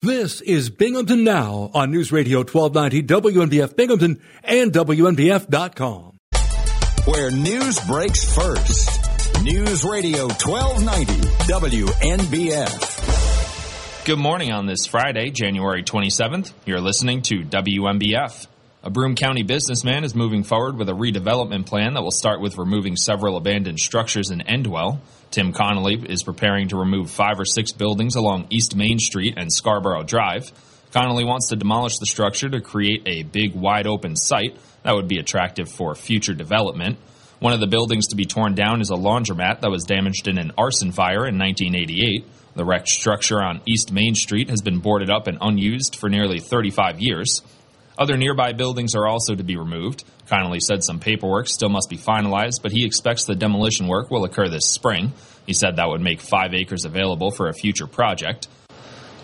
This is Binghamton Now on News Radio 1290 WNBF Binghamton and WNBF.com. Where news breaks first. News Radio 1290 WNBF. Good morning on this Friday, January 27th. You're listening to WNBF. A Broome County businessman is moving forward with a redevelopment plan that will start with removing several abandoned structures in Endwell. Tim Connolly is preparing to remove five or six buildings along East Main Street and Scarborough Drive. Connolly wants to demolish the structure to create a big, wide open site that would be attractive for future development. One of the buildings to be torn down is a laundromat that was damaged in an arson fire in 1988. The wrecked structure on East Main Street has been boarded up and unused for nearly 35 years. Other nearby buildings are also to be removed. Connolly said some paperwork still must be finalized, but he expects the demolition work will occur this spring. He said that would make five acres available for a future project.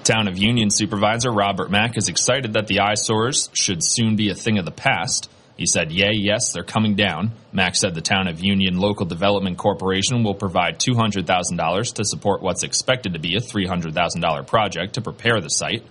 Town of Union Supervisor Robert Mack is excited that the eyesores should soon be a thing of the past. He said, Yay, yes, they're coming down. Mack said the Town of Union Local Development Corporation will provide $200,000 to support what's expected to be a $300,000 project to prepare the site.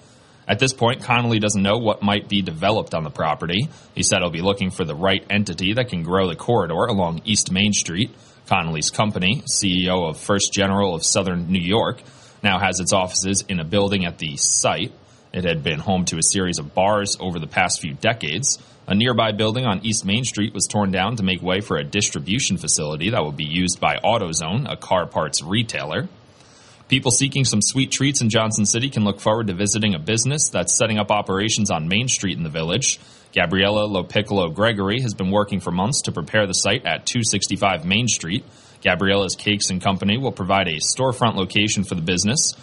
At this point, Connolly doesn't know what might be developed on the property. He said he'll be looking for the right entity that can grow the corridor along East Main Street. Connolly's company, CEO of First General of Southern New York, now has its offices in a building at the site. It had been home to a series of bars over the past few decades. A nearby building on East Main Street was torn down to make way for a distribution facility that will be used by AutoZone, a car parts retailer. People seeking some sweet treats in Johnson City can look forward to visiting a business that's setting up operations on Main Street in the village. Gabriella Lopiccolo Gregory has been working for months to prepare the site at 265 Main Street. Gabriella's Cakes and Company will provide a storefront location for the business.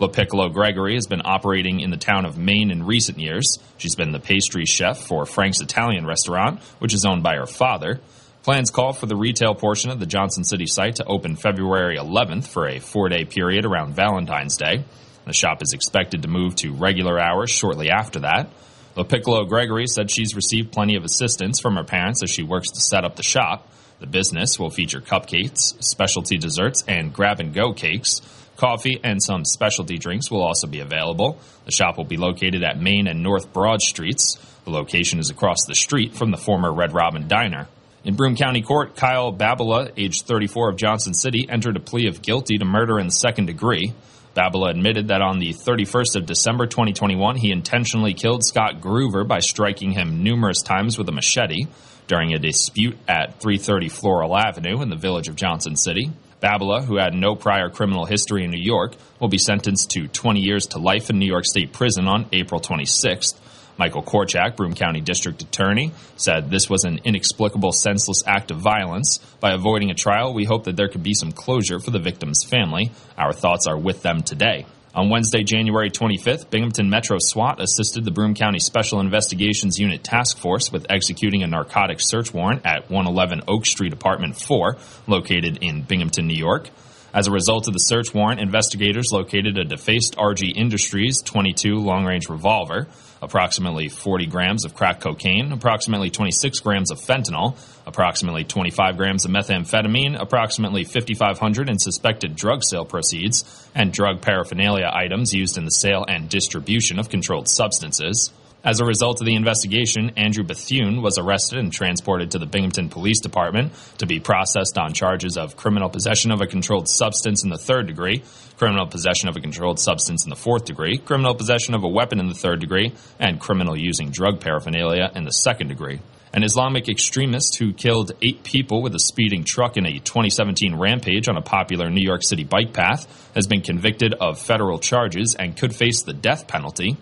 Lopiccolo Gregory has been operating in the town of Maine in recent years. She's been the pastry chef for Frank's Italian restaurant, which is owned by her father. Plans call for the retail portion of the Johnson City site to open February 11th for a four day period around Valentine's Day. The shop is expected to move to regular hours shortly after that. Lopiccolo Gregory said she's received plenty of assistance from her parents as she works to set up the shop. The business will feature cupcakes, specialty desserts, and grab and go cakes. Coffee and some specialty drinks will also be available. The shop will be located at Main and North Broad Streets. The location is across the street from the former Red Robin Diner. In Broome County Court, Kyle Babala, age 34 of Johnson City, entered a plea of guilty to murder in the second degree. Babala admitted that on the 31st of December 2021, he intentionally killed Scott Groover by striking him numerous times with a machete during a dispute at 330 Floral Avenue in the village of Johnson City. Babala, who had no prior criminal history in New York, will be sentenced to 20 years to life in New York State Prison on April 26th. Michael Korchak, Broome County District Attorney, said this was an inexplicable, senseless act of violence. By avoiding a trial, we hope that there could be some closure for the victim's family. Our thoughts are with them today. On Wednesday, January 25th, Binghamton Metro SWAT assisted the Broome County Special Investigations Unit Task Force with executing a narcotics search warrant at 111 Oak Street, Apartment 4, located in Binghamton, New York. As a result of the search warrant, investigators located a defaced RG Industries 22 long range revolver approximately 40 grams of crack cocaine, approximately 26 grams of fentanyl, approximately 25 grams of methamphetamine, approximately 5,500 in suspected drug sale proceeds, and drug paraphernalia items used in the sale and distribution of controlled substances. As a result of the investigation, Andrew Bethune was arrested and transported to the Binghamton Police Department to be processed on charges of criminal possession of a controlled substance in the third degree, criminal possession of a controlled substance in the fourth degree, criminal possession of a weapon in the third degree, and criminal using drug paraphernalia in the second degree. An Islamic extremist who killed eight people with a speeding truck in a 2017 rampage on a popular New York City bike path has been convicted of federal charges and could face the death penalty.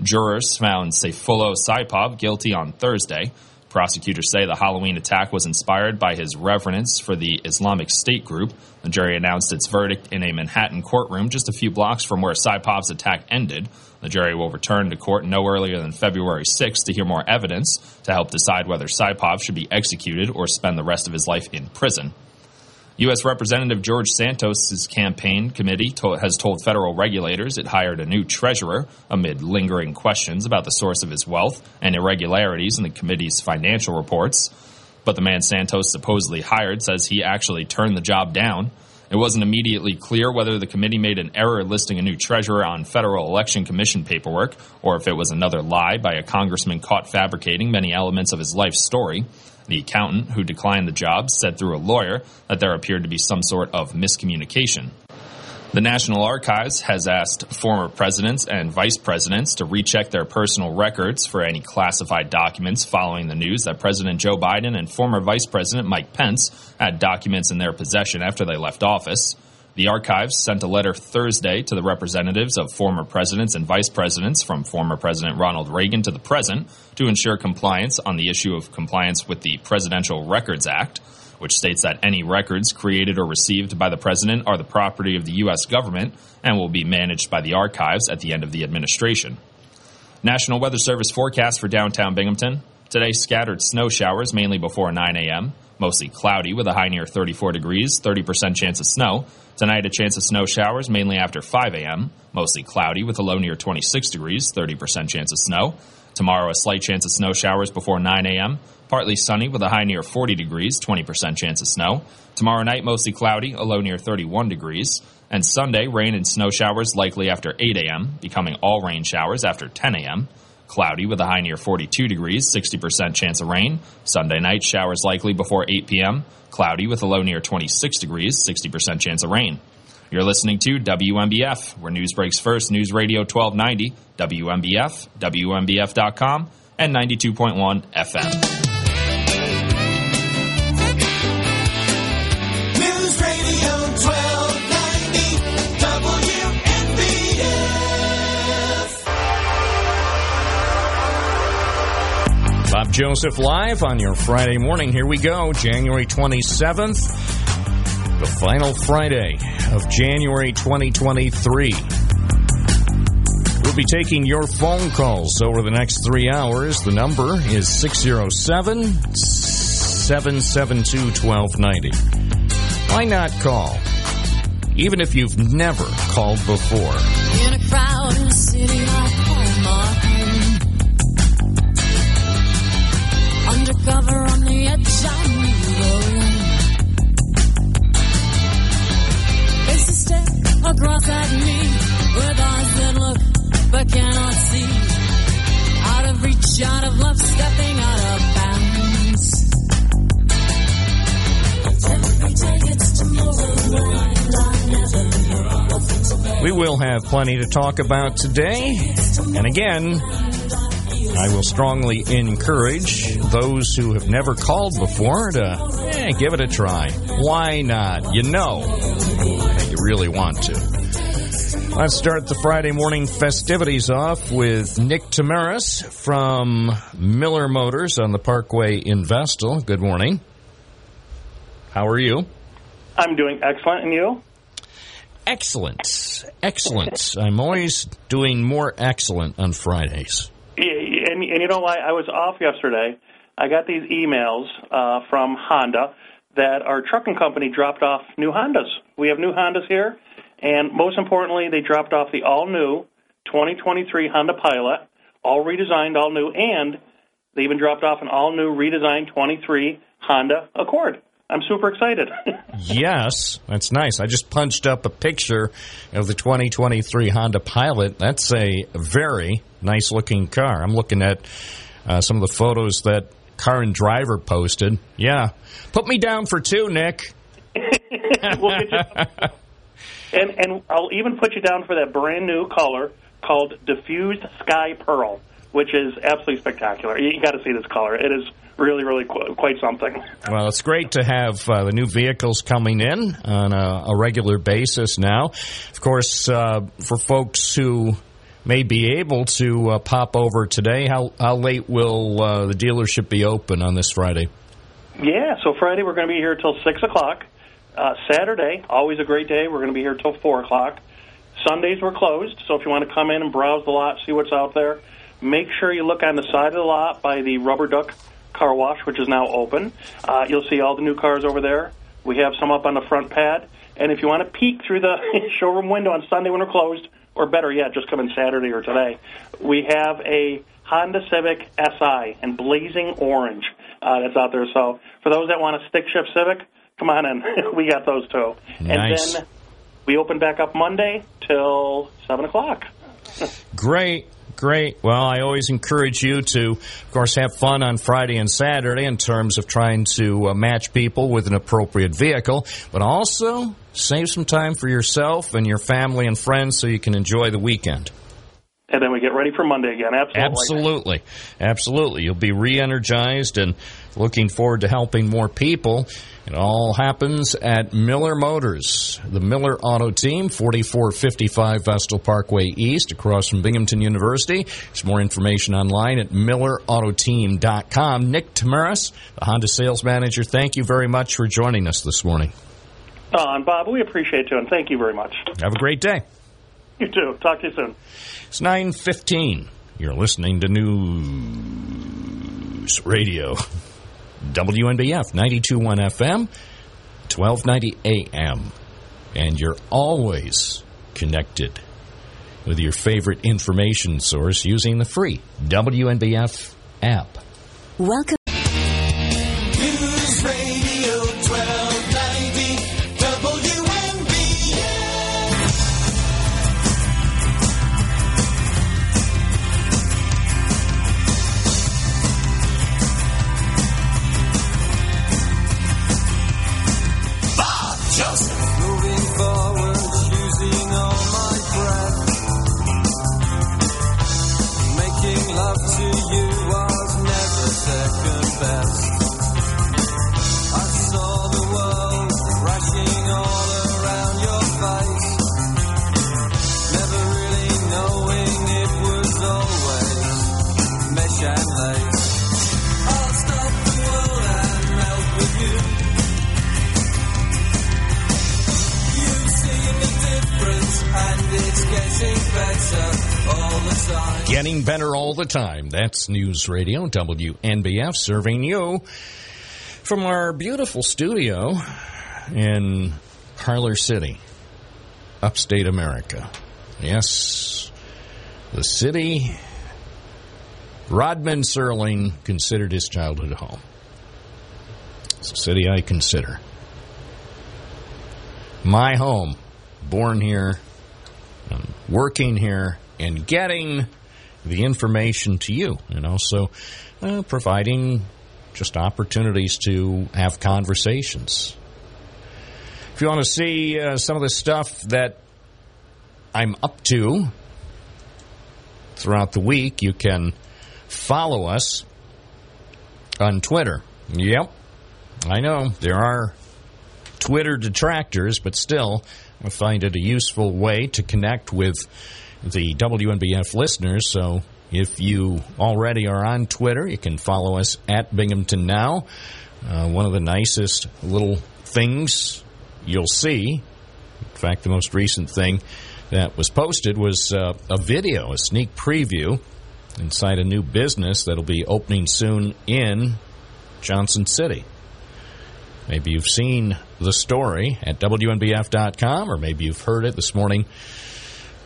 Jurors found Sayfullo Saipov guilty on Thursday. Prosecutors say the Halloween attack was inspired by his reverence for the Islamic State group. The jury announced its verdict in a Manhattan courtroom just a few blocks from where Saipov's attack ended. The jury will return to court no earlier than February 6 to hear more evidence to help decide whether Saipov should be executed or spend the rest of his life in prison. U.S. Representative George Santos' campaign committee to- has told federal regulators it hired a new treasurer amid lingering questions about the source of his wealth and irregularities in the committee's financial reports. But the man Santos supposedly hired says he actually turned the job down. It wasn't immediately clear whether the committee made an error listing a new treasurer on Federal Election Commission paperwork, or if it was another lie by a congressman caught fabricating many elements of his life story. The accountant who declined the job said through a lawyer that there appeared to be some sort of miscommunication. The National Archives has asked former presidents and vice presidents to recheck their personal records for any classified documents following the news that President Joe Biden and former Vice President Mike Pence had documents in their possession after they left office. The archives sent a letter Thursday to the representatives of former presidents and vice presidents from former President Ronald Reagan to the present to ensure compliance on the issue of compliance with the Presidential Records Act which states that any records created or received by the president are the property of the U.S. government and will be managed by the archives at the end of the administration. National Weather Service forecast for downtown Binghamton. Today, scattered snow showers mainly before 9 a.m., mostly cloudy with a high near 34 degrees, 30% chance of snow. Tonight, a chance of snow showers mainly after 5 a.m., mostly cloudy with a low near 26 degrees, 30% chance of snow. Tomorrow, a slight chance of snow showers before 9 a.m., Partly sunny with a high near 40 degrees, 20% chance of snow. Tomorrow night, mostly cloudy, a low near 31 degrees. And Sunday, rain and snow showers likely after 8 a.m., becoming all rain showers after 10 a.m. Cloudy with a high near 42 degrees, 60% chance of rain. Sunday night, showers likely before 8 p.m. Cloudy with a low near 26 degrees, 60% chance of rain. You're listening to WNBF, where news breaks first, News Radio 1290, WNBF, WNBF.com, and 92.1 FM. Joseph live on your Friday morning. Here we go, January 27th, the final Friday of January 2023. We'll be taking your phone calls over the next three hours. The number is 607 772 1290. Why not call? Even if you've never called before. A a on the edge stare across at me with eyes that look but cannot see. Out of reach, out of love, stepping out of bounds. We will have plenty to talk about today. And again, I will strongly encourage those who have never called before to eh, give it a try. Why not? You know you really want to. Let's start the Friday morning festivities off with Nick Tamaris from Miller Motors on the Parkway in Vestal. Good morning. How are you? I'm doing excellent, and you? Excellent. Excellent. I'm always doing more excellent on Fridays and, and you know, I, I was off yesterday. I got these emails uh, from Honda that our trucking company dropped off new Hondas. We have new Hondas here, and most importantly, they dropped off the all new 2023 Honda Pilot, all redesigned, all new, and they even dropped off an all new redesigned 23 Honda Accord. I'm super excited. yes, that's nice. I just punched up a picture of the 2023 Honda Pilot. That's a very nice looking car. I'm looking at uh, some of the photos that Car and Driver posted. Yeah. Put me down for two, Nick. we'll and, and I'll even put you down for that brand new color called Diffused Sky Pearl, which is absolutely spectacular. You got to see this color. It is really, really qu- quite something. Well, it's great to have uh, the new vehicles coming in on a, a regular basis now. Of course, uh, for folks who may be able to uh, pop over today, how, how late will uh, the dealership be open on this Friday? Yeah, so Friday we're going to be here till 6 o'clock. Uh, Saturday, always a great day, we're going to be here till 4 o'clock. Sundays we're closed, so if you want to come in and browse the lot, see what's out there, make sure you look on the side of the lot by the rubber duck car wash, which is now open. Uh, you'll see all the new cars over there. We have some up on the front pad. And if you want to peek through the showroom window on Sunday when we're closed, or better yet, just come in Saturday or today, we have a Honda Civic Si in blazing orange uh, that's out there. So for those that want a stick shift Civic, come on in. we got those too. Nice. And then we open back up Monday till 7 o'clock. Great. Great. Well, I always encourage you to, of course, have fun on Friday and Saturday in terms of trying to uh, match people with an appropriate vehicle, but also save some time for yourself and your family and friends so you can enjoy the weekend. And then we get ready for Monday again. Absolutely. Absolutely. Absolutely. You'll be re energized and looking forward to helping more people. It all happens at Miller Motors, the Miller Auto Team, 4455 Vestal Parkway East, across from Binghamton University. There's more information online at millerautoteam.com. Nick Tamaris, the Honda sales manager, thank you very much for joining us this morning. Uh, and Bob, we appreciate you, and thank you very much. Have a great day. You too. Talk to you soon. It's 915. You're listening to News Radio. WNBF 921 FM, 1290 AM. And you're always connected with your favorite information source using the free WNBF app. Welcome. News Radio, WNBF, serving you from our beautiful studio in Parlor City, upstate America. Yes, the city Rodman Serling considered his childhood home. It's a city I consider. My home, born here, working here, and getting the information to you, and also uh, providing just opportunities to have conversations. If you want to see uh, some of the stuff that I'm up to throughout the week, you can follow us on Twitter. Yep, I know there are Twitter detractors, but still, I find it a useful way to connect with the WNBF listeners. So if you already are on Twitter, you can follow us at Binghamton Now. Uh, one of the nicest little things you'll see, in fact, the most recent thing that was posted was uh, a video, a sneak preview inside a new business that'll be opening soon in Johnson City. Maybe you've seen the story at WNBF.com, or maybe you've heard it this morning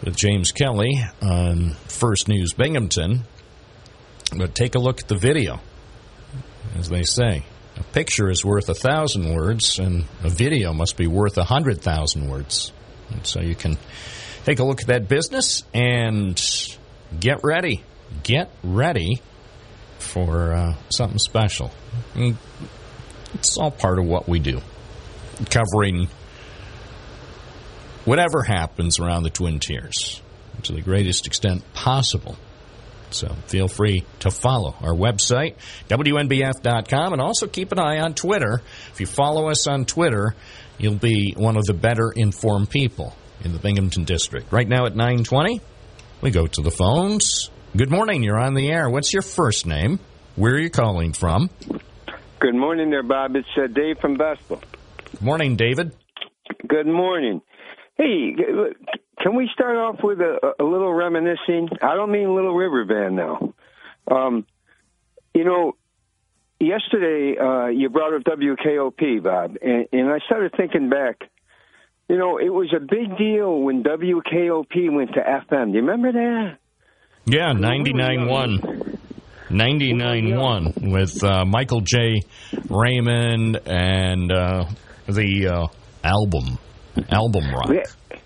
with James Kelly on First News Binghamton. But take a look at the video. As they say, a picture is worth a thousand words, and a video must be worth a hundred thousand words. And so you can take a look at that business and get ready. Get ready for uh, something special. I mean, it's all part of what we do, covering whatever happens around the Twin Tiers to the greatest extent possible. So feel free to follow our website, WNBF.com, and also keep an eye on Twitter. If you follow us on Twitter, you'll be one of the better informed people in the Binghamton District. Right now at 920, we go to the phones. Good morning, you're on the air. What's your first name? Where are you calling from? Good morning there, Bob. It's uh, Dave from Vestal. Good morning, David. Good morning. Hey, can we start off with a, a little reminiscing? I don't mean Little River Band now. Um, you know, yesterday uh, you brought up WKOP, Bob, and, and I started thinking back. You know, it was a big deal when WKOP went to FM. Do you remember that? Yeah, ninety-nine 99.1. 99.1 with uh, Michael J. Raymond and uh, the uh, album, album rock. Yeah.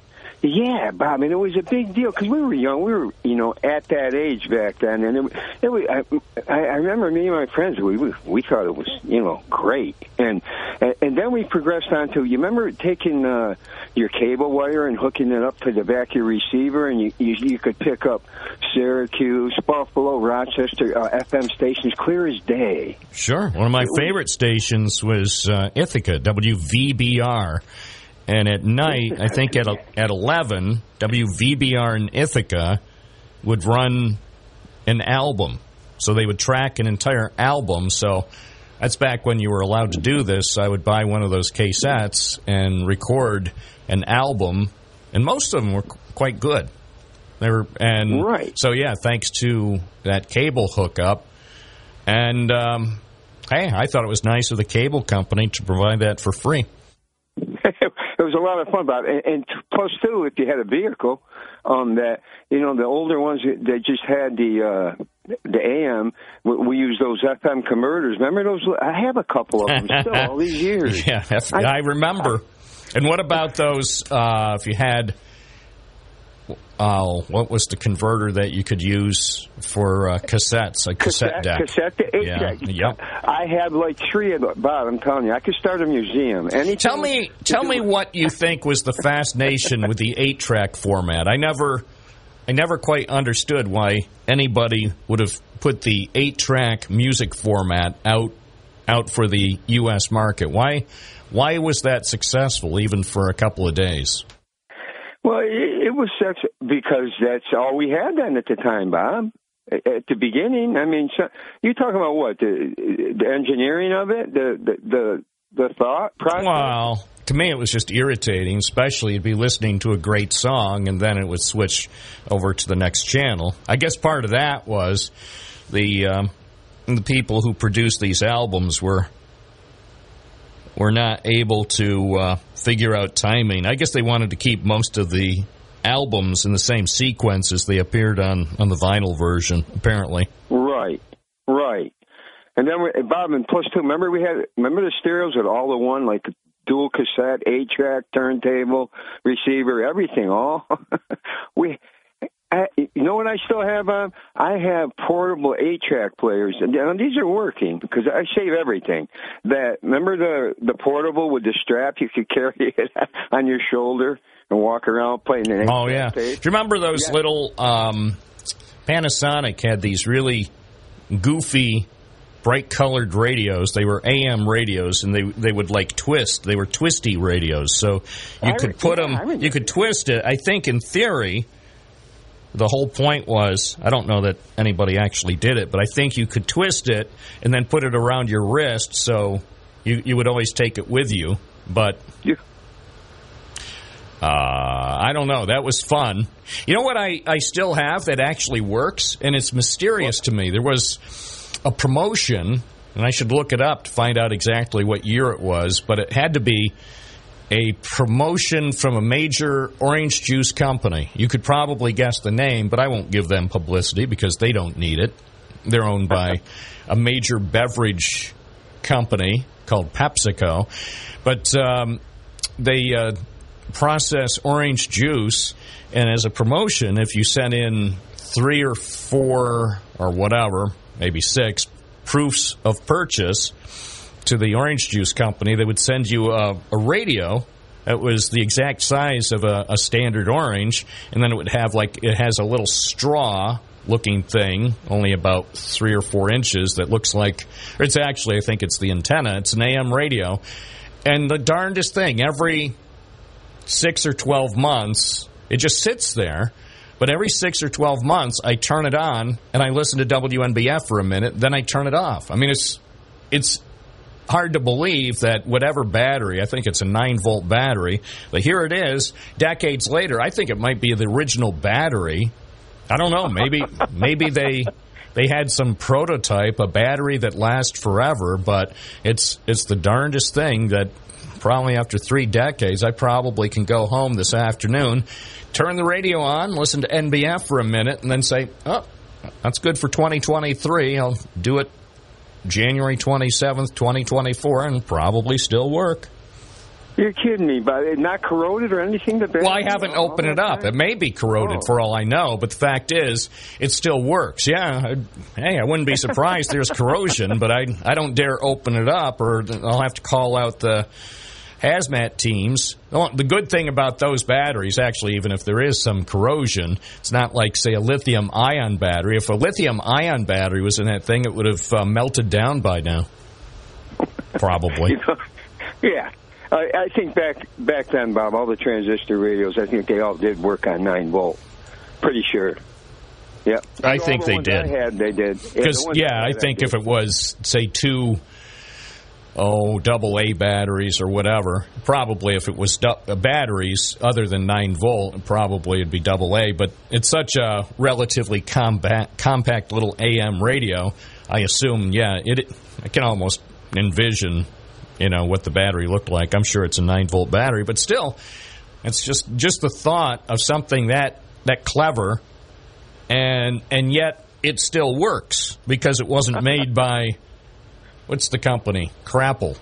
Yeah, Bob, and it was a big deal because we were young. We were, you know, at that age back then, and it, it was. I, I remember me and my friends. We we, we thought it was, you know, great, and and, and then we progressed on to. You remember taking uh, your cable wire and hooking it up to the back of your receiver, and you you, you could pick up Syracuse, Buffalo, Rochester uh, FM stations clear as day. Sure. One of my favorite stations was uh, Ithaca, WVBR. And at night, I think at at 11, WVBR in Ithaca would run an album. So they would track an entire album. So that's back when you were allowed to do this. I would buy one of those cassettes and record an album, and most of them were quite good. They were and Right. So yeah, thanks to that cable hookup, and um, hey, I thought it was nice of the cable company to provide that for free. it was a lot of fun, Bob. And, and plus, too, if you had a vehicle, um, that you know the older ones that just had the uh, the AM, we, we use those FM converters. Remember those? I have a couple of them still all these years. Yeah, I, remember. and what about those? Uh, if you had, oh, what was the converter that you could use for uh, cassettes? A cassette, deck. Cassette deck. Yeah. deck. Yep. I have like three of them, Bob. I'm telling you, I could start a museum. Anything. Tell me, tell me what you think was the fascination with the eight-track format. I never, I never quite understood why anybody would have put the eight-track music format out, out for the U.S. market. Why, why was that successful, even for a couple of days? Well, it, it was such because that's all we had then at the time, Bob. At the beginning, I mean, so, you're talking about what the the engineering of it, the the the, the thought process. Well, to me, it was just irritating, especially you'd be listening to a great song and then it would switch over to the next channel. I guess part of that was the um, the people who produced these albums were were not able to uh, figure out timing. I guess they wanted to keep most of the albums in the same sequence as they appeared on on the vinyl version. Apparently, Right, right. And then we, Bob and plus two. Remember we had remember the stereos at all the one like dual cassette, eight track, turntable, receiver, everything. All we. I, you know what I still have on? I have portable eight-track players, and these are working because I save everything. That remember the the portable with the strap you could carry it on your shoulder and walk around playing an Oh yeah. tape? Do you remember those Yeah. little um, Panasonic had these really goofy bright colored radios. They were AM radios and they they would like twist. They were twisty radios. So you I could put them you could twist it. I think in theory the whole point was I don't know that anybody actually did it, but I think you could twist it and then put it around your wrist so you you would always take it with you. But You- uh, I don't know. That was fun. You know what I, I still have that actually works? And it's mysterious to me. There was a promotion, and I should look it up to find out exactly what year it was, but it had to be a promotion from a major orange juice company. You could probably guess the name, but I won't give them publicity because they don't need it. They're owned by a major beverage company called PepsiCo. But um, they uh, process orange juice, and as a promotion, if you sent in three or four or whatever, maybe six proofs of purchase to the orange juice company, they would send you a, a radio that was the exact size of a, a standard orange, and then it would have like it has a little straw looking thing, only about three or four inches, that looks like it's actually I think it's the antenna. It's an AM radio, and the darndest thing every six or 12 months, it just sits there. But every six or 12 months, I turn it on and I listen to WNBF for a minute, then I turn it off. I mean, it's, it's hard to believe that whatever battery, I think it's a 9 volt battery, but here it is, decades later. I think it might be the original battery. I don't know. Maybe, maybe they. They had some prototype, a battery that lasts forever, but it's it's the darndest thing that probably after three decades, I probably can go home this afternoon, turn the radio on, listen to NBF for a minute, and then say, oh, that's good for 2023. I'll do it January 27th, 2024, and probably still work. You're kidding me, but it's not corroded or anything. The Well, I haven't oh, opened it up. It may be corroded Oh. for all I know, but the fact is, it still works. Yeah, I, hey, I wouldn't be surprised there's corrosion, but I I don't dare open it up, or I'll have to call out the hazmat teams. The good thing about those batteries, actually, even if there is some corrosion, it's not like, say, a lithium ion battery. If a lithium ion battery was in that thing, it would have uh, melted down by now. Probably. yeah. I, I think back back then, Bob, all the transistor radios, I think they all did work on nine volt. Pretty sure. Yeah. I think the they did. I had, they did. Because ones yeah, I had, think if it was say two oh double A batteries or whatever, probably if it was du- batteries other than nine volt, probably it'd be double A. But it's such a relatively compact compact little AM radio. I assume yeah, it. I can almost envision you know what the battery looked like. I'm sure it's a nine volt battery, but still, it's just just the thought of something that that clever and and yet it still works because it wasn't made by what's the company Crapple.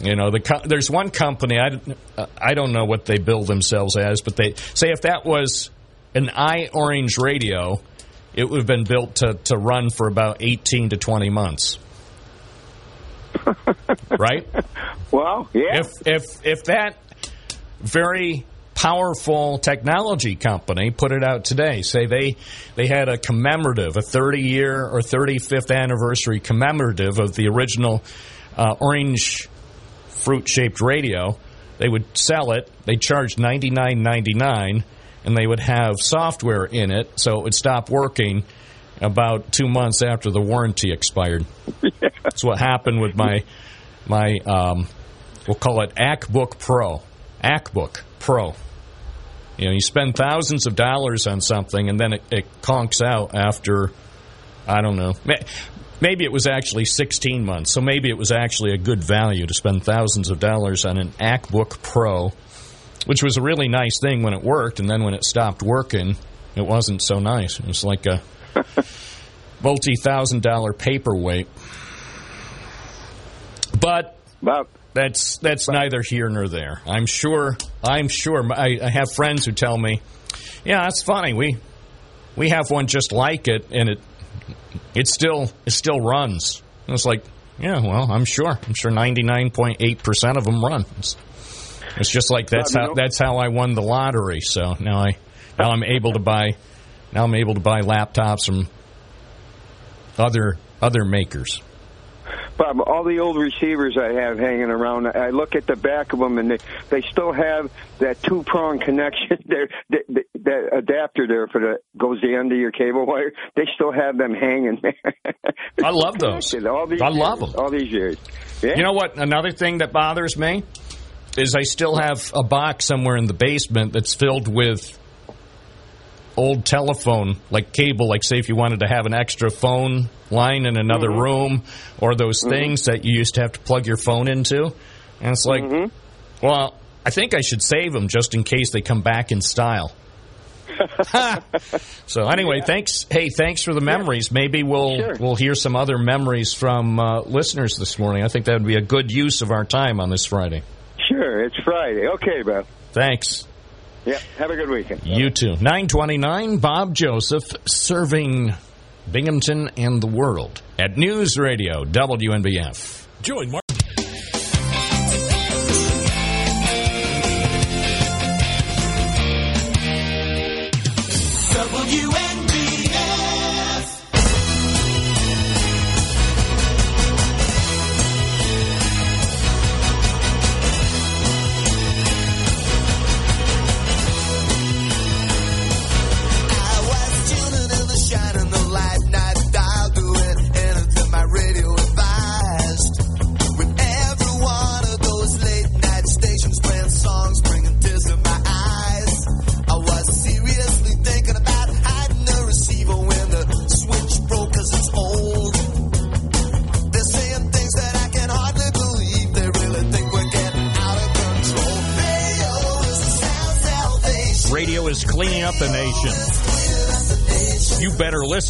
You know, the co- there's one company I, uh, I don't know what they bill themselves as, but they say if that was an i orange radio, it would have been built to, to run for about 18 to 20 months. right? Well, yeah. If if if that very powerful technology company put it out today, say they they had a commemorative, a 30 year or 35th anniversary commemorative of the original uh, orange fruit shaped radio, they would sell it. They charge 99.99, and they would have software in it, so it would stop working about two months after the warranty expired. That's what happened with my my um, we'll call it AcBook Pro. AcBook Pro. You know, you spend thousands of dollars on something, and then it, it conks out after I don't know. Maybe it was actually 16 months, so maybe it was actually a good value to spend thousands of dollars on an AcBook Pro, which was a really nice thing when it worked, and then when it stopped working, it wasn't so nice. It was like a multi thousand dollar paperweight. But Bob, that's that's neither here nor there. I'm sure. I'm sure. I, I have friends who tell me, "Yeah, that's funny. We we have one just like it, and it it still it still runs." And it's like, yeah, well, I'm sure. I'm sure 99.8 percent of them run. It's, it's just like that's how that's how I won the lottery. So now I now I'm able to buy now I'm able to buy laptops from other other makers. Bob, all the old receivers I have hanging around, I look at the back of them, and they they still have that two prong connection there, that, that, that adapter there for the goes the end of your cable wire. They still have them hanging. There. I love those. All these I love years, them. All these years. Yeah. You know what? Another thing that bothers me is I still have a box somewhere in the basement that's filled with old telephone, like cable. Like, say, if you wanted to have an extra phone line in another Mm-hmm. room, or those things that you used to have to plug your phone into. And it's like, Mm-hmm. well, I think I should save them just in case they come back in style. so anyway, thanks. Hey, thanks for the memories. Maybe we'll Sure. we'll hear some other memories from uh, listeners this morning. I think that would be a good use of our time on this Friday. Sure, it's Friday. Okay, Bob. Thanks. Yeah, have a good weekend. You too. Nine twenty nine. Bob Joseph serving Binghamton and the world at News Radio WNBF. Join Mark.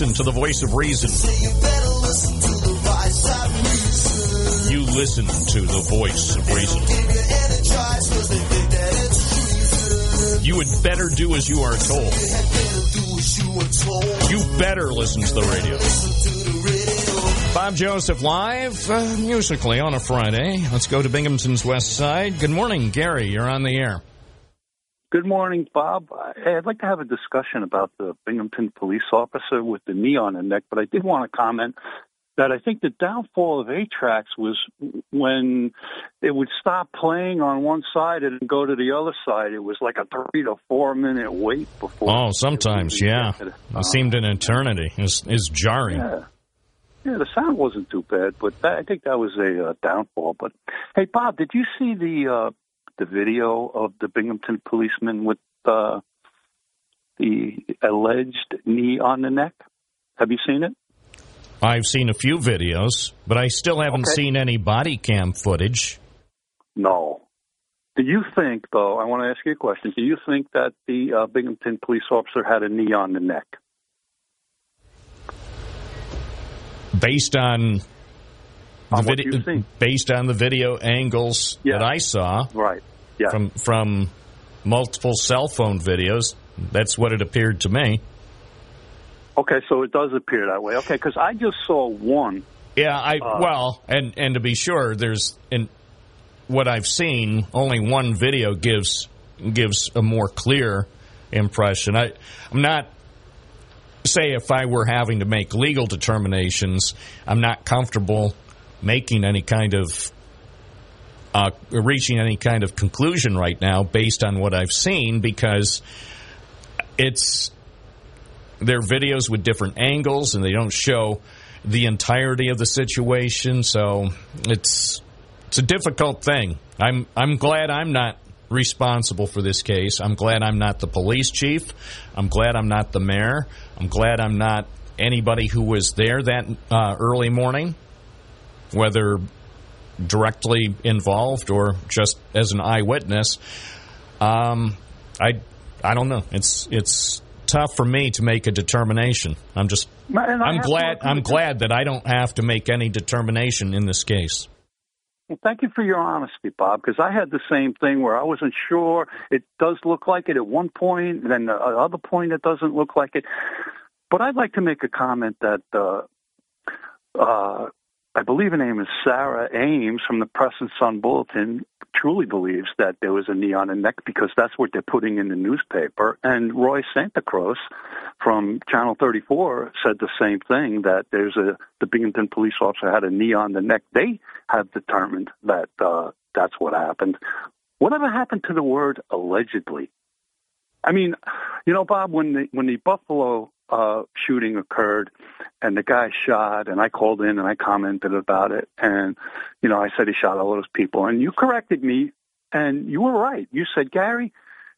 Listen to the voice of reason. You listen to the voice of reason. You listen to the voice of reason. You energy You would better do as you are told. You better listen to the radio. Bob Joseph live, uh, musically on a Friday. Let's go to Binghamton's West Side. Good morning, Gary. You're on the air. Good morning, Bob. Hey, I'd like to have a discussion about the Binghamton police officer with the knee on the neck, but I did want to comment that I think the downfall of eight-tracks was when it would stop playing on one side and go to the other side. It was like a three to four minute wait before. Oh, sometimes, yeah. It seemed an eternity. It's, it's jarring. Yeah. Yeah, the sound wasn't too bad, but that, I think that was a uh, downfall. But hey, Bob, did you see the uh, the video of the Binghamton policeman with uh, the alleged knee on the neck? Have you seen it? I've seen a few videos, but I still haven't Okay. seen any body cam footage. No. Do you think, though? I want to ask you a question. Do you think that the uh, Binghamton police officer had a knee on the neck? Based on the On video, based on the video angles Yeah. that I saw Right. Yeah. from from multiple cell phone videos, that's what it appeared to me. okay, so it does appear that way. Okay, because I just saw one. Yeah, I Uh, well, and and to be sure, there's in what I've seen, only one video gives gives a more clear impression. I I'm not say if I were having to make legal determinations, I'm not comfortable making any kind of uh, reaching any kind of conclusion right now based on what I've seen because it's they're videos with different angles and they don't show the entirety of the situation. So it's it's a difficult thing. I'm i'm glad i'm not responsible for this case. I'm glad i'm not the police chief. I'm glad i'm not the mayor. I'm glad i'm not anybody who was there that uh, early morning whether directly involved or just as an eyewitness um, i i don't know it's it's tough for me to make a determination i'm just I'm glad I'm glad that I don't have to make any determination in this case. Well, thank you for your honesty, Bob, because I had the same thing where I wasn't sure. It does look like it at one point, and then the other point it doesn't look like it. But I'd like to make a comment that uh, uh, I believe her name is Sarah Ames from the Press and Sun Bulletin truly believes that there was a knee on the neck because that's what they're putting in the newspaper. And Roy Santa Cruz from Channel 34 said the same thing that there's a the Binghamton police officer had a knee on the neck. They have determined that uh, that's what happened. Whatever happened to the word allegedly? I mean, you know, Bob, when the when the Buffalo uh, shooting occurred and the guy shot, and I called in and I commented about it, and you know, I said he shot all those people, and you corrected me, and you were right. You said, Gary,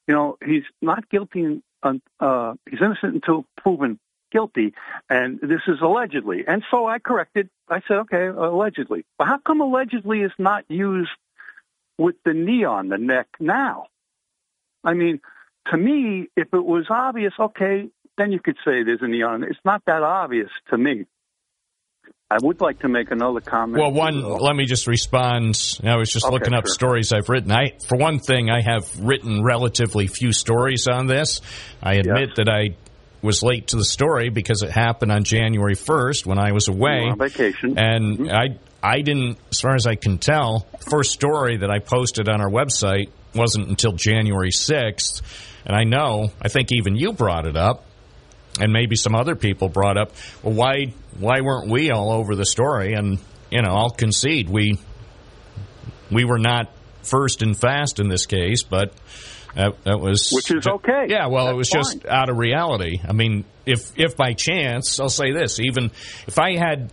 you know, he's not guilty, un- uh, he's innocent until proven guilty, and this is allegedly. And so I corrected. I said, okay, allegedly. But how come allegedly is not used with the knee on the neck now? I mean, to me, if it was obvious, okay, then you could say there's a knee on. It's not that obvious to me. I would like to make another comment. Well, one, let me just respond. I was just Okay, looking up sure. stories I've written. I, for one thing, I have written relatively few stories on this. I admit Yes. that I was late to the story because it happened on January 1st when I was away. On vacation. And Mhm. I, I didn't, as far as I can tell, first story that I posted on our website wasn't until January 6th. And I know, I think even you brought it up, and maybe some other people brought up, well, why, why weren't we all over the story? And, you know, I'll concede we, we were not first and fast in this case, but that, that was Which is okay. Yeah, well, it That's was just out of reality. I mean, if if by chance, I'll say this, even if I had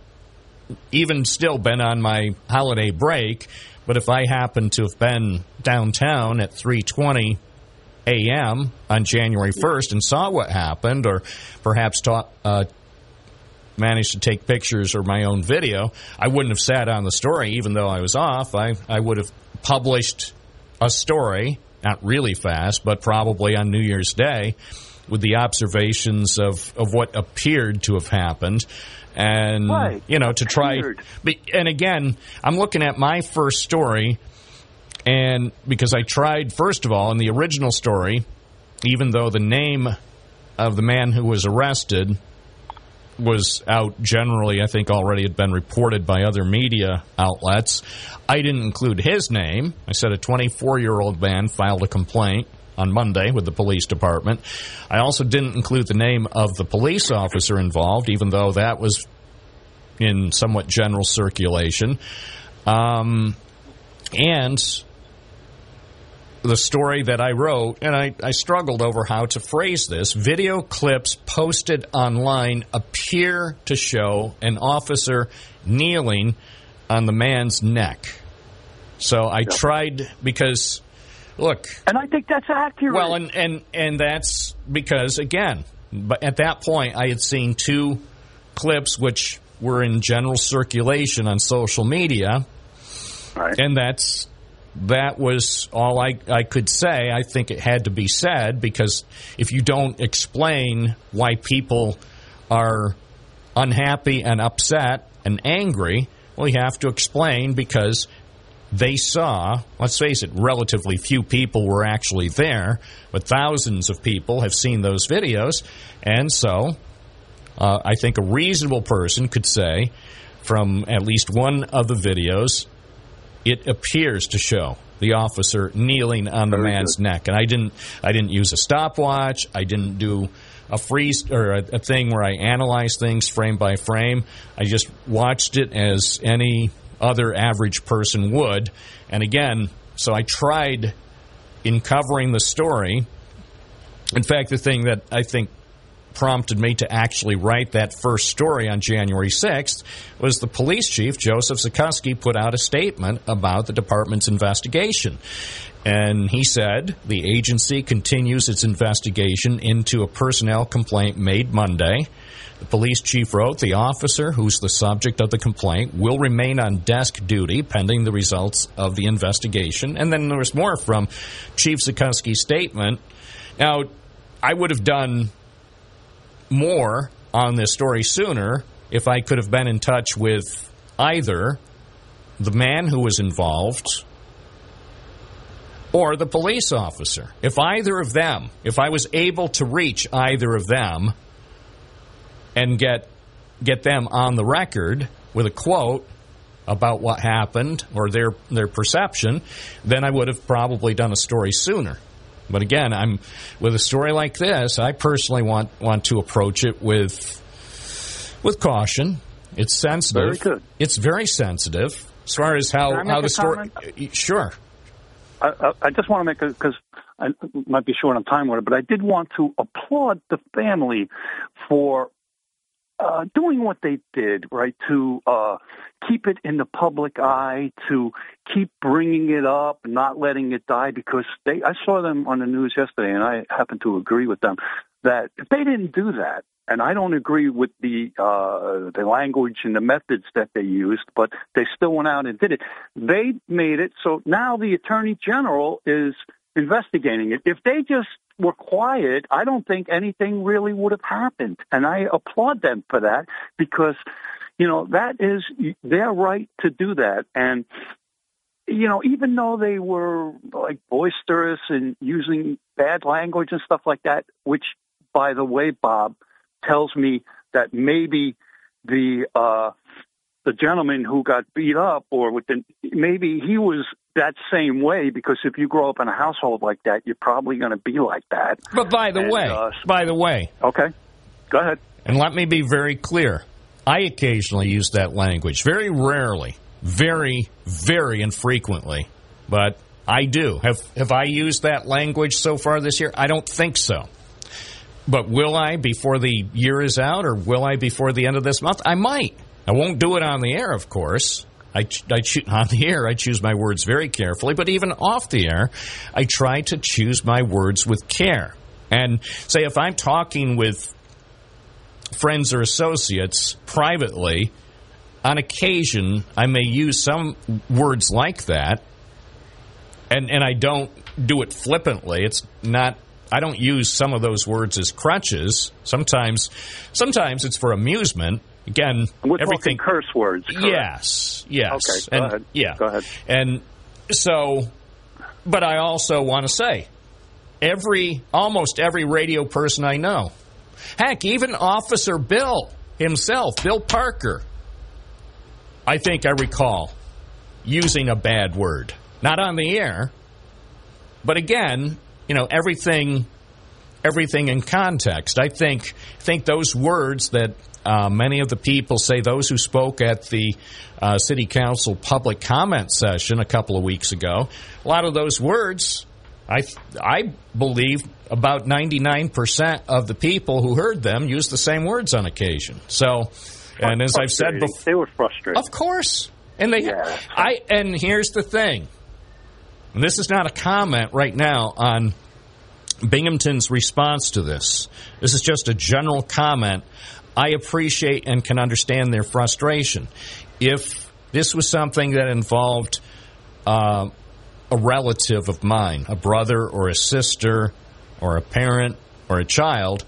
even still been on my holiday break, but if I happened to have been downtown at 3:20 a.m. on January 1st and saw what happened, or perhaps taught, uh, managed to take pictures or my own video, I wouldn't have sat on the story, even though I was off. I, I would have published a story, not really fast, but probably on New Year's Day, with the observations of, of what appeared to have happened. And, Right. you know, to try. But- And again, I'm looking at my first story And because I tried, first of all, in the original story, even though the name of the man who was arrested was out generally, I think already had been reported by other media outlets, I didn't include his name. I said a 24 year old man filed a complaint on Monday with the police department. I also didn't include the name of the police officer involved, even though that was in somewhat general circulation. Um, and the story that I wrote, and I, I, struggled over how to phrase this. Video clips posted online appear to show an officer kneeling on the man's neck. So I tried because, look, and I think that's accurate. Well, and and and that's because again, but at that point I had seen two clips which were in general circulation on social media, right. and that's that was all I, I could say. I think it had to be said because if you don't explain why people are unhappy and upset and angry, well, you have to explain because they saw, let's face it, relatively few people were actually there, but thousands of people have seen those videos. And so uh, I think a reasonable person could say from at least one of the videos it appears to show the officer kneeling on the Very man's good. neck. And I didn't I didn't use a stopwatch. I didn't do a freeze or a, a, thing where I analyze things frame by frame. I just watched it as any other average person would. And again, so I tried in covering the story. In fact, the thing that I think prompted me to actually write that first story on January 6th was the police chief, Joseph Zikuski, put out a statement about the department's investigation. And he said the agency continues its investigation into a personnel complaint made Monday. The police chief wrote the officer who's the subject of the complaint will remain on desk duty pending the results of the investigation. And then there was more from Chief Zikuski's statement. Now, I would have done more on this story sooner if I could have been in touch with either the man who was involved or the police officer. If either of them, if I was able to reach either of them and get get them on the record with a quote about what happened or their their perception, then I would have probably done a story sooner. But again, I'm with a story like this. I personally want want to approach it with with caution. It's sensitive. Very good. It's very sensitive as far as how how the story. Sure. I, I, just want to make a because I might be short on time with it, but I did want to applaud the family for uh, doing what they did, right, to uh, keep it in the public eye, to keep bringing it up, not letting it die, because they, I saw them on the news yesterday, and I happen to agree with them that if they didn't do that, and I don't agree with the uh, the language and the methods that they used, but they still went out and did it. They made it so now the attorney general is investigating it. If they just were quiet, I don't think anything really would have happened. And I applaud them for that because, you know, that is their right to do that. And, you know, even though they were like boisterous and using bad language and stuff like that, which, by the way, Bob tells me that maybe the, uh, the gentleman who got beat up or with the, maybe he was that same way because if you grow up in a household like that, you're probably going to be like that. But by the and, way, uh, by the way, okay, go ahead. And let me be very clear. I occasionally use that language, very rarely, very, very infrequently, but I do. Have have I used that language so far this year? I don't think so. But will I before the year is out, or will I before the end of this month? I might. I won't do it on the air, of course. I, I on the air, I choose my words very carefully, but even off the air, I try to choose my words with care. And say if I'm talking with friends or associates privately, on occasion I may use some words like that, and and I don't do it flippantly. It's not. I don't use some of those words as crutches. Sometimes, sometimes it's for amusement, again, We're everything curse words. Correct? Yes, yes. Okay, go and, ahead. Yeah, go ahead. And so but I also want to say, every almost every radio person I know, heck, even Officer Bill himself, Bill Parker, I think I recall using a bad word, not on the air, but again, you know, everything everything in context. I think think those words that uh, many of the people say those who spoke at the uh, city council public comment session a couple of weeks ago. A lot of those words, I I believe about ninety nine percent of the people who heard them used the same words on occasion. So, and as I've said before, they were frustrated. of course, and they Yeah. I and here's the thing. And this is not a comment right now on Binghamton's response to this. This is just a general comment. I appreciate and can understand their frustration. If this was something that involved uh, a relative of mine, a brother or a sister or a parent or a child,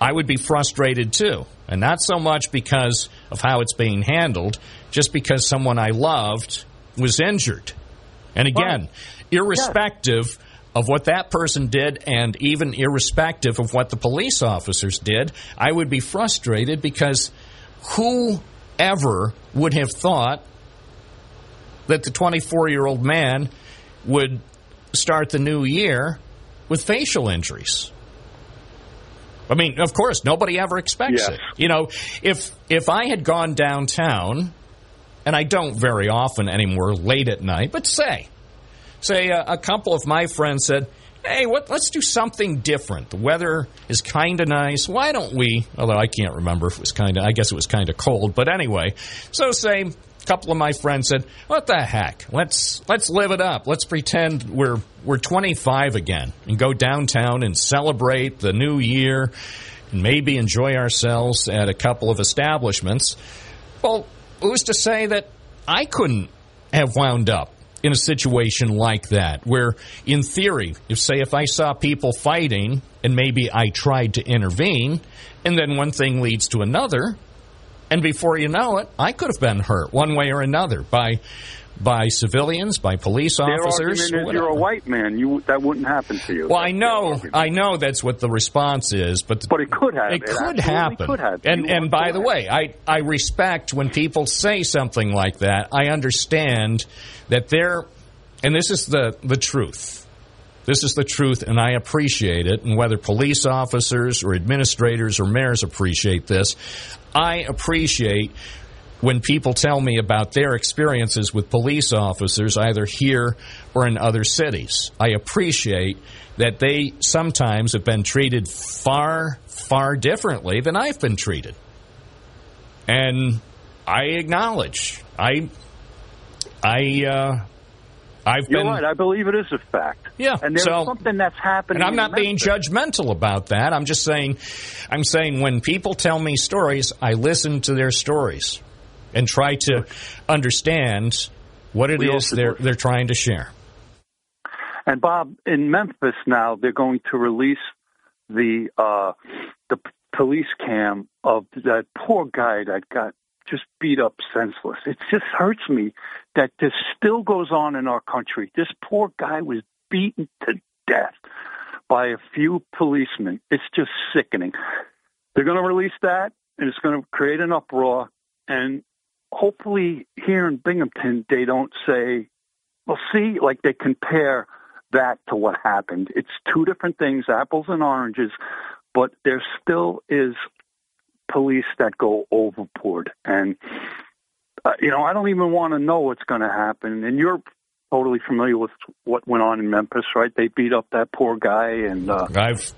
I would be frustrated too. And not so much because of how it's being handled, just because someone I loved was injured. And again, irrespective of what that person did and even irrespective of what the police officers did, I would be frustrated because whoever would have thought that the 24 year old man would start the new year with facial injuries? I mean, of course, nobody ever expects Yes. it. You know, if if I had gone downtown, and I don't very often anymore, late at night, but say, say a, a couple of my friends said, "Hey, what? Let's do something different. The weather is kind of nice. Why don't we?" Although I can't remember if it was kind of. I guess it was kind of cold, but anyway. So say a couple of my friends said, "What the heck? Let's let's live it up. Let's pretend we're we're 25 again and go downtown and celebrate the new year and maybe enjoy ourselves at a couple of establishments." Well, who's to say that I couldn't have wound up in a situation like that, where, in theory, if, say, if I saw people fighting and maybe I tried to intervene, and then one thing leads to another, and before you know it, I could have been hurt one way or another by by civilians, by police officers. Their argument is you're a white man. You that wouldn't happen to you. Well, I That's their know. I know that's what the response is, but But it could happen. it It could happen. could have. And You and by the have- way, I I respect when people say something like that. I understand that they're and this is the the truth. This is the truth, and I appreciate it. And whether police officers or administrators or mayors appreciate this, I appreciate when people tell me about their experiences with police officers, either here or in other cities. I appreciate that they sometimes have been treated far, far differently than I've been treated. And I acknowledge, I, I, uh, I've You're been. right. I believe it is a fact. Yeah, And there's so- something that's happening. And I'm not being judgmental about that. I'm just saying, I'm saying when people tell me stories, I listen to their stories and try to understand what it is they're they're trying to share. And Bob, in Memphis now, they're going to release the uh, the police cam of that poor guy that got just beat up senseless. It just hurts me that this still goes on in our country. This poor guy was beaten to death by a few policemen. It's just sickening. They're going to release that, and it's going to create an uproar. And hopefully, here in Binghamton, they don't say, well, see, like they compare that to what happened. It's two different things, apples and oranges, but there still is police that go overboard. And, uh, you know, I don't even want to know what's going to happen. And you're totally familiar with what went on in Memphis, right? They beat up that poor guy and, uh, I've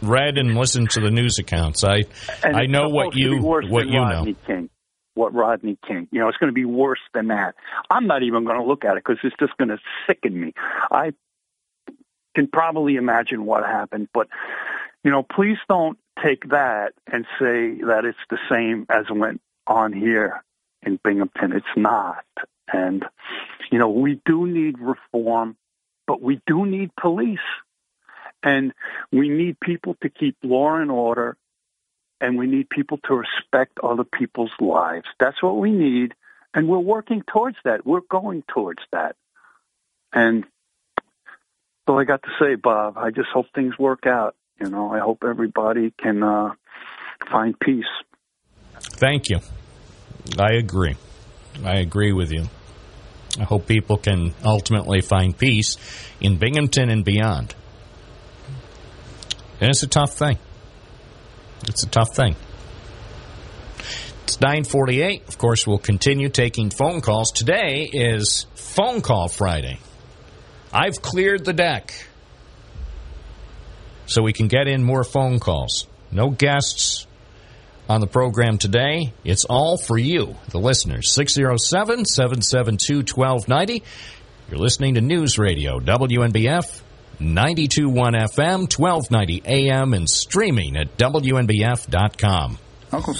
read and listened to the news accounts. I and I know what you what you know. Rodney King. What Rodney King, you know, it's going to be worse than that. I'm not even going to look at it because it's just going to sicken me. I can probably imagine what happened, but you know, please don't take that and say that it's the same as went on here in Binghamton. It's not, and you know, we do need reform, but we do need police, and we need people to keep law and order and we need people to respect other people's lives. That's what we need, and we're working towards that. We're going towards that. And all I got to say, Bob. I just hope things work out. You know, I hope everybody can uh, find peace. Thank you. I agree. I agree with you. I hope people can ultimately find peace in Binghamton and beyond. And it's a tough thing. It's a tough thing. It's 948. Of course, we'll continue taking phone calls. Today is Phone Call Friday. I've cleared the deck so we can get in more phone calls. No guests on the program today. It's all for you, the listeners. 607 772 1290. You're listening to News Radio, WNBF 921 FM, 1290 AM, and streaming at WNBF.com. Uncle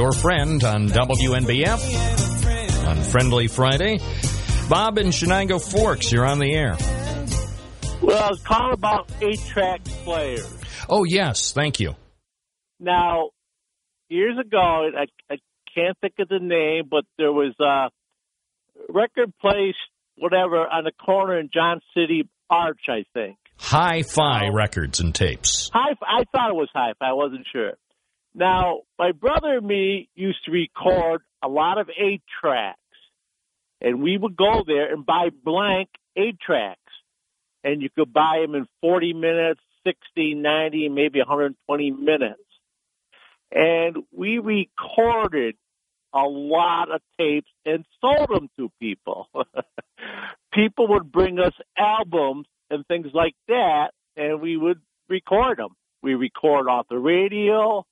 your friend on WNBF on Friendly Friday. Bob in Shenango Forks, you're on the air. Well, I was calling about eight-track players. Oh, yes, thank you. Now, years ago, I, I can't think of the name, but there was a record place, whatever, on the corner in John City Arch, I think. Hi Fi records and tapes. Hi, I thought it was hi Fi, I wasn't sure. Now, my brother and me used to record a lot of eight tracks, and we would go there and buy blank eight tracks, and you could buy them in 40 minutes, 60, 90, maybe 120 minutes. And we recorded a lot of tapes and sold them to people. people would bring us albums and things like that, and we would record them. We record off the radio,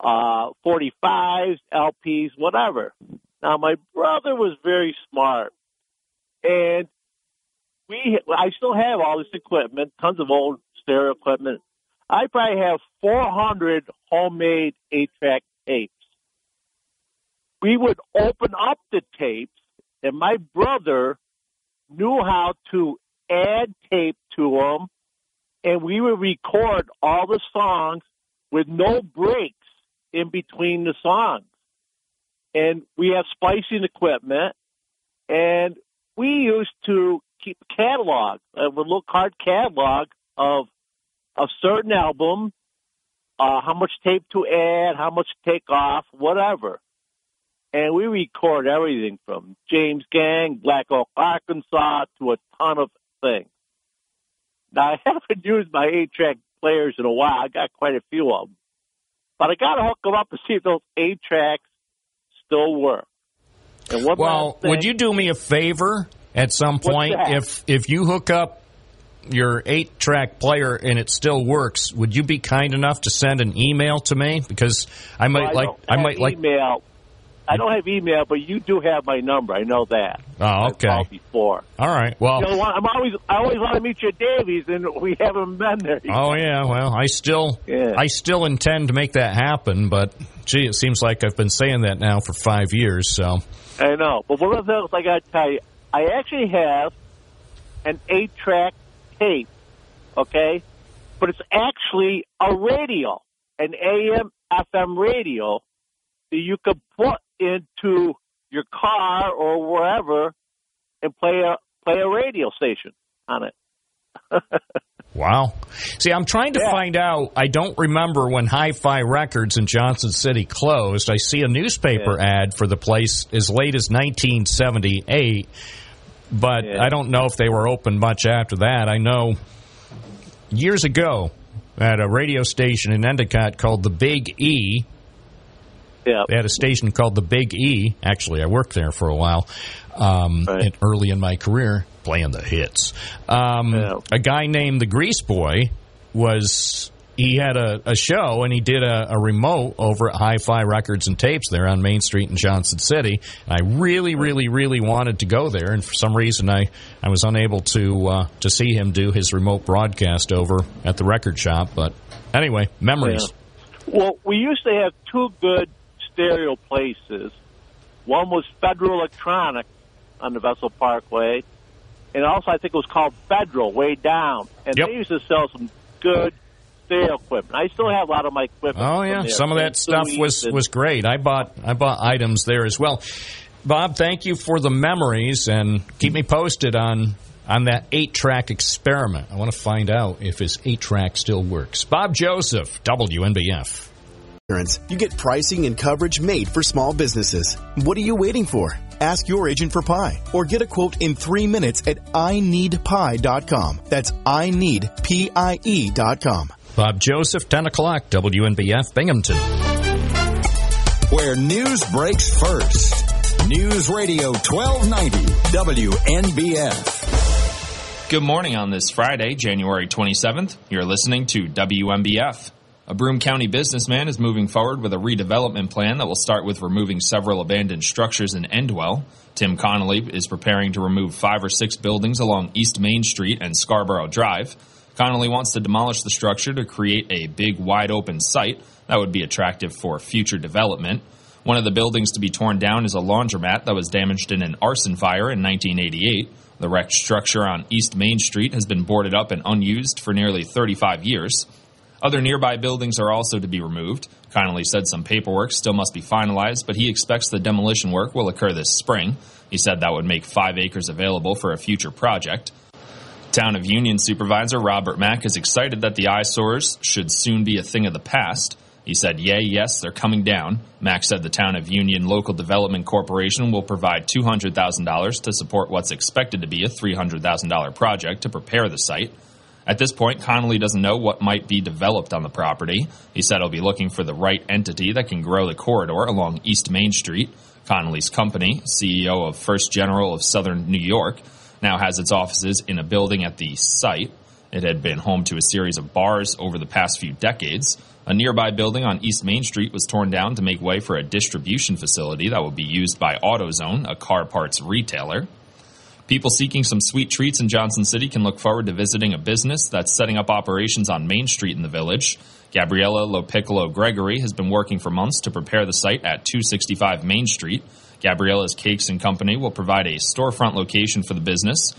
uh, 45s, LPs, whatever. Now, my brother was very smart, and we, I still have all this equipment, tons of old stereo equipment. I probably have 400 homemade eight-track tapes. We would open up the tapes, and my brother knew how to add tape to them, and we would record all the songs with no breaks in between the songs. And we have splicing equipment, and we used to keep catalog, a little card catalog of a certain album, uh, how much tape to add, how much to take off, whatever. And we record everything from James Gang, Black Oak, Arkansas, to a ton of things. Now, I haven't used my eight-track players in a while. I got quite a few of them. But I got to hook them up to see if those eight tracks still work. And one Well, thing, would you do me a favor at some point if if you hook up your eight track player and it still works? Would you be kind enough to send an email to me because I might I like I might like. I don't have email, but you do have my number. I know that. Oh, I've okay. called before. All right. Well. You know, I'm always, I always want to meet you at Davies, and we haven't been there. yet. Oh yeah, well, I still, Yeah. I still intend to make that happen, but gee, it seems like I've been saying that now for five years. So, I know. But one of the things I got to tell you, I actually have an eight-track tape, okay? But it's actually a radio, an AM FM radio that you could put into your car or wherever and play a play a radio station on it. Wow. See, I'm trying to Yeah. find out. I don't remember when Hi Fi Records in Johnson City closed. I see a newspaper ad for the place as late as 1978, but Yeah. I don't know if they were open much after that. I know years ago at a radio station in Endicott called the Big E, Yeah. they had a station called the Big E. Actually, I worked there for a while, um, Right. early in my career, playing the hits. Um, Yeah. A guy named the Grease Boy was. He had a, a show and he did a, a remote over at Hi Fi Records and Tapes there on Main Street in Johnson City. And I really, really, really wanted to go there, and for some reason I, I was unable to uh, to see him do his remote broadcast over at the record shop. But anyway, memories. Well, we used to have two good stereo places. One was Federal Electronic on the Vestal Parkway, and also I think it was called Federal way down. And Yep. they used to sell some good stereo equipment. I still have a lot of my equipment. Oh yeah, some of that stuff was and- was great. I bought I bought items there as well. Bob, thank you for the memories and keep me posted on on that eight track experiment. I want to find out if his eight track still works. Bob Joseph, WNBF. Insurance, you get pricing and coverage made for small businesses. What are you waiting for? Ask your agent for Pie or get a quote in three minutes at ineedpie.com. That's ineedpie.com. Bob Joseph, 10 o'clock, WNBF, Binghamton. Where news breaks first. News Radio 1290 WNBF. Good morning on this Friday, January 27th. You're listening to WNBF. A Broome County businessman is moving forward with a redevelopment plan that will start with removing several abandoned structures in Endwell. Tim Connolly is preparing to remove five or six buildings along East Main Street and Scarborough Drive. Connolly wants to demolish the structure to create a big, wide open site that would be attractive for future development. One of the buildings to be torn down is a laundromat that was damaged in an arson fire in 1988. The wrecked structure on East Main Street has been boarded up and unused for nearly 35 years. Other nearby buildings are also to be removed. Connolly said some paperwork still must be finalized, but he expects the demolition work will occur this spring. He said that would make five acres available for a future project. Town of Union Supervisor Robert Mack is excited that the eyesores should soon be a thing of the past. He said, Yay, yes, they're coming down. Mack said the Town of Union Local Development Corporation will provide $200,000 to support what's expected to be a $300,000 project to prepare the site. At this point, Connolly doesn't know what might be developed on the property. He said he'll be looking for the right entity that can grow the corridor along East Main Street. Connolly's company, CEO of First General of Southern New York, now has its offices in a building at the site. It had been home to a series of bars over the past few decades. A nearby building on East Main Street was torn down to make way for a distribution facility that will be used by AutoZone, a car parts retailer. People seeking some sweet treats in Johnson City can look forward to visiting a business that's setting up operations on Main Street in the village. Gabriella Lopiccolo Gregory has been working for months to prepare the site at 265 Main Street. Gabriella's Cakes and Company will provide a storefront location for the business.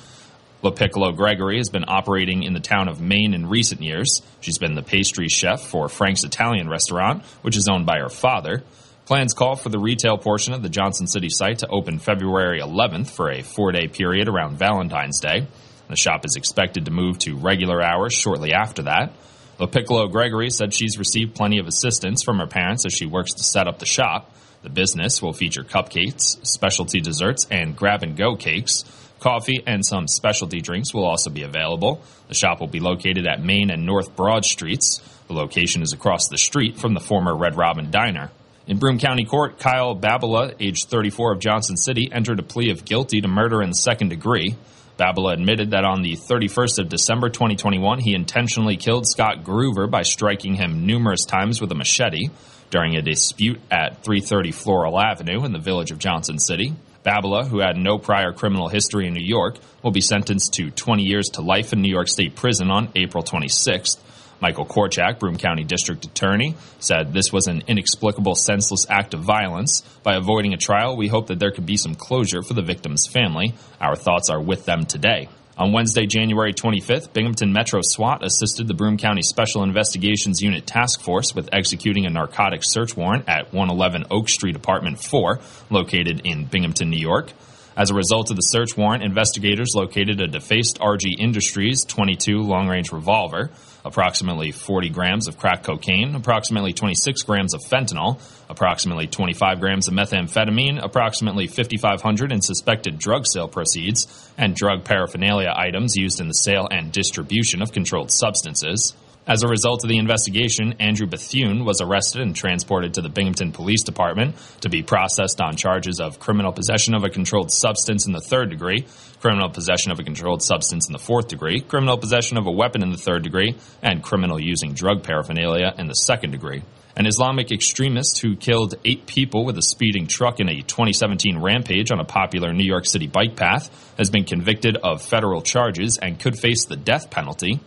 Lopiccolo Gregory has been operating in the town of Maine in recent years. She's been the pastry chef for Frank's Italian restaurant, which is owned by her father. Plans call for the retail portion of the Johnson City site to open February 11th for a four day period around Valentine's Day. The shop is expected to move to regular hours shortly after that. Lopiccolo Gregory said she's received plenty of assistance from her parents as she works to set up the shop. The business will feature cupcakes, specialty desserts, and grab and go cakes. Coffee and some specialty drinks will also be available. The shop will be located at Main and North Broad Streets. The location is across the street from the former Red Robin Diner. In Broome County Court, Kyle Babala, age 34 of Johnson City, entered a plea of guilty to murder in the second degree. Babala admitted that on the 31st of December 2021, he intentionally killed Scott Groover by striking him numerous times with a machete during a dispute at 330 Floral Avenue in the village of Johnson City. Babala, who had no prior criminal history in New York, will be sentenced to 20 years to life in New York State Prison on April 26th. Michael Korchak, Broome County District Attorney, said this was an inexplicable, senseless act of violence. By avoiding a trial, we hope that there could be some closure for the victim's family. Our thoughts are with them today. On Wednesday, January 25th, Binghamton Metro SWAT assisted the Broome County Special Investigations Unit Task Force with executing a narcotics search warrant at 111 Oak Street, Apartment 4, located in Binghamton, New York. As a result of the search warrant, investigators located a defaced RG Industries 22 long range revolver, approximately 40 grams of crack cocaine, approximately 26 grams of fentanyl, approximately 25 grams of methamphetamine, approximately 5,500 in suspected drug sale proceeds, and drug paraphernalia items used in the sale and distribution of controlled substances. As a result of the investigation, Andrew Bethune was arrested and transported to the Binghamton Police Department to be processed on charges of criminal possession of a controlled substance in the third degree, criminal possession of a controlled substance in the fourth degree, criminal possession of a weapon in the third degree, and criminal using drug paraphernalia in the second degree. An Islamic extremist who killed eight people with a speeding truck in a 2017 rampage on a popular New York City bike path has been convicted of federal charges and could face the death penalty.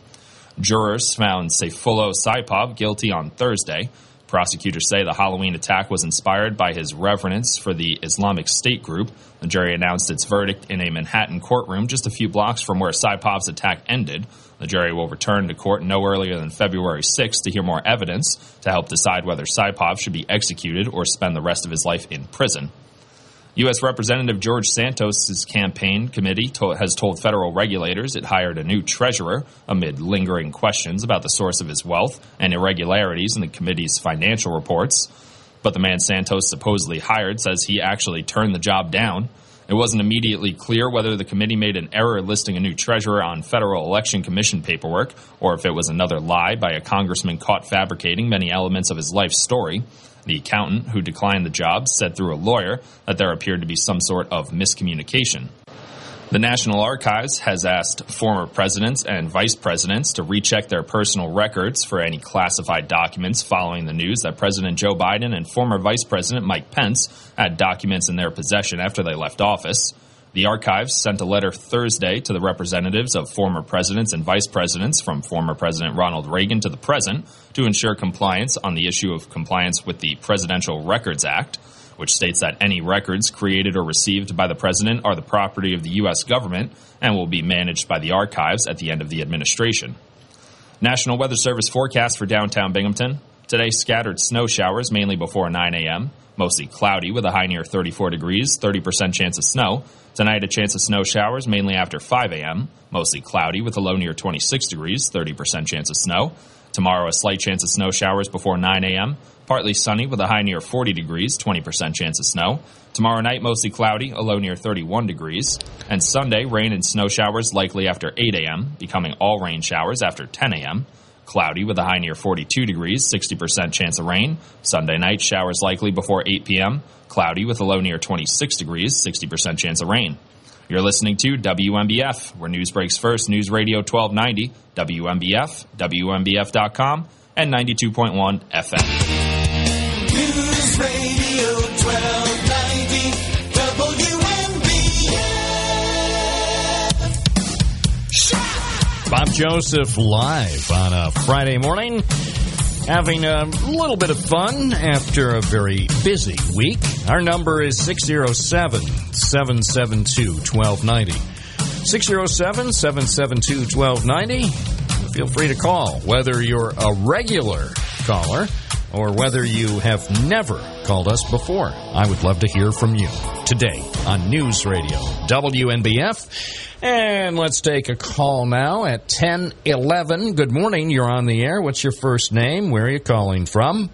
Jurors found Sayfullo Saipov guilty on Thursday. Prosecutors say the Halloween attack was inspired by his reverence for the Islamic State group. The jury announced its verdict in a Manhattan courtroom just a few blocks from where Saipov's attack ended. The jury will return to court no earlier than February 6 to hear more evidence to help decide whether Saipov should be executed or spend the rest of his life in prison. U.S. Representative George Santos' campaign committee to- has told federal regulators it hired a new treasurer amid lingering questions about the source of his wealth and irregularities in the committee's financial reports. But the man Santos supposedly hired says he actually turned the job down. It wasn't immediately clear whether the committee made an error listing a new treasurer on Federal Election Commission paperwork or if it was another lie by a congressman caught fabricating many elements of his life story. The accountant who declined the job said through a lawyer that there appeared to be some sort of miscommunication. The National Archives has asked former presidents and vice presidents to recheck their personal records for any classified documents following the news that President Joe Biden and former Vice President Mike Pence had documents in their possession after they left office. The archives sent a letter Thursday to the representatives of former presidents and vice presidents from former President Ronald Reagan to the present to ensure compliance on the issue of compliance with the Presidential Records Act, which states that any records created or received by the president are the property of the U.S. government and will be managed by the archives at the end of the administration. National Weather Service forecast for downtown Binghamton. Today, scattered snow showers mainly before 9 a.m. Mostly cloudy with a high near 34 degrees, 30% chance of snow. Tonight, a chance of snow showers mainly after 5 a.m. Mostly cloudy with a low near 26 degrees, 30% chance of snow. Tomorrow, a slight chance of snow showers before 9 a.m. Partly sunny with a high near 40 degrees, 20% chance of snow. Tomorrow night, mostly cloudy, a low near 31 degrees. And Sunday, rain and snow showers likely after 8 a.m., becoming all rain showers after 10 a.m. Cloudy with a high near 42 degrees, 60% chance of rain. Sunday night, showers likely before 8 p.m. Cloudy with a low near 26 degrees, 60% chance of rain. You're listening to WNBF, where news breaks first. News Radio 1290, WNBF, WNBF.com, and 92.1 FM. Bob Joseph live on a Friday morning. Having a little bit of fun after a very busy week. Our number is 607 772 1290. 607 772 1290. Feel free to call, whether you're a regular caller or whether you have never called us before. I would love to hear from you today on News Radio WNBF. And let's take a call now at 1011. Good morning. You're on the air. What's your first name? Where are you calling from?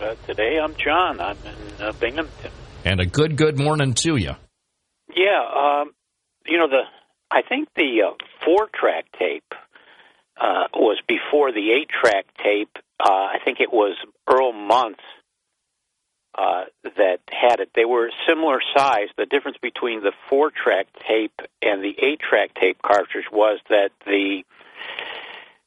Uh, today I'm John. I'm in uh, Binghamton. And a good, good morning to you. Yeah, um, you know the. I think the uh, four-track tape uh, was before the eight-track tape. Uh, I think it was Earl Muntz uh, that had it. They were similar size. The difference between the four-track tape and the eight-track tape cartridge was that the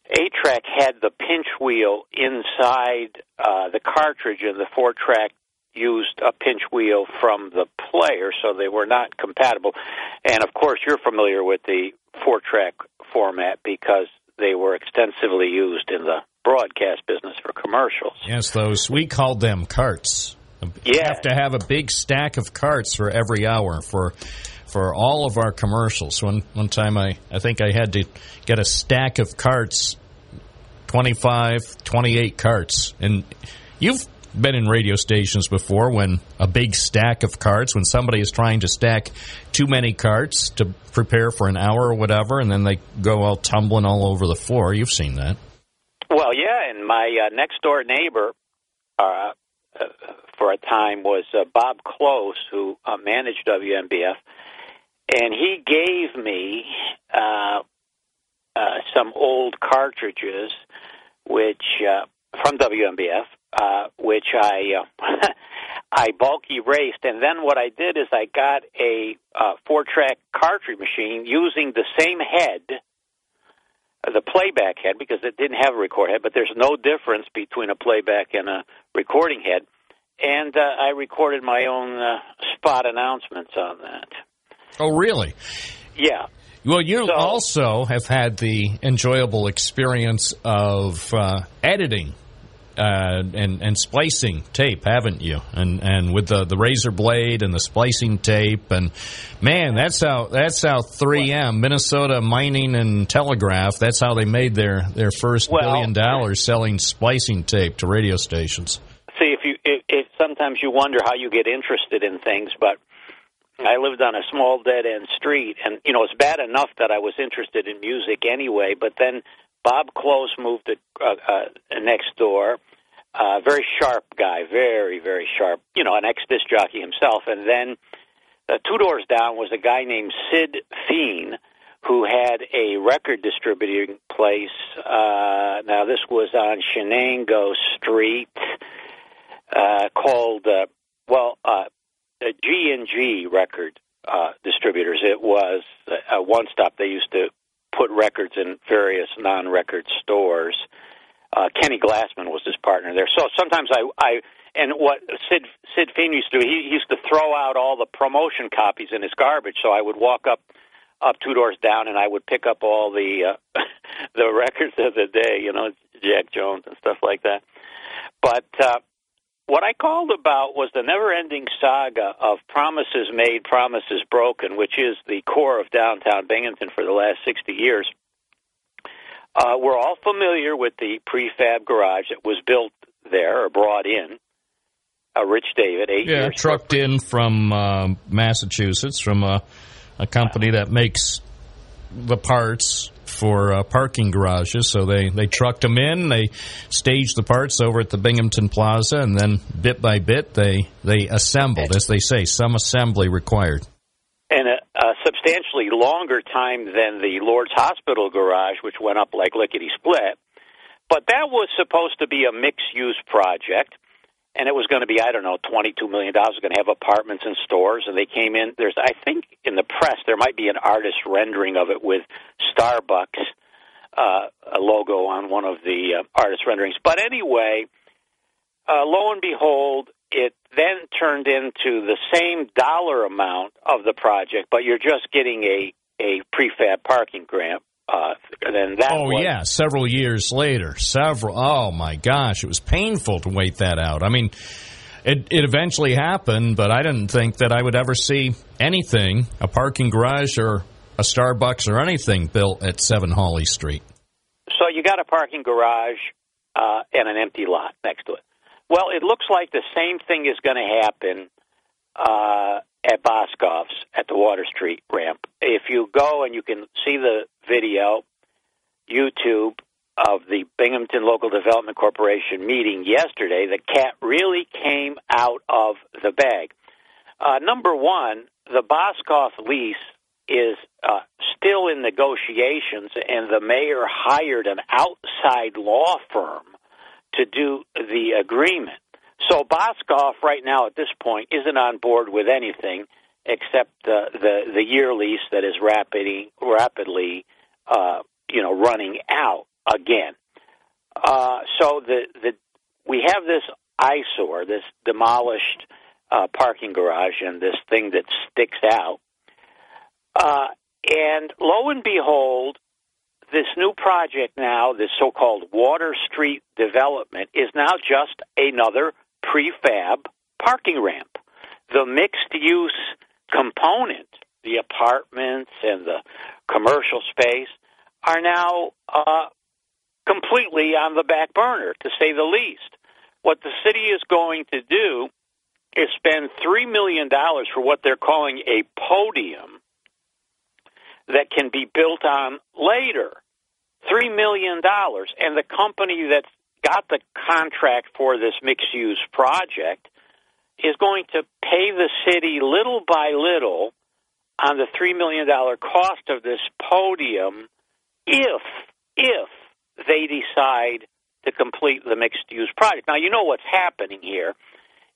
eight-track had the pinch wheel inside uh, the cartridge, and the four-track used a pinch wheel from the player, so they were not compatible. And of course, you're familiar with the four-track format because they were extensively used in the broadcast business for commercials. Yes, those we called them carts. You Yeah. have to have a big stack of carts for every hour for for all of our commercials. One one time I, I think I had to get a stack of carts 25, 28 carts. And you've been in radio stations before when a big stack of carts, when somebody is trying to stack too many carts to prepare for an hour or whatever, and then they go all tumbling all over the floor. You've seen that. Well, yeah, and my uh, next door neighbor uh, uh, for a time was uh, Bob Close, who uh, managed WNBF, and he gave me uh, uh, some old cartridges, which uh, from WNBF, uh, which I uh, I bulk erased, and then what I did is I got a uh, four track cartridge machine using the same head the playback head because it didn't have a record head, but there's no difference between a playback and a recording head. And uh, I recorded my own uh, spot announcements on that. Oh, really? Yeah. Well, you So- also have had the enjoyable experience of uh, editing uh, and and splicing tape, haven't you? And and with the, the razor blade and the splicing tape, and man, that's how that's how 3M Minnesota Mining and Telegraph. That's how they made their their first Well- billion dollars selling splicing tape to radio stations. See, if you, if, if sometimes you wonder how you get interested in things, but I lived on a small dead end street, and you know it's bad enough that I was interested in music anyway. But then Bob Close moved to, uh, uh, next door. Uh, very sharp guy, very very sharp. You know, an ex disc jockey himself. And then uh, two doors down was a guy named Sid Feen, who had a record distributing place. Uh, now this was on Shenango Street, uh, called uh, well. Uh, G and G record uh, distributors. It was a one stop. They used to put records in various non-record stores. Kenny Glassman was his partner there. So sometimes I, I and what Sid Sid Feen used to do, he used to throw out all the promotion copies in his garbage. So I would walk up up two doors down and I would pick up all the uh, the records of the day, you know, Jack Jones and stuff like that. But uh, what I called about was the never-ending saga of promises made, promises broken, which is the core of downtown Binghamton for the last 60 years. Uh, we're all familiar with the prefab garage that was built there or brought in. Uh, Rich David, eight Yeah, years. trucked in from uh, Massachusetts from a, a company that makes the parts for uh, parking garages. So they, they trucked them in, they staged the parts over at the Binghamton Plaza, and then bit by bit they they assembled, as they say, some assembly required. and a substantially longer time than the Lourdes Hospital garage, which went up like lickety split. But that was supposed to be a mixed use project, and it was going to be I don't know twenty two million dollars. Going to have apartments and stores, and they came in. There's I think in the press there might be an artist rendering of it with Starbucks uh, a logo on one of the uh, artist renderings. But anyway, uh, lo and behold, it then turned into the same dollar amount of the project, but you're just getting a a prefab parking grant. Uh, then that oh was, yeah, several years later, several. Oh my gosh, it was painful to wait that out. I mean, it it eventually happened, but I didn't think that I would ever see anything, a parking garage or a Starbucks or anything built at Seven Hawley Street. So you got a parking garage uh, and an empty lot next to it. Well, it looks like the same thing is going to happen uh, at Boscov's at the Water Street ramp. If you go and you can see the video, YouTube of the Binghamton Local Development Corporation meeting yesterday, the cat really came out of the bag. Uh, number one, the Boscov lease is uh, still in negotiations, and the mayor hired an outside law firm to do the agreement. So Boscov, right now at this point, isn't on board with anything except uh, the the year lease that is rapidly rapidly uh, you know running out again. Uh, so the the we have this eyesore, this demolished uh, parking garage, and this thing that sticks out. Uh, and lo and behold, this new project now, this so-called Water Street development, is now just another prefab parking ramp. The mixed-use component, the apartments and the commercial space, are now uh, completely on the back burner, to say the least. what the city is going to do is spend $3 million for what they're calling a podium that can be built on later. $3 million. And the company that's got the contract for this mixed use project is going to pay the city little by little on the $3 million cost of this podium if, if they decide to complete the mixed use project. Now, you know what's happening here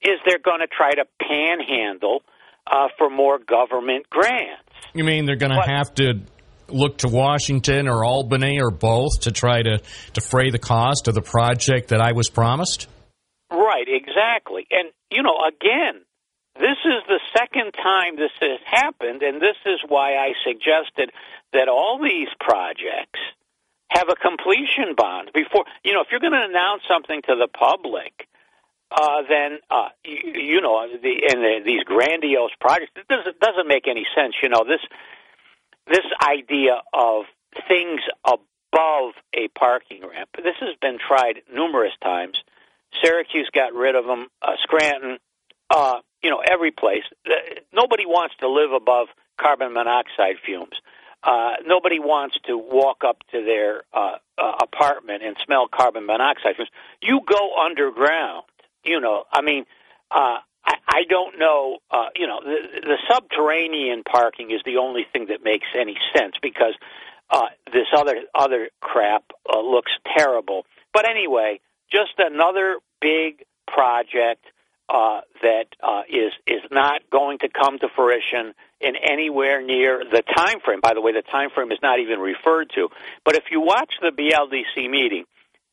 is they're going to try to panhandle uh, for more government grants. You mean they're going to have to look to Washington or Albany or both to try to defray the cost of the project that I was promised? Right, exactly. And, you know, again, this is the second time this has happened, and this is why I suggested that all these projects have a completion bond before, you know, if you're going to announce something to the public, uh, then uh, you, you know the and the, these grandiose projects. It doesn't doesn't make any sense. You know this this idea of things above a parking ramp. This has been tried numerous times. Syracuse got rid of them. Uh, Scranton, uh, you know, every place. Nobody wants to live above carbon monoxide fumes. Uh, nobody wants to walk up to their uh, uh, apartment and smell carbon monoxide fumes. You go underground. You know, I mean, uh, I, I don't know. Uh, you know, the, the subterranean parking is the only thing that makes any sense because uh, this other other crap uh, looks terrible. But anyway, just another big project uh, that uh, is is not going to come to fruition in anywhere near the time frame. By the way, the time frame is not even referred to. But if you watch the BLDC meeting,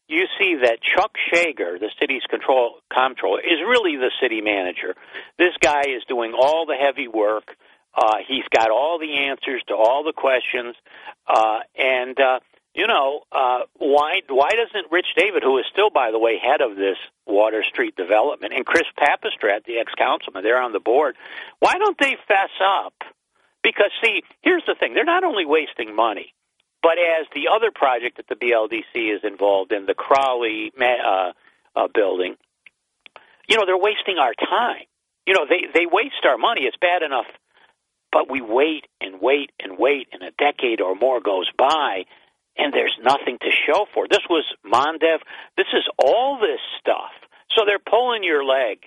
you see that Chuck Shager, the city's control comptroller, is really the city manager. This guy is doing all the heavy work. Uh, he's got all the answers to all the questions, uh, and uh, you know uh, why? Why doesn't Rich David, who is still, by the way, head of this Water Street development, and Chris Papastrat, the ex-councilman, they're on the board. Why don't they fess up? Because see, here's the thing: they're not only wasting money, but as the other project that the BLDC is involved in, the Crowley uh, uh, building, you know, they're wasting our time. You know, they they waste our money. It's bad enough, but we wait and wait and wait, and a decade or more goes by, and there's nothing to show for. This was Mondev. This is all this stuff. So they're pulling your leg.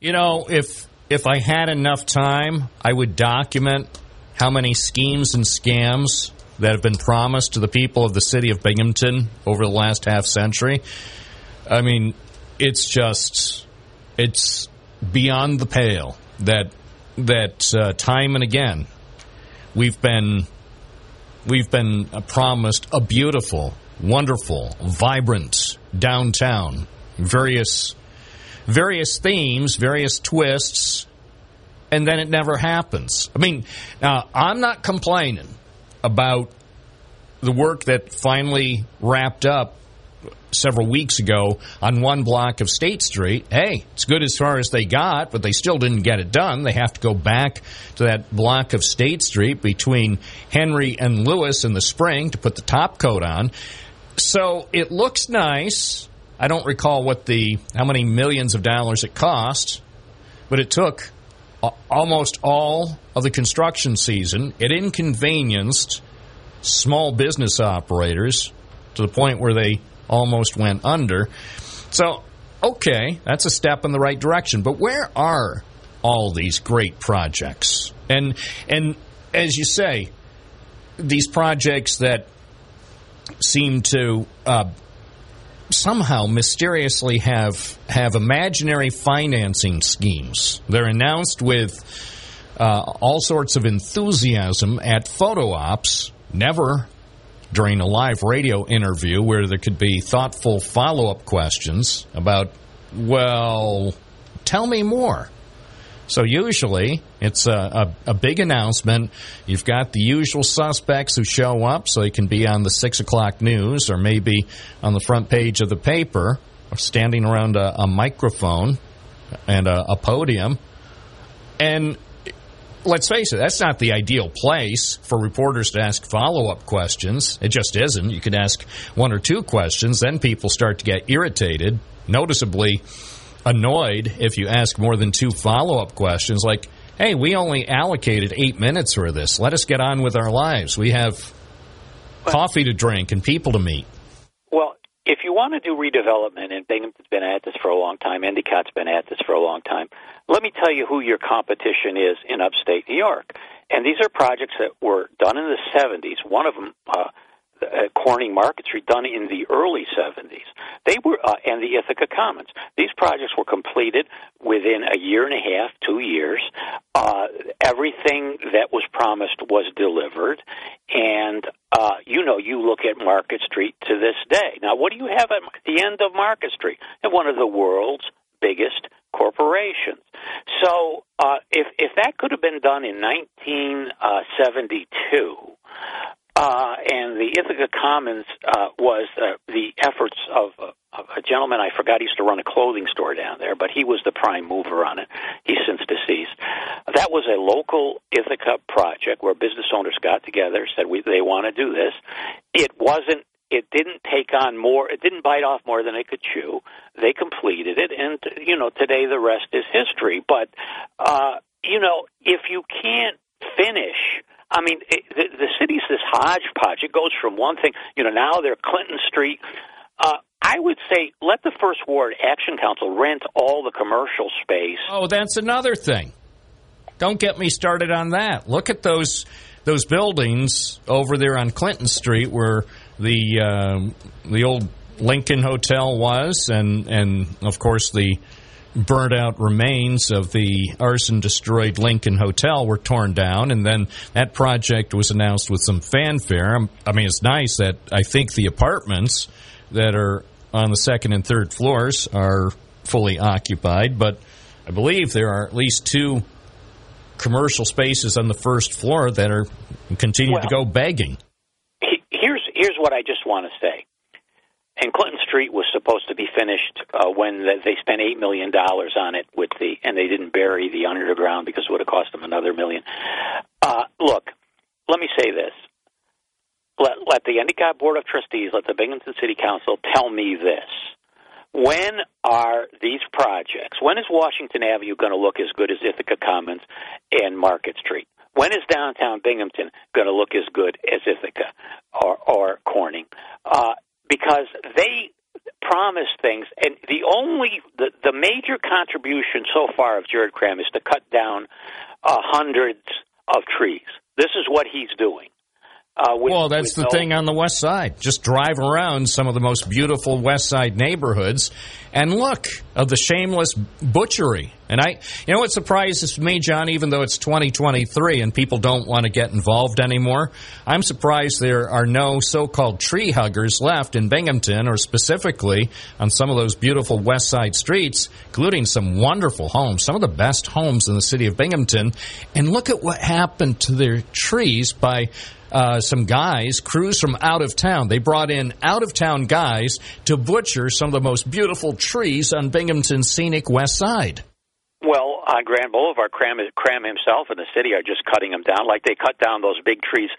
You know, if if I had enough time, I would document how many schemes and scams that have been promised to the people of the city of Binghamton over the last half century. I mean, it's just it's beyond the pale that that uh, time and again we've been we've been promised a beautiful, wonderful, vibrant downtown, various various themes, various twists, and then it never happens. I mean, uh, I'm not complaining about the work that finally wrapped up several weeks ago on one block of State Street. Hey, it's good as far as they got, but they still didn't get it done. They have to go back to that block of State Street between Henry and Lewis in the spring to put the top coat on. So it looks nice. I don't recall what the how many millions of dollars it cost, but it took almost all of the construction season. It inconvenienced small business operators to the point where they almost went under. So, okay, that's a step in the right direction. But where are all these great projects? And and as you say, these projects that seem to uh, somehow mysteriously have have imaginary financing schemes. They're announced with uh, all sorts of enthusiasm at photo ops, never during a live radio interview where there could be thoughtful follow up questions about, well, tell me more. So usually it's a, a, a, big announcement. You've got the usual suspects who show up, so they can be on the six o'clock news or maybe on the front page of the paper, or standing around a, a microphone and a, a podium. And let's face it, that's not the ideal place for reporters to ask follow up questions. It just isn't. You can ask one or two questions, then people start to get irritated noticeably annoyed if you ask more than two follow up questions like, hey, we only allocated eight minutes for this. Let us get on with our lives. We have coffee to drink and people to meet. Well, if you want to do redevelopment, and Binghamton's been at this for a long time, Endicott's been at this for a long time, let me tell you who your competition is in upstate New York. And these are projects that were done in the 70s. One of them, uh, uh, Corning Market Street, done in the early 70s. They were, uh, and the Ithaca Commons. These projects were completed within a year and a half, two years. Uh, everything that was promised was delivered, and uh, you know, you look at Market Street to this day. Now, what do you have at the end of Market Street? And one of the world's biggest corporations. So, uh, if if that could have been done in 1972, uh, and the Ithaca Commons uh, was uh, the efforts of, uh, of a gentleman I forgot he used to run a clothing store down there, but he was the prime mover on it. He's since deceased. That was a local Ithaca project where business owners got together, said we, they want to do this. It wasn't it didn't take on more it didn't bite off more than it could chew they completed it and you know today the rest is history but uh you know if you can't finish I mean, it, the, the city's this hodgepodge. It goes from one thing, you know, now they're Clinton Street. Uh, I would say let the First Ward Action Council rent all the commercial space. Oh, that's another thing. Don't get me started on that. Look at those those buildings over there on Clinton Street where the uh, the old Lincoln Hotel was, and and of course the burnt out remains of the arson destroyed Lincoln Hotel were torn down, and then that project was announced with some fanfare. Um, I mean, it's nice that I think the apartments that are on the second and third floors are fully occupied, but I believe there are at least two commercial spaces on the first floor that are continue well, to go begging. Here's here's what I just want to say and Clinton Street was supposed to be finished uh, when they spent eight million dollars on it with the, and they didn't bury the underground because it would have cost them another million. Uh, look, let me say this: let, let the Endicott Board of Trustees, let the Binghamton City Council tell me this: when are these projects? When is Washington Avenue going to look as good as Ithaca Commons and Market Street? When is downtown Binghamton going to look as good as Ithaca or, or Corning? Uh, because they promise things, and the only the, the major contribution so far of Jared Kraham is to cut down uh, hundreds of trees. This is what he's doing. Uh, with, well, that's the no- thing on the west side. Just drive around some of the most beautiful west side neighborhoods and look of the shameless butchery. And I, you know, what surprises me, John, even though it's 2023 and people don't want to get involved anymore, I'm surprised there are no so-called tree huggers left in Binghamton or specifically on some of those beautiful west side streets, including some wonderful homes, some of the best homes in the city of Binghamton. And look at what happened to their trees by uh, some guys, crews from out of town. They brought in out of town guys to butcher some of the most beautiful trees on Binghamton's scenic west side. Well, on Grand Boulevard, Cram, Kraham himself and the city are just cutting them down, like they cut down those big trees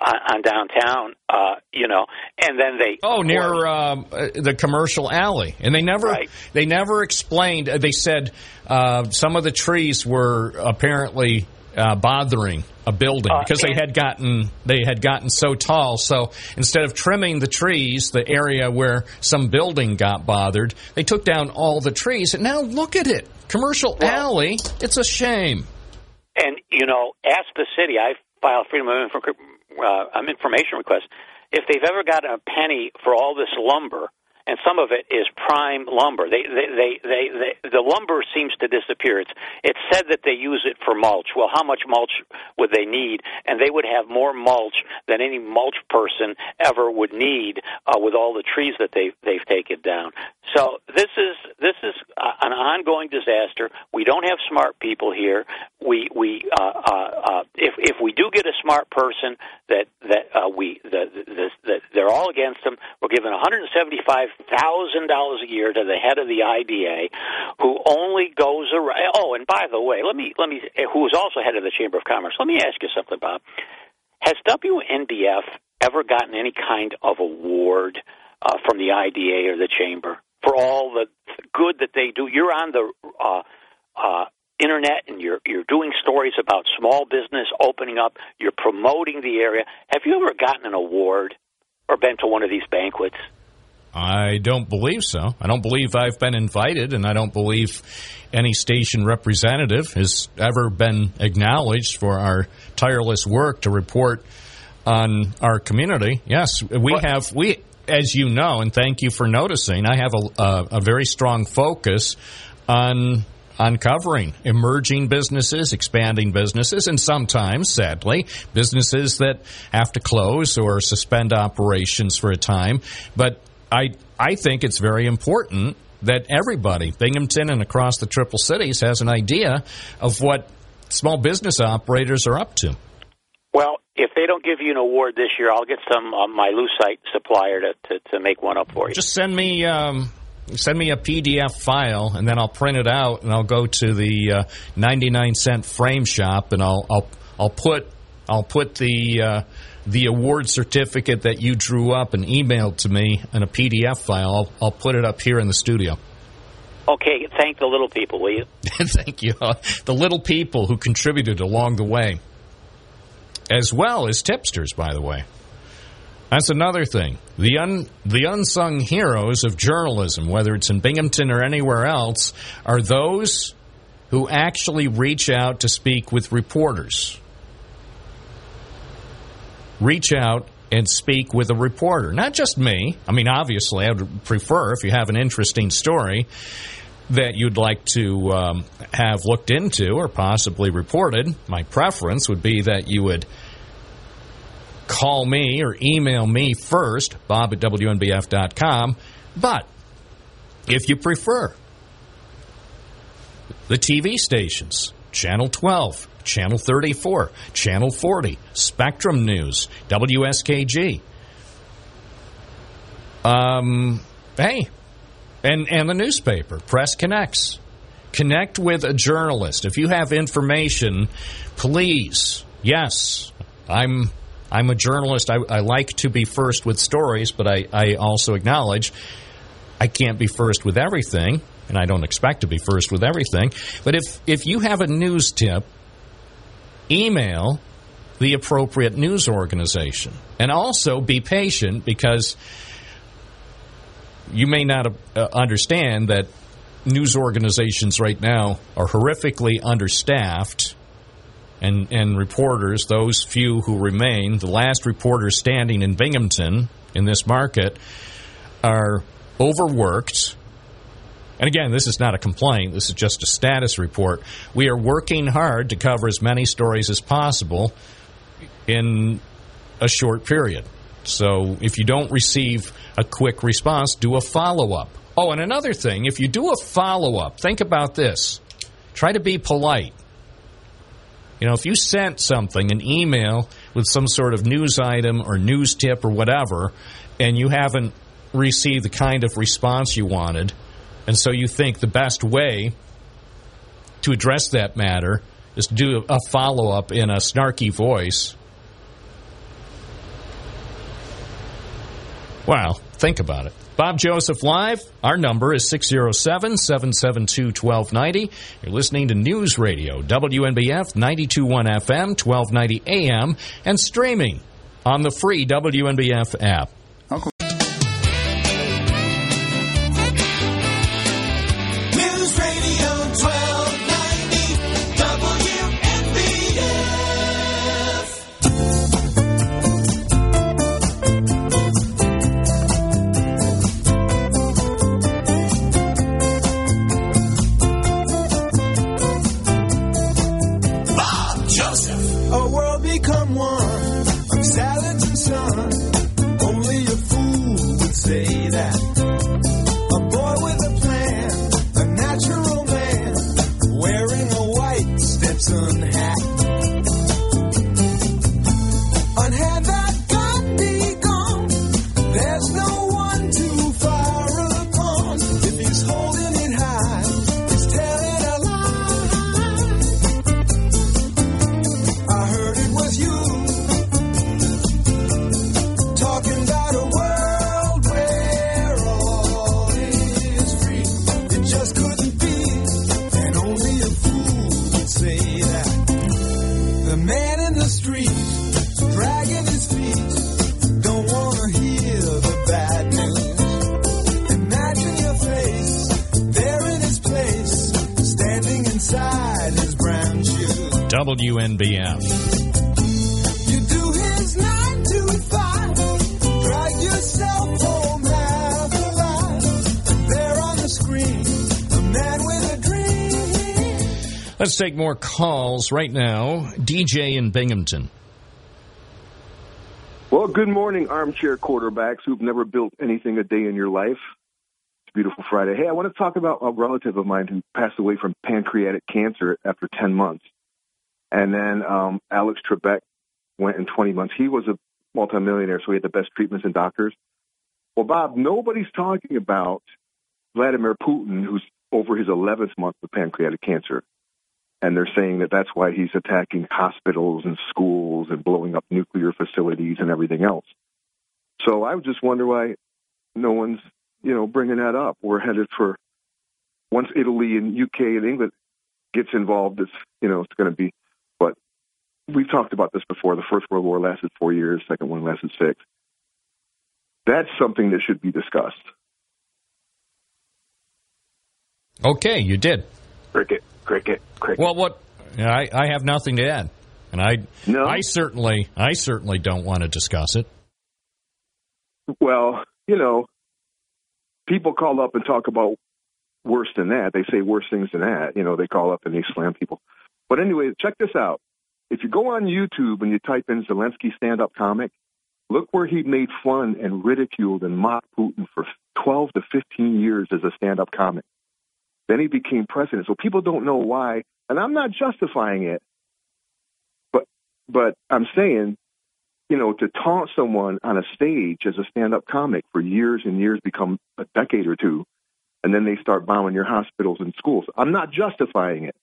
on, on downtown, uh, you know, and then they oh near uh, the commercial alley, and they never right. they never explained. They said uh, some of the trees were apparently uh, bothering a building uh, because they had gotten they had gotten so tall. So instead of trimming the trees, the area where some building got bothered, they took down all the trees. And now look at it, commercial well, alley. It's a shame. And you know, ask the city. I filed freedom of uh, information request. If they've ever gotten a penny for all this lumber and some of it is prime lumber. They, they, they, they, they, the lumber seems to disappear. It's, it's said that they use it for mulch. Well, how much mulch would they need? And they would have more mulch than any mulch person ever would need uh, with all the trees that they, they've taken down. So this is this is uh, an ongoing disaster. We don't have smart people here. We we uh, uh, uh, if if we do get a smart person that that uh, we the, the, the, they're all against them. We're giving one hundred seventy five thousand dollars a year to the head of the IDA, who only goes around. Oh, and by the way, let me let me who is also head of the Chamber of Commerce. Let me ask you something, Bob. Has WNBF ever gotten any kind of award uh, from the IDA or the Chamber? for all the good that they do. You're on the uh, uh, internet and you're you're doing stories about small business opening up. You're promoting the area. Have you ever gotten an award or been to one of these banquets? I don't believe so. I don't believe I've been invited, and I don't believe any station representative has ever been acknowledged for our tireless work to report on our community. Yes, we What- have we. As you know, and thank you for noticing, I have a, a, a very strong focus on on covering emerging businesses, expanding businesses, and sometimes, sadly, businesses that have to close or suspend operations for a time. But I I think it's very important that everybody, Binghamton and across the Triple Cities, has an idea of what small business operators are up to. Well, if they don't give you an award this year, I'll get some uh, my Lucite supplier to, to to make one up for you. Just send me um, send me a PDF file, and then I'll print it out, and I'll go to the uh, ninety nine cent frame shop, and I'll I'll I'll put I'll put the uh, the award certificate that you drew up and emailed to me in a PDF file. I'll, I'll put it up here in the studio. Okay, thank the little people, will you? Thank you. the little people who contributed along the way, as well as tipsters, by the way. That's another thing. The un, the unsung heroes of journalism, whether it's in Binghamton or anywhere else, are those who actually reach out to speak with reporters. Reach out and speak with a reporter, not just me. I mean, obviously, I would prefer if you have an interesting story that you'd like to um, have looked into or possibly reported. My preference would be that you would call me or email me first, bob at wnbf.com. But if you prefer, the TV stations, Channel 12, Channel 34, Channel 40, Spectrum News, WSKG. Um, hey, and and the newspaper, Press Connects. Connect with a journalist. If you have information, please. Yes, I'm I'm a journalist. I, I like to be first with stories, but I, I also acknowledge I can't be first with everything, and I don't expect to be first with everything. But if if you have a news tip, email the appropriate news organization, and also be patient because you may not uh, understand that news organizations right now are horrifically understaffed and and reporters those few who remain the last reporters standing in Binghamton in this market are overworked and again this is not a complaint this is just a status report we are working hard to cover as many stories as possible in a short period so if you don't receive a quick response, do a follow up. Oh, and another thing, if you do a follow up, think about this. Try to be polite. You know, if you sent something, an email with some sort of news item or news tip or whatever, and you haven't received the kind of response you wanted, and so you think the best way to address that matter is to do a follow up in a snarky voice, Wow, think about it. Bob Joseph Live. Our number is 607 772 1290. You're listening to News Radio, WNBF 921 FM, 1290 AM, and streaming on the free WNBF app. Take more calls right now. DJ in Binghamton. Well, good morning, armchair quarterbacks who've never built anything a day in your life. It's beautiful Friday. Hey, I want to talk about a relative of mine who passed away from pancreatic cancer after 10 months. And then um, Alex Trebek went in 20 months. He was a multimillionaire, so he had the best treatments and doctors. Well, Bob, nobody's talking about Vladimir Putin, who's over his 11th month with pancreatic cancer. And they're saying that that's why he's attacking hospitals and schools and blowing up nuclear facilities and everything else. So I just wonder why no one's, you know, bringing that up. We're headed for once Italy and UK and England gets involved, it's, you know, it's going to be, but we've talked about this before. The First World War lasted four years, second one lasted six. That's something that should be discussed. Okay, you did. Cricket, cricket, cricket. Well, what? I, I have nothing to add, and I I certainly I certainly don't want to discuss it. Well, you know, people call up and talk about worse than that. They say worse things than that. You know, they call up and they slam people. But anyway, check this out. If you go on YouTube and you type in Zelensky stand-up comic, look where he made fun and ridiculed and mocked Putin for 12 to 15 years as a stand-up comic. Then he became president. So people don't know why, and I'm not justifying it, but but I'm saying, you know, to taunt someone on a stage as a stand-up comic for years and years, become a decade or two, and then they start bombing your hospitals and schools. I'm not justifying it.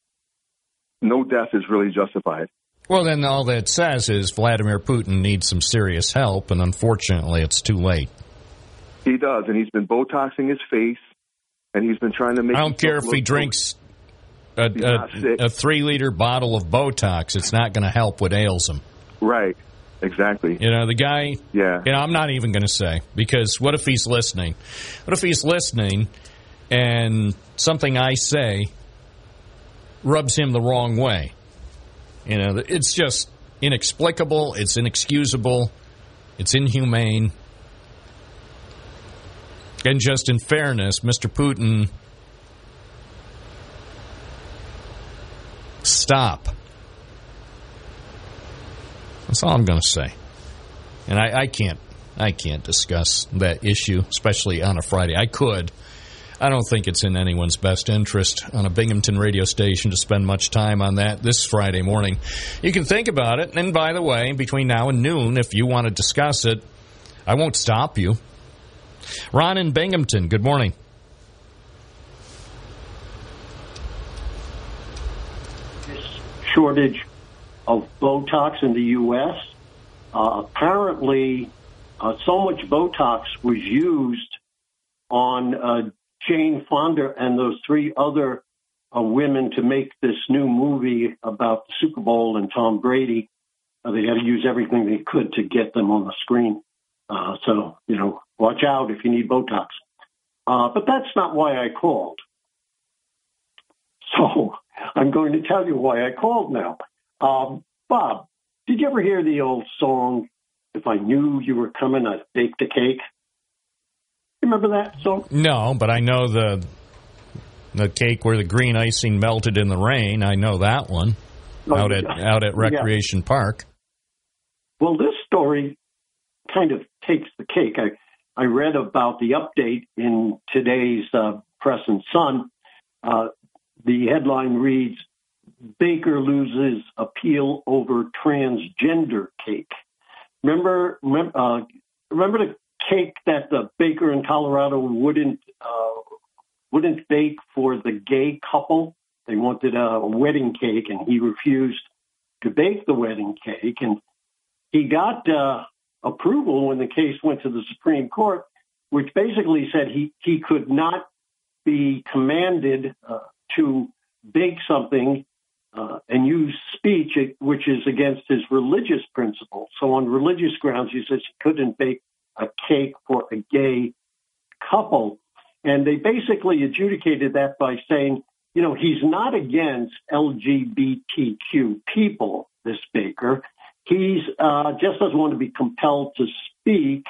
No death is really justified. Well, then all that says is Vladimir Putin needs some serious help, and unfortunately, it's too late. He does, and he's been Botoxing his face, and he's been trying to make. I don't care if he drinks a, He's not sick. a, a three liter bottle of Botox. It's not going to help what ails him. Right. Exactly. You know, the guy. Yeah. You know, I'm not even going to say because what if he's listening? What if he's listening and something I say rubs him the wrong way? You know, it's just inexplicable. It's inexcusable. It's inhumane. And just in fairness, Mr. Putin, stop. That's all I'm going to say. And I, I can't, I can't discuss that issue, especially on a Friday. I could. I don't think it's in anyone's best interest on a Binghamton radio station to spend much time on that this Friday morning. You can think about it. And by the way, between now and noon, if you want to discuss it, I won't stop you. Ron in Binghamton, good morning. This shortage of Botox in the U.S. Uh, apparently, uh, so much Botox was used on uh, Jane Fonda and those three other uh, women to make this new movie about the Super Bowl and Tom Brady. Uh, they had to use everything they could to get them on the screen. Uh, so, you know, watch out if you need Botox. Uh, but that's not why I called. So I'm going to tell you why I called now. Um, Bob, did you ever hear the old song, If I Knew You Were Coming, I'd Bake the Cake? Remember that song? No, but I know the the cake where the green icing melted in the rain. I know that one Oh, out at yeah. out at Yeah. Recreation Park. Well, this story kind of takes the cake. I, I read about the update in today's uh, Press and Sun. Uh, the headline reads Baker loses appeal over transgender cake. Remember, remember, uh, remember the cake that the baker in Colorado wouldn't uh, wouldn't bake for the gay couple. They wanted a wedding cake, and he refused to bake the wedding cake. And he got uh, approval when the case went to the Supreme Court, which basically said he he could not be commanded uh, to bake something uh, and use speech which is against his religious principles. So on religious grounds, he says he couldn't bake a cake for a gay couple. And they basically adjudicated that by saying you know, he's not against LGBTQ people, this Baker. He's uh, just doesn't want to be compelled to speak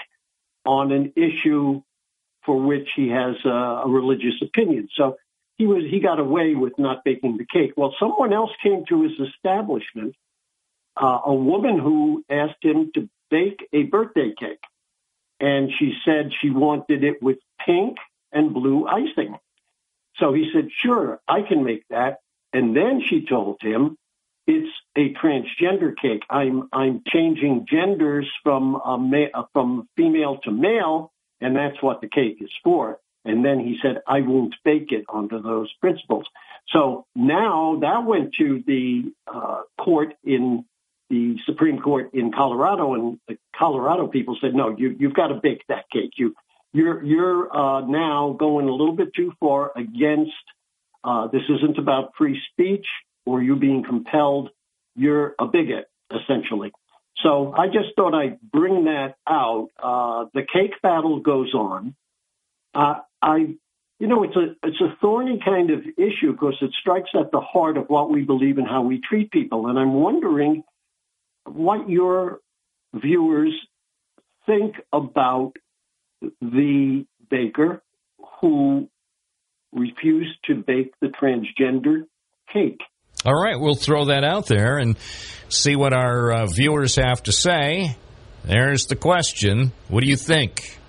on an issue for which he has uh, a religious opinion. So he was he got away with not baking the cake. Well, someone else came to his establishment, uh, a woman who asked him to bake a birthday cake, and she said she wanted it with pink and blue icing. So he said, "Sure, I can make that." And then she told him, "It's a transgender cake. I'm I'm changing genders from a ma- from female to male, and that's what the cake is for." And then he said, I won't bake it under those principles. So now that went to the uh, court in the Supreme Court in Colorado, and the Colorado people said, no, you, you've got to bake that cake. You, you're, you're uh, now going a little bit too far against. Uh, this isn't about free speech or you're being compelled. You're a bigot, essentially. So I just thought I'd bring that out. Uh, the cake battle goes on. Uh, I, you know, it's a it's a thorny kind of issue because it strikes at the heart of what we believe and how we treat people. And I'm wondering what your viewers think about the baker who refused to bake the transgender cake. All right, we'll throw that out there and see what our uh, viewers have to say. There's the question. What do you think?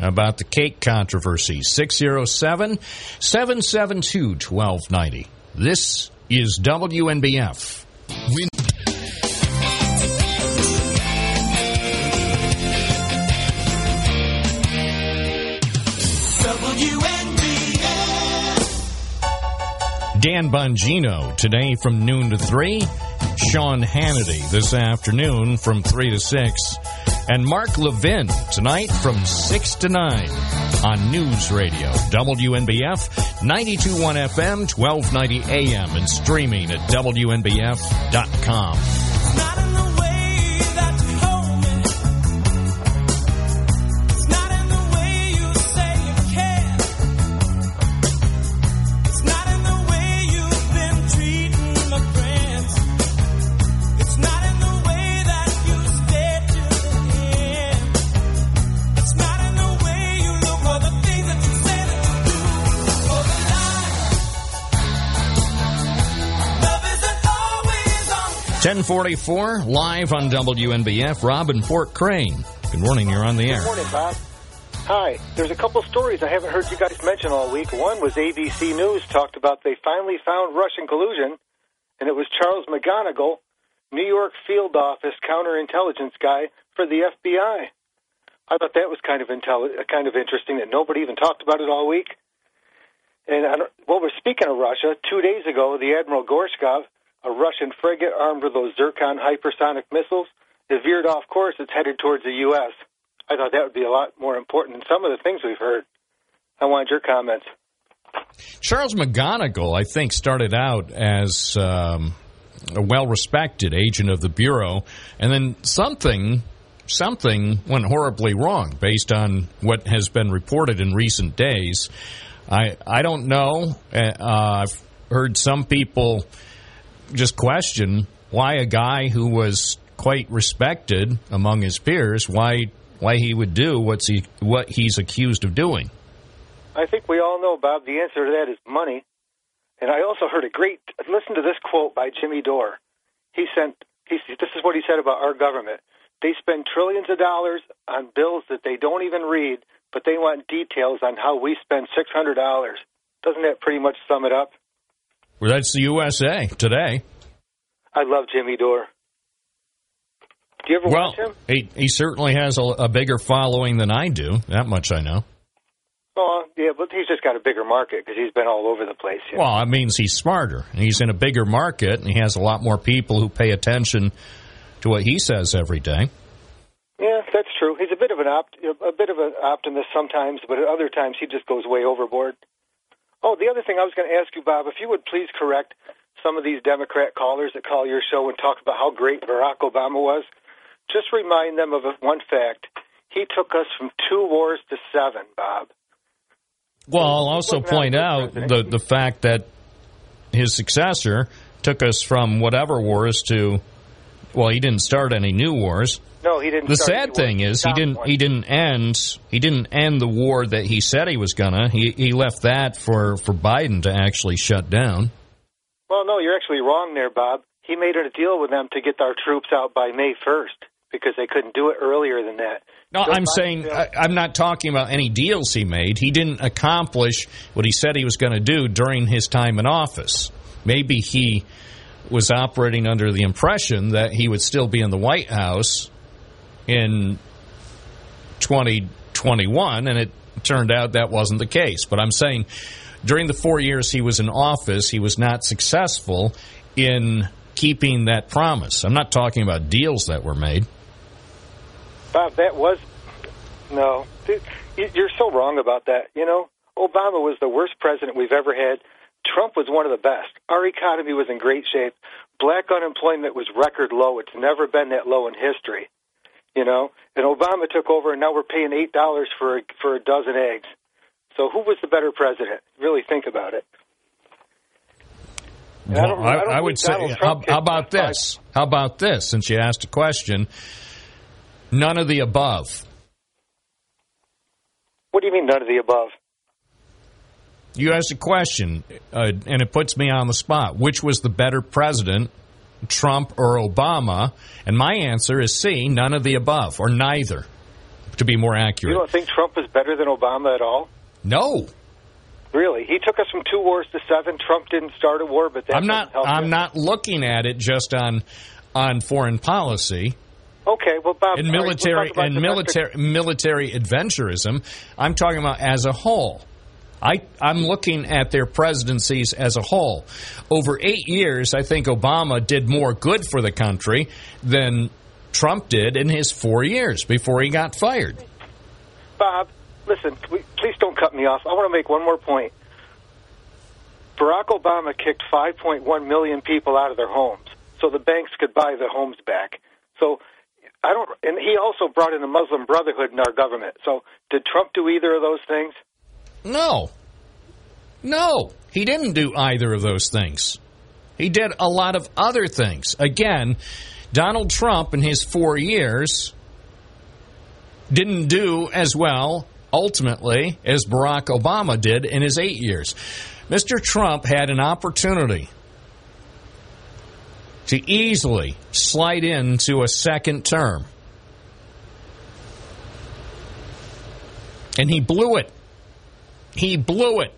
about the cake controversy. 607 772 1290. This is WNBF. Dan Bongino today from noon to 3. Sean Hannity this afternoon from 3 to 6 and Mark Levin tonight from 6 to 9 on News Radio, WNBF, 921 FM, 1290 AM, and streaming at WNBF.com. Ten forty-four live on WNBF. Robin Port Crane. Good morning. You're on the air. Good morning, Bob. Hi. There's a couple stories I haven't heard you guys mention all week. One was ABC News talked about they finally found Russian collusion, and it was Charles McGonigal, New York field office counterintelligence guy for the FBI. I thought that was kind of intelli- uh, kind of interesting that nobody even talked about it all week. And I don't, well, we're speaking of Russia. Two days ago, the Admiral Gorshkov a Russian frigate armed with those Zircon hypersonic missiles is veered off course. It's headed towards the U.S. I thought that would be a lot more important than some of the things we've heard. I wanted your comments. Charles McGonigal, I think, started out as um, a well-respected agent of the bureau, and then something something went horribly wrong based on what has been reported in recent days. I I don't know. Uh, I've heard some people just question why a guy who was quite respected among his peers why why he would do what's he what he's accused of doing. I think we all know, Bob. The answer to that is money. And I also heard a great listen to this quote by Jimmy Dore. He sent he this is what he said about our government. They spend trillions of dollars on bills that they don't even read, but they want details on how we spend six hundred dollars. Doesn't that pretty much sum it up? Well, that's the USA today. I love Jimmy Dore. Do you ever well, watch him? He, he certainly has a, a, bigger following than I do. That much I know. Oh, yeah, but he's just got a bigger market because he's been all over the place. You know? Well, it means he's smarter. He's in a bigger market, and he has a lot more people who pay attention to what he says every day. Yeah, that's true. He's a bit of an opt, a bit of an optimist sometimes, but at other times he just goes way overboard. Oh, the other thing I was going to ask you, Bob, if you would please correct some of these Democrat callers that call your show and talk about how great Barack Obama was, just remind them of one fact. He took us from two wars to seven, Bob. Well, I'll also point out the the fact that his successor took us from whatever wars to, well, he didn't start any new wars. No, he didn't. The sad thing is he didn't one. he didn't end he didn't end the war that he said he was gonna. He he left that for for Biden to actually shut down. Well, no, you're actually wrong there, Bob. He made a deal with them to get our troops out by May 1st because they couldn't do it earlier than that. No, I'm Biden saying failed- I'm not talking about any deals he made. He didn't accomplish what he said he was going to do during his time in office. Maybe he was operating under the impression that he would still be in the White House in 2021, and it turned out that wasn't the case. But I'm saying during the four years he was in office, he was not successful in keeping that promise. I'm not talking about deals that were made. Bob, that was no. You're so wrong about that. You know, Obama was the worst president we've ever had. Trump was one of the best. Our economy was in great shape. Black unemployment was record low. It's never been that low in history. You know, and Obama took over, and now we're paying eight dollars for a, for a dozen eggs. So who was the better president? Really think about it. And I don't- I, I don't I would say, how, how about this? How about this? Since you asked a question, none of the above. What do you mean none of the above? You asked a question, uh, and it puts me on the spot. Which was the better president, Trump or Obama? And my answer is C, none of the above, or neither, to be more accurate. You don't think Trump is better than Obama at all? No, Really? He took us from two wars to seven. Trump didn't start a war, but that I'm not. I'm you. not looking at it just on on foreign policy. Okay, well, Bob. in all right, we'll military and military military adventurism. I'm talking about as a whole. I, I'm looking at their presidencies as a whole. Over eight years, I think Obama did more good for the country than Trump did in his four years before he got fired. Bob, listen, please don't cut me off. I want to make one more point. Barack Obama kicked 5.1 million people out of their homes so the banks could buy the homes back. So I don't, and he also brought in the Muslim Brotherhood in our government. So did Trump do either of those things? No. No, he didn't do either of those things. He did a lot of other things. Again, Donald Trump in his four years didn't do as well, ultimately, as Barack Obama did in his eight years. Mr. Trump had an opportunity to easily slide into a second term. And he blew it. He blew it.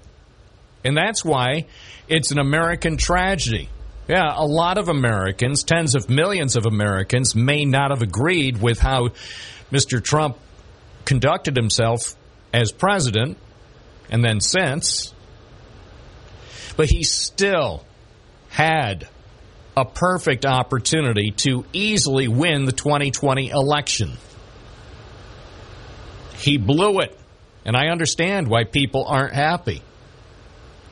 And that's why it's an American tragedy. Yeah, a lot of Americans, tens of millions of Americans, may not have agreed with how Mr. Trump conducted himself as president and then since. But he still had a perfect opportunity to easily win the 2020 election. He blew it. And I understand why people aren't happy.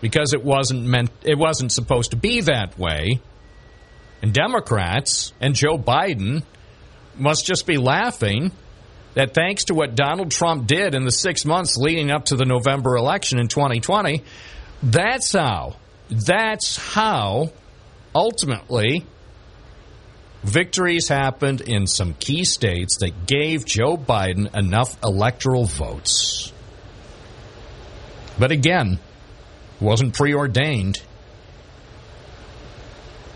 Because it wasn't meant it wasn't supposed to be that way. And Democrats and Joe Biden must just be laughing that thanks to what Donald Trump did in the 6 months leading up to the November election in 2020, that's how that's how ultimately victories happened in some key states that gave Joe Biden enough electoral votes. But again, it wasn't preordained.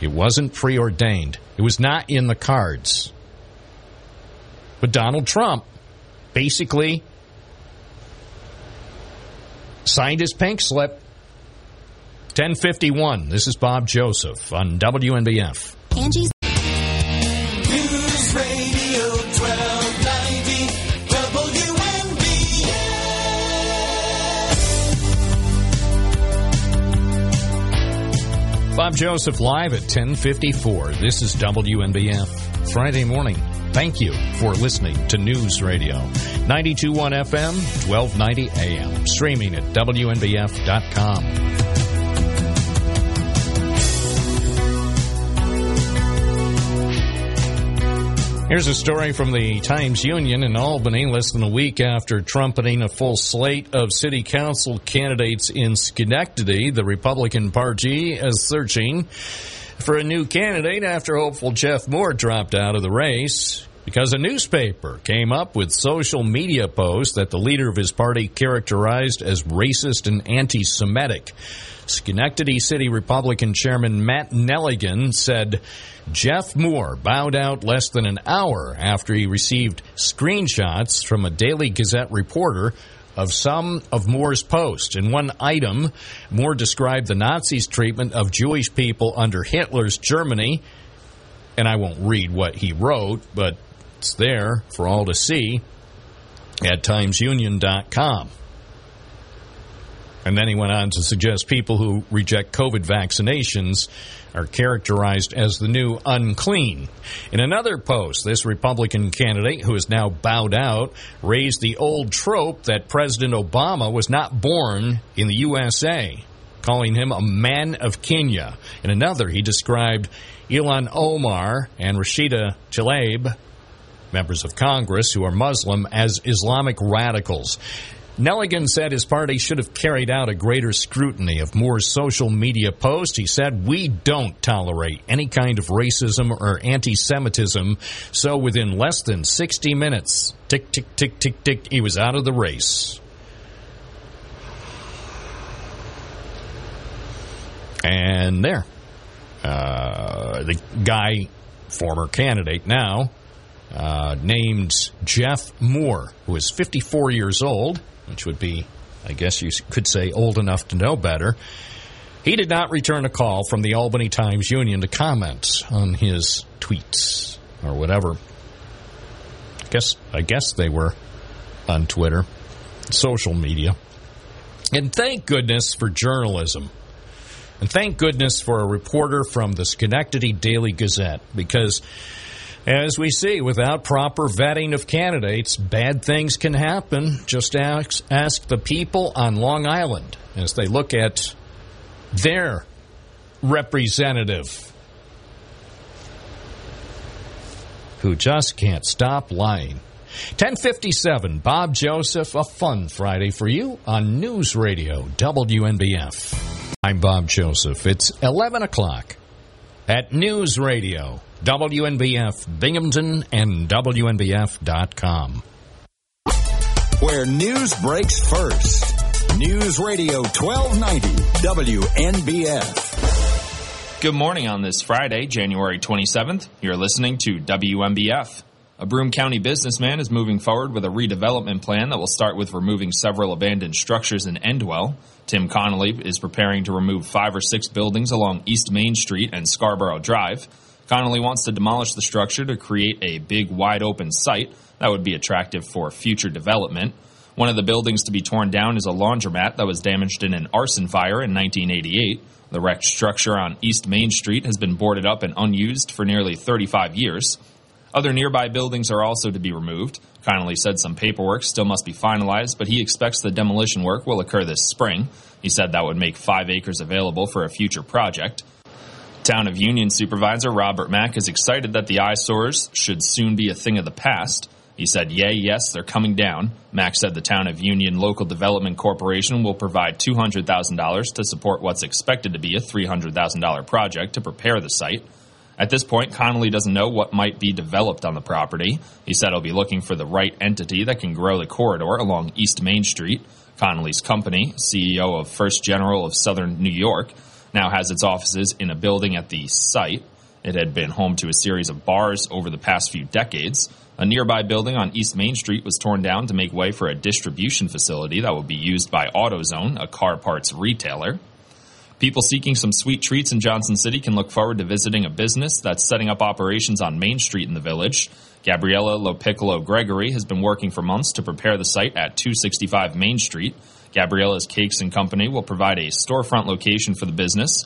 It wasn't preordained. It was not in the cards. But Donald Trump basically signed his pink slip. 1051. This is Bob Joseph on WNBF. Angie's Bob Joseph live at 1054. This is WNBF. Friday morning. Thank you for listening to News Radio. 921 FM, 1290 AM. Streaming at WNBF.com. Here's a story from the Times Union in Albany, less than a week after trumpeting a full slate of city council candidates in Schenectady. The Republican Party is searching for a new candidate after hopeful Jeff Moore dropped out of the race because a newspaper came up with social media posts that the leader of his party characterized as racist and anti Semitic. Schenectady City Republican Chairman Matt Nelligan said Jeff Moore bowed out less than an hour after he received screenshots from a Daily Gazette reporter of some of Moore's posts. In one item, Moore described the Nazis' treatment of Jewish people under Hitler's Germany. And I won't read what he wrote, but it's there for all to see at timesunion.com. And then he went on to suggest people who reject COVID vaccinations are characterized as the new unclean. In another post, this Republican candidate, who is now bowed out, raised the old trope that President Obama was not born in the USA, calling him a man of Kenya. In another, he described Ilhan Omar and Rashida Tlaib, members of Congress who are Muslim, as Islamic radicals. Nelligan said his party should have carried out a greater scrutiny of Moore's social media posts. He said, We don't tolerate any kind of racism or anti Semitism. So within less than 60 minutes, tick, tick, tick, tick, tick, he was out of the race. And there. Uh, the guy, former candidate now, uh, named Jeff Moore, who is 54 years old, which would be, I guess you could say, old enough to know better. He did not return a call from the Albany Times Union to comment on his tweets or whatever. I guess I guess they were on Twitter, social media. And thank goodness for journalism. And thank goodness for a reporter from the Schenectady Daily Gazette because as we see, without proper vetting of candidates, bad things can happen. Just ask, ask the people on Long Island as they look at their representative who just can't stop lying. 1057, Bob Joseph, a fun Friday for you on News Radio WNBF. I'm Bob Joseph. It's 11 o'clock at News Radio WNBF Binghamton and WNBF.com. Where news breaks first. News Radio 1290 WNBF. Good morning on this Friday, January 27th. You're listening to WNBF. A Broome County businessman is moving forward with a redevelopment plan that will start with removing several abandoned structures in Endwell. Tim Connolly is preparing to remove five or six buildings along East Main Street and Scarborough Drive. Connolly wants to demolish the structure to create a big, wide open site that would be attractive for future development. One of the buildings to be torn down is a laundromat that was damaged in an arson fire in 1988. The wrecked structure on East Main Street has been boarded up and unused for nearly 35 years. Other nearby buildings are also to be removed. Connolly said some paperwork still must be finalized, but he expects the demolition work will occur this spring. He said that would make five acres available for a future project. Town of Union Supervisor Robert Mack is excited that the eyesores should soon be a thing of the past. He said, Yay, yes, they're coming down. Mack said the Town of Union Local Development Corporation will provide $200,000 to support what's expected to be a $300,000 project to prepare the site. At this point, Connolly doesn't know what might be developed on the property. He said he'll be looking for the right entity that can grow the corridor along East Main Street. Connolly's company, CEO of First General of Southern New York, now has its offices in a building at the site. It had been home to a series of bars over the past few decades. A nearby building on East Main Street was torn down to make way for a distribution facility that will be used by AutoZone, a car parts retailer. People seeking some sweet treats in Johnson City can look forward to visiting a business that's setting up operations on Main Street in the village. Gabriella Lopiccolo Gregory has been working for months to prepare the site at 265 Main Street. Gabriella's Cakes and Company will provide a storefront location for the business.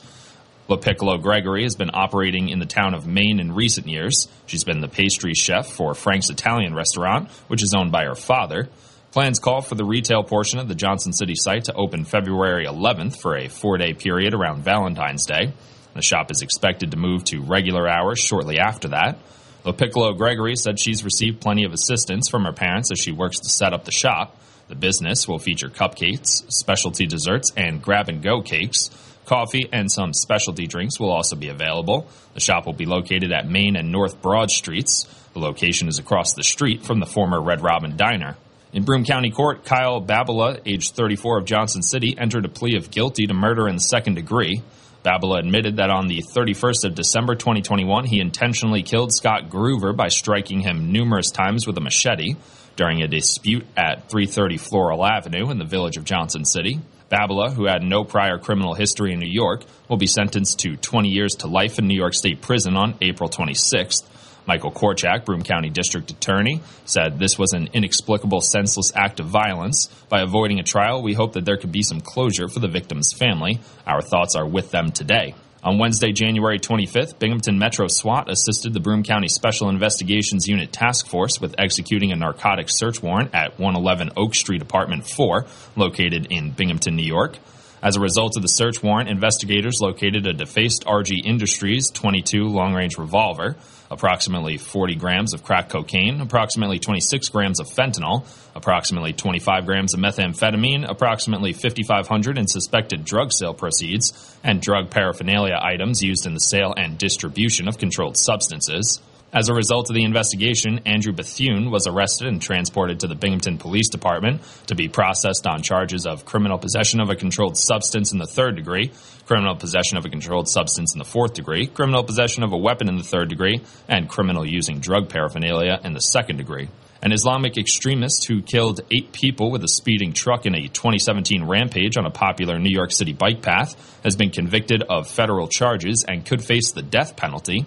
Lopiccolo Gregory has been operating in the town of Maine in recent years. She's been the pastry chef for Frank's Italian restaurant, which is owned by her father. Plans call for the retail portion of the Johnson City site to open February 11th for a four day period around Valentine's Day. The shop is expected to move to regular hours shortly after that. Lopiccolo Gregory said she's received plenty of assistance from her parents as she works to set up the shop. The business will feature cupcakes, specialty desserts, and grab and go cakes. Coffee and some specialty drinks will also be available. The shop will be located at Main and North Broad Streets. The location is across the street from the former Red Robin Diner. In Broome County Court, Kyle Babila, age 34 of Johnson City, entered a plea of guilty to murder in the second degree. Babila admitted that on the 31st of December 2021, he intentionally killed Scott Groover by striking him numerous times with a machete during a dispute at 330 Floral Avenue in the village of Johnson City. Babila, who had no prior criminal history in New York, will be sentenced to 20 years to life in New York State Prison on April 26th. Michael Korchak, Broome County District Attorney, said this was an inexplicable, senseless act of violence. By avoiding a trial, we hope that there could be some closure for the victim's family. Our thoughts are with them today. On Wednesday, January 25th, Binghamton Metro SWAT assisted the Broome County Special Investigations Unit Task Force with executing a narcotics search warrant at 111 Oak Street, Apartment 4, located in Binghamton, New York. As a result of the search warrant, investigators located a defaced RG Industries 22 long range revolver, approximately 40 grams of crack cocaine, approximately 26 grams of fentanyl, approximately 25 grams of methamphetamine, approximately 5,500 in suspected drug sale proceeds, and drug paraphernalia items used in the sale and distribution of controlled substances. As a result of the investigation, Andrew Bethune was arrested and transported to the Binghamton Police Department to be processed on charges of criminal possession of a controlled substance in the third degree, criminal possession of a controlled substance in the fourth degree, criminal possession of a weapon in the third degree, and criminal using drug paraphernalia in the second degree. An Islamic extremist who killed eight people with a speeding truck in a 2017 rampage on a popular New York City bike path has been convicted of federal charges and could face the death penalty.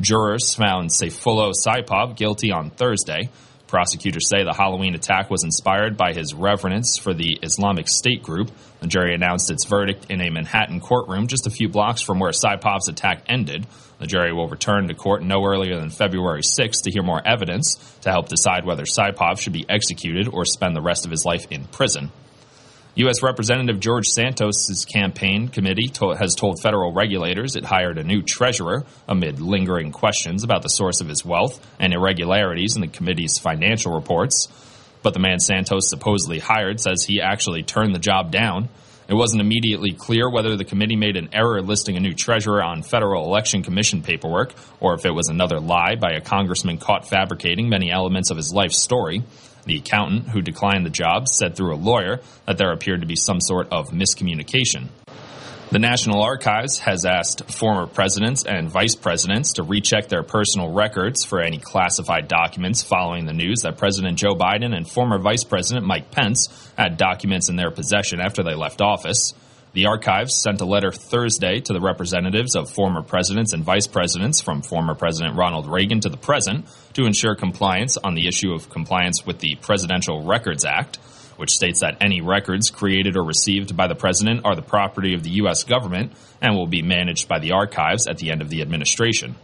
Jurors found Sayfullo Saipov guilty on Thursday. Prosecutors say the Halloween attack was inspired by his reverence for the Islamic State group. The jury announced its verdict in a Manhattan courtroom just a few blocks from where Saipov's attack ended. The jury will return to court no earlier than February 6 to hear more evidence to help decide whether Saipov should be executed or spend the rest of his life in prison. U.S. Representative George Santos's campaign committee to- has told federal regulators it hired a new treasurer amid lingering questions about the source of his wealth and irregularities in the committee's financial reports. But the man Santos supposedly hired says he actually turned the job down. It wasn't immediately clear whether the committee made an error listing a new treasurer on Federal Election Commission paperwork or if it was another lie by a congressman caught fabricating many elements of his life story. The accountant who declined the job said through a lawyer that there appeared to be some sort of miscommunication. The National Archives has asked former presidents and vice presidents to recheck their personal records for any classified documents following the news that President Joe Biden and former Vice President Mike Pence had documents in their possession after they left office. The archives sent a letter Thursday to the representatives of former presidents and vice presidents from former President Ronald Reagan to the present to ensure compliance on the issue of compliance with the Presidential Records Act, which states that any records created or received by the president are the property of the U.S. government and will be managed by the archives at the end of the administration.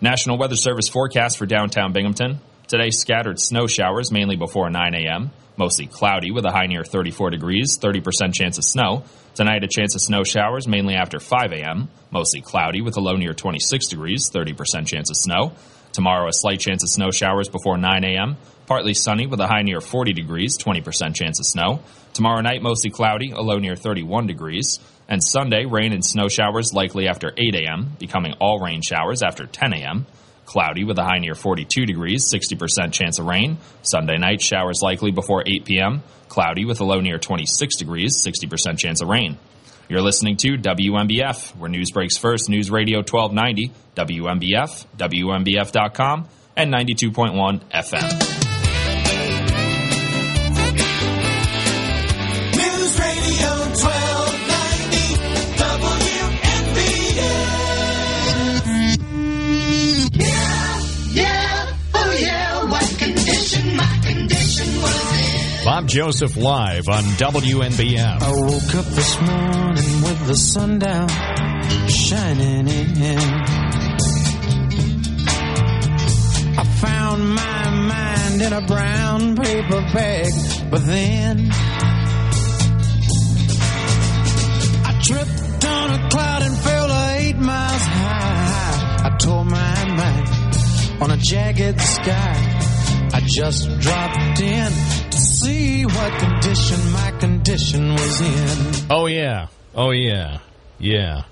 National Weather Service forecast for downtown Binghamton. Today, scattered snow showers mainly before 9 a.m. Mostly cloudy with a high near 34 degrees, 30% chance of snow. Tonight, a chance of snow showers mainly after 5 a.m. Mostly cloudy with a low near 26 degrees, 30% chance of snow. Tomorrow, a slight chance of snow showers before 9 a.m. Partly sunny with a high near 40 degrees, 20% chance of snow. Tomorrow night, mostly cloudy, a low near 31 degrees. And Sunday, rain and snow showers likely after 8 a.m., becoming all rain showers after 10 a.m. Cloudy with a high near 42 degrees, 60% chance of rain. Sunday night, showers likely before 8 p.m. Cloudy with a low near 26 degrees, 60% chance of rain. You're listening to WNBF, where news breaks first. News Radio 1290, WNBF, WNBF.com, and 92.1 FM. Bob Joseph live on WNBF. I woke up this morning with the sun down, shining in. I found my mind in a brown paper bag, but then I tripped on a cloud and fell eight miles high. I tore my mind on a jagged sky. I just dropped in to see what condition my condition was in. Oh yeah. Oh yeah. Yeah.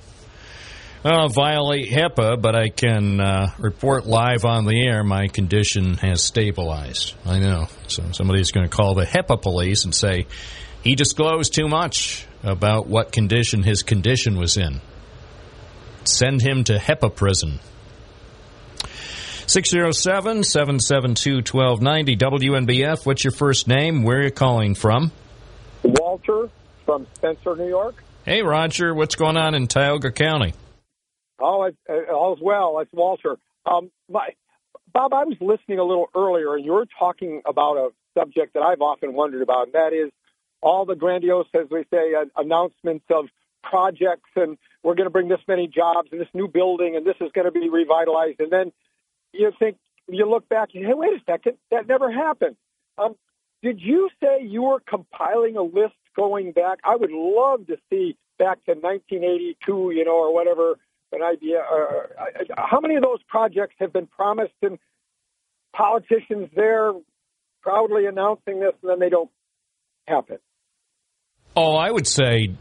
I'll violate HIPAA, but I can uh, report live on the air my condition has stabilized. I know. So somebody's going to call the HIPAA police and say he disclosed too much about what condition his condition was in. Send him to HIPAA prison. 607 772 1290 WNBF. What's your first name? Where are you calling from? Walter from Spencer, New York. Hey, Roger. What's going on in Tioga County? Oh, all's well. It's Walter. Um, my, Bob, I was listening a little earlier, and you were talking about a subject that I've often wondered about, and that is all the grandiose, as we say, uh, announcements of projects, and we're going to bring this many jobs, and this new building, and this is going to be revitalized. And then you think, you look back, and hey, wait a second, that never happened. Um, did you say you were compiling a list going back? I would love to see back to 1982, you know, or whatever, an idea. Uh, how many of those projects have been promised and politicians there proudly announcing this and then they don't happen? Oh, I would say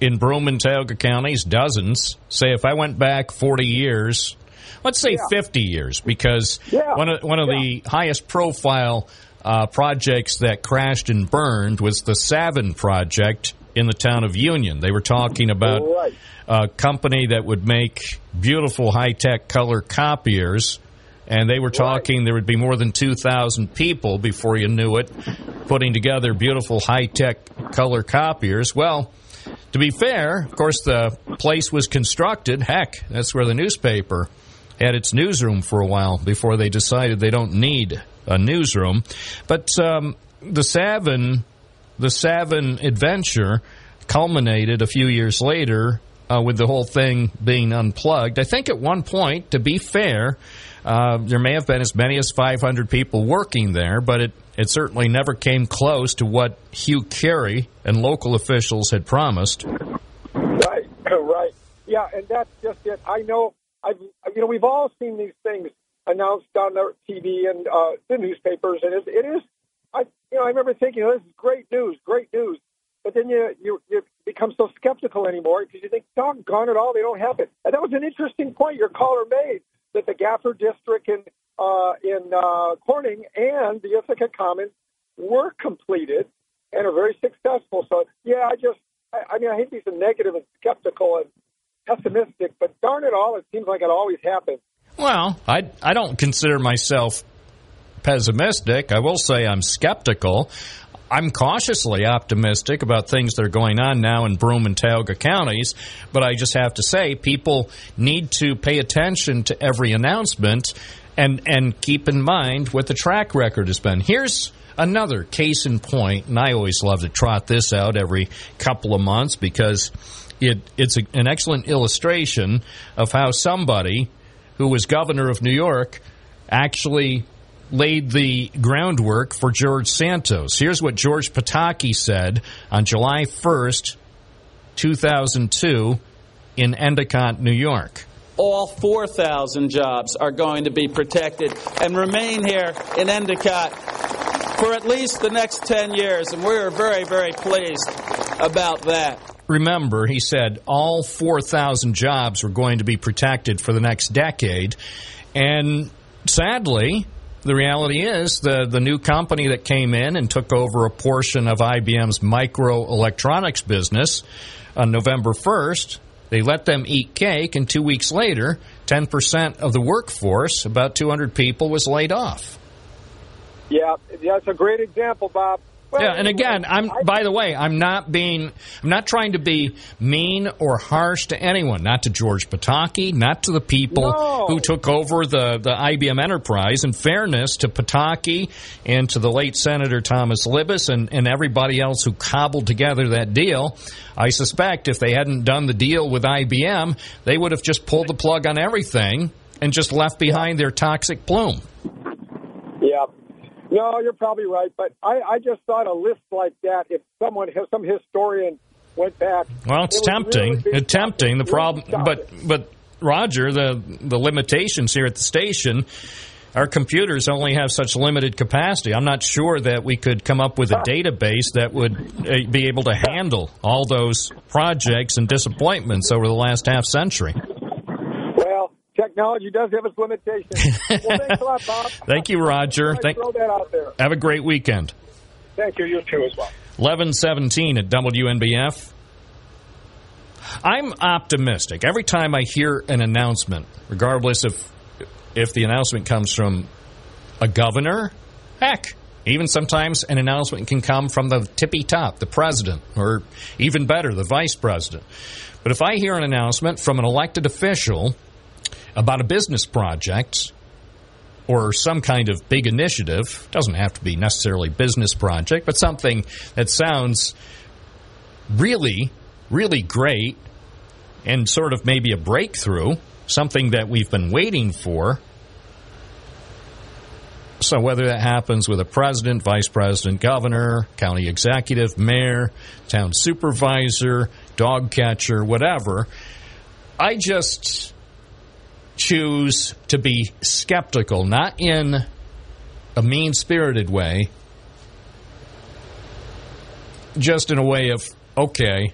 in Broome and Tioga counties, dozens. Say if I went back 40 years, let's say 50 years, because one of, one of the highest profile uh, projects that crashed and burned was the Savin project in the town of Union. They were talking about a company that would make beautiful high tech color copiers. And they were talking there would be more than 2,000 people before you knew it putting together beautiful high tech color copiers. Well, to be fair, of course, the place was constructed. Heck, that's where the newspaper had its newsroom for a while before they decided they don't need a newsroom. But um, the Savin, the Savin adventure culminated a few years later uh, with the whole thing being unplugged. I think at one point, to be fair, uh, there may have been as many as 500 people working there, but it, it certainly never came close to what Hugh Carey and local officials had promised. Right, right. Yeah, and that's just it. I know, I've, you know, we've all seen these things announced on the TV and uh, the newspapers, and it, it is, I, you know, I remember thinking, oh, this is great news, great news. But then you, you, you become so skeptical anymore because you think, doggone it all, they don't have it. And that was an interesting point your caller made that the Gaffer District in uh, in uh, Corning and the Ithaca Commons were completed and are very successful. So yeah, I just I, I mean I hate being negative and skeptical and pessimistic, but darn it all, it seems like it always happens. Well, I I don't consider myself pessimistic. I will say I'm skeptical. I'm cautiously optimistic about things that are going on now in Broome and Tioga counties, but I just have to say people need to pay attention to every announcement and and keep in mind what the track record has been. Here's another case in point, and I always love to trot this out every couple of months because it it's a, an excellent illustration of how somebody who was governor of New York actually laid the groundwork for George Santos. Here's what George Pataki said on July 1st, 2002, in Endicott, New York. All 4,000 jobs are going to be protected and remain here in Endicott for at least the next 10 years, and we're very, very pleased about that. Remember, he said all 4,000 jobs were going to be protected for the next decade. And sadly, the reality is the, the new company that came in and took over a portion of IBM's microelectronics business on November 1st, they let them eat cake, and two weeks later, 10% of the workforce, about 200 people, was laid off. Yeah, that's a great example, Bob. Well, Yeah, and again, I'm by the way, I'm not being I'm not trying to be mean or harsh to anyone, not to George Pataki, not to the people No. who took over the, the IBM enterprise. In fairness to Pataki and to the late Senator Thomas Libous and, and everybody else who cobbled together that deal, I suspect if they hadn't done the deal with IBM, they would have just pulled the plug on everything and just left behind their toxic plume. No, you're probably right, but I, I just thought a list like that, if someone, some historian went back. Well, it's it tempting. really it's tempting. The problem, but but Roger, the the limitations here at the station. Our computers only have such limited capacity. I'm not sure that we could come up with a database that would uh, be able to handle all those projects and disappointments over the last half century. Technology does have its limitations. well, thanks a lot, Bob. Thank you, Roger. Thank, throw that out there. have a great weekend. Thank you. You too as well. 1117 at WNBF. I'm optimistic. Every time I hear an announcement, regardless if if the announcement comes from a governor, heck, even sometimes an announcement can come from the tippy top, the president, or even better, the vice president. But if I hear an announcement from an elected official about a business project or some kind of big initiative, doesn't have to be necessarily business project, but something that sounds really, really great and sort of maybe a breakthrough, something that we've been waiting for. So, whether that happens with a president, vice president, governor, county executive, mayor, town supervisor, dog catcher, whatever, I just choose to be skeptical, not in a mean spirited way, just in a way of, okay,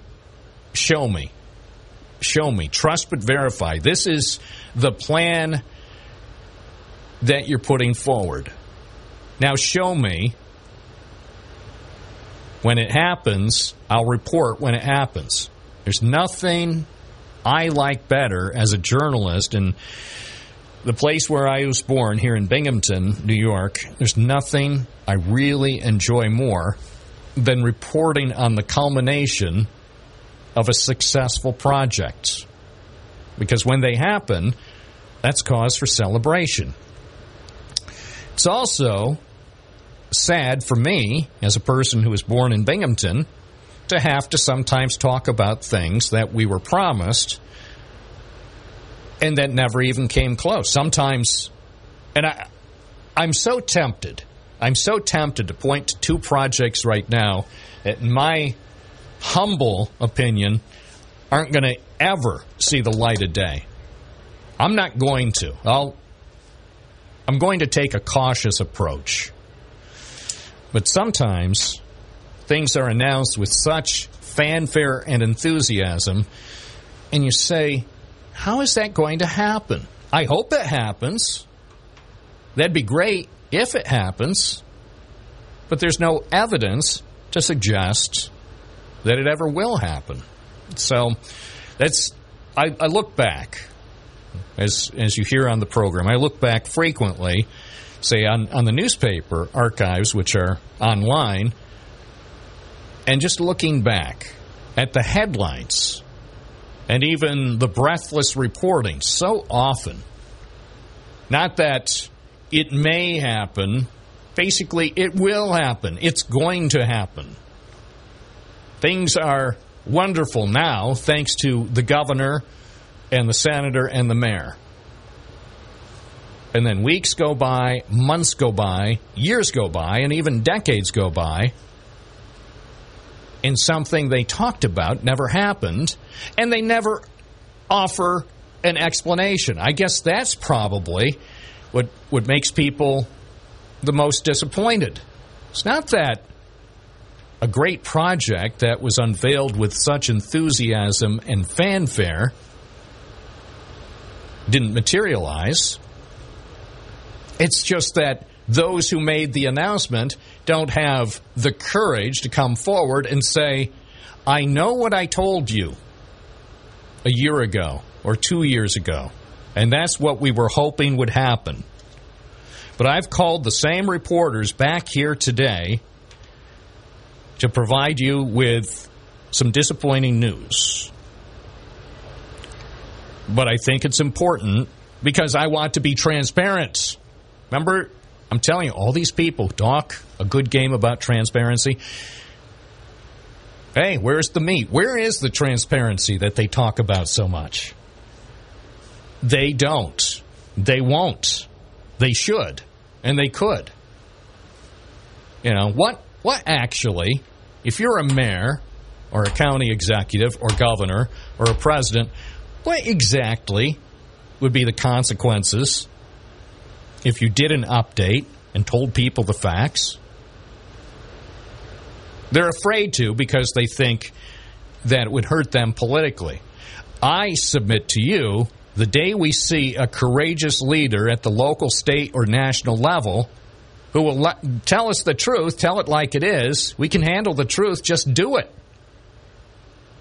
show me. Show me. Trust but verify. This is the plan that you're putting forward. Now, show me. When it happens, I'll report when it happens. There's nothing I like better as a journalist and the place where I was born here in Binghamton, New York. There's nothing I really enjoy more than reporting on the culmination of a successful project. Because when they happen, that's cause for celebration. It's also sad for me, as a person who was born in Binghamton, to have to sometimes talk about things that we were promised and that never even came close. Sometimes, and I, I'm so tempted, I'm so tempted to point to two projects right now that, in my humble opinion, aren't going to ever see the light of day. I'm not going to. I'll, I'm going to take a cautious approach. But sometimes things are announced with such fanfare and enthusiasm, and you say, How is that going to happen? I hope it happens. That'd be great if it happens, but there's no evidence to suggest that it ever will happen. So that's I, I look back as as you hear on the program. I look back frequently, say on, on the newspaper archives, which are online, and just looking back at the headlines and even the breathless reporting so often. Not that it may happen, basically, it will happen. It's going to happen. Things are wonderful now thanks to the governor and the senator and the mayor. And then weeks go by, months go by, years go by, and even decades go by. And something they talked about never happened, and they never offer an explanation. I guess that's probably what, what makes people the most disappointed. It's not that a great project that was unveiled with such enthusiasm and fanfare didn't materialize. It's just that those who made the announcement don't have the courage to come forward and say, I know what I told you a year ago or two years ago, and that's what we were hoping would happen. But I've called the same reporters back here today to provide you with some disappointing news. But I think it's important because I want to be transparent. Remember, I'm telling you, all these people talk a good game about transparency. Hey, where's the meat? Where is the transparency that they talk about so much? They don't. They won't. They should. And they could. You know, what what actually, if you're a mayor or a county executive or governor or a president, what exactly would be the consequences if you did an update and told people the facts. They're afraid to because they think that it would hurt them politically. I submit to you the day we see a courageous leader at the local, state, or national level who will let, tell us the truth, tell it like it is, we can handle the truth, just do it.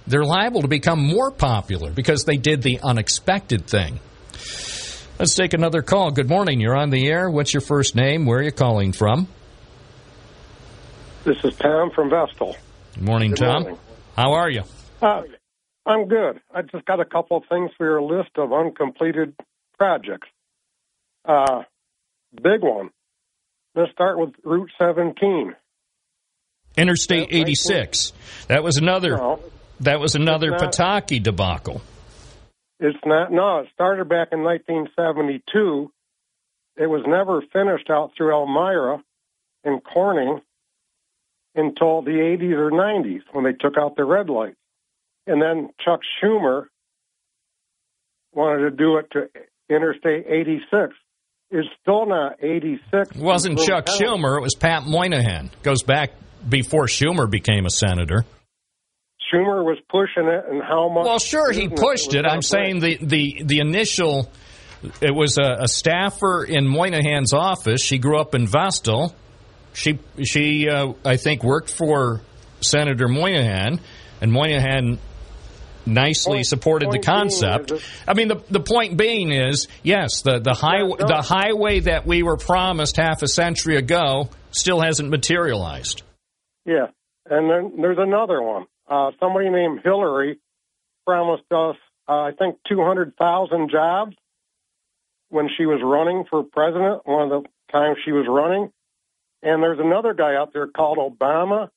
They're liable to become more popular because they did the unexpected thing. Let's take another call. Good morning. You're on the air. What's your first name? Where are you calling from? This is Tom from Vestal. Good morning, Good Tom. morning. How are you? Uh, I'm good. I just got a couple of things for your list of uncompleted projects. Uh, big one. Let's start with Route 17. Interstate 86. That was another. That was another not- Pataki debacle. It's not, no, it started back in 1972. It was never finished out through Elmira and Corning until the 80s or 90s when they took out the red lights. And then Chuck Schumer wanted to do it to Interstate 86. It's still not 86. It wasn't Chuck Schumer. It was Pat Moynihan. Goes back before Schumer became a senator. Schumer was pushing it, and how much? Well, sure, he pushed was it. I'm saying the, the, the initial, it was a, a staffer in Moynihan's office. She grew up in Vestal. She, she uh, I think, worked for Senator Moynihan, and Moynihan nicely supported the point being concept. I mean, the, the point being is, yes, the, the, highway, the highway that we were promised half a century ago still hasn't materialized. Yeah, and then there's another one. Uh, somebody named Hillary promised us, uh, I think, 200,000 jobs when she was running for president, one of the times she was running. And there's another guy out there called Obama.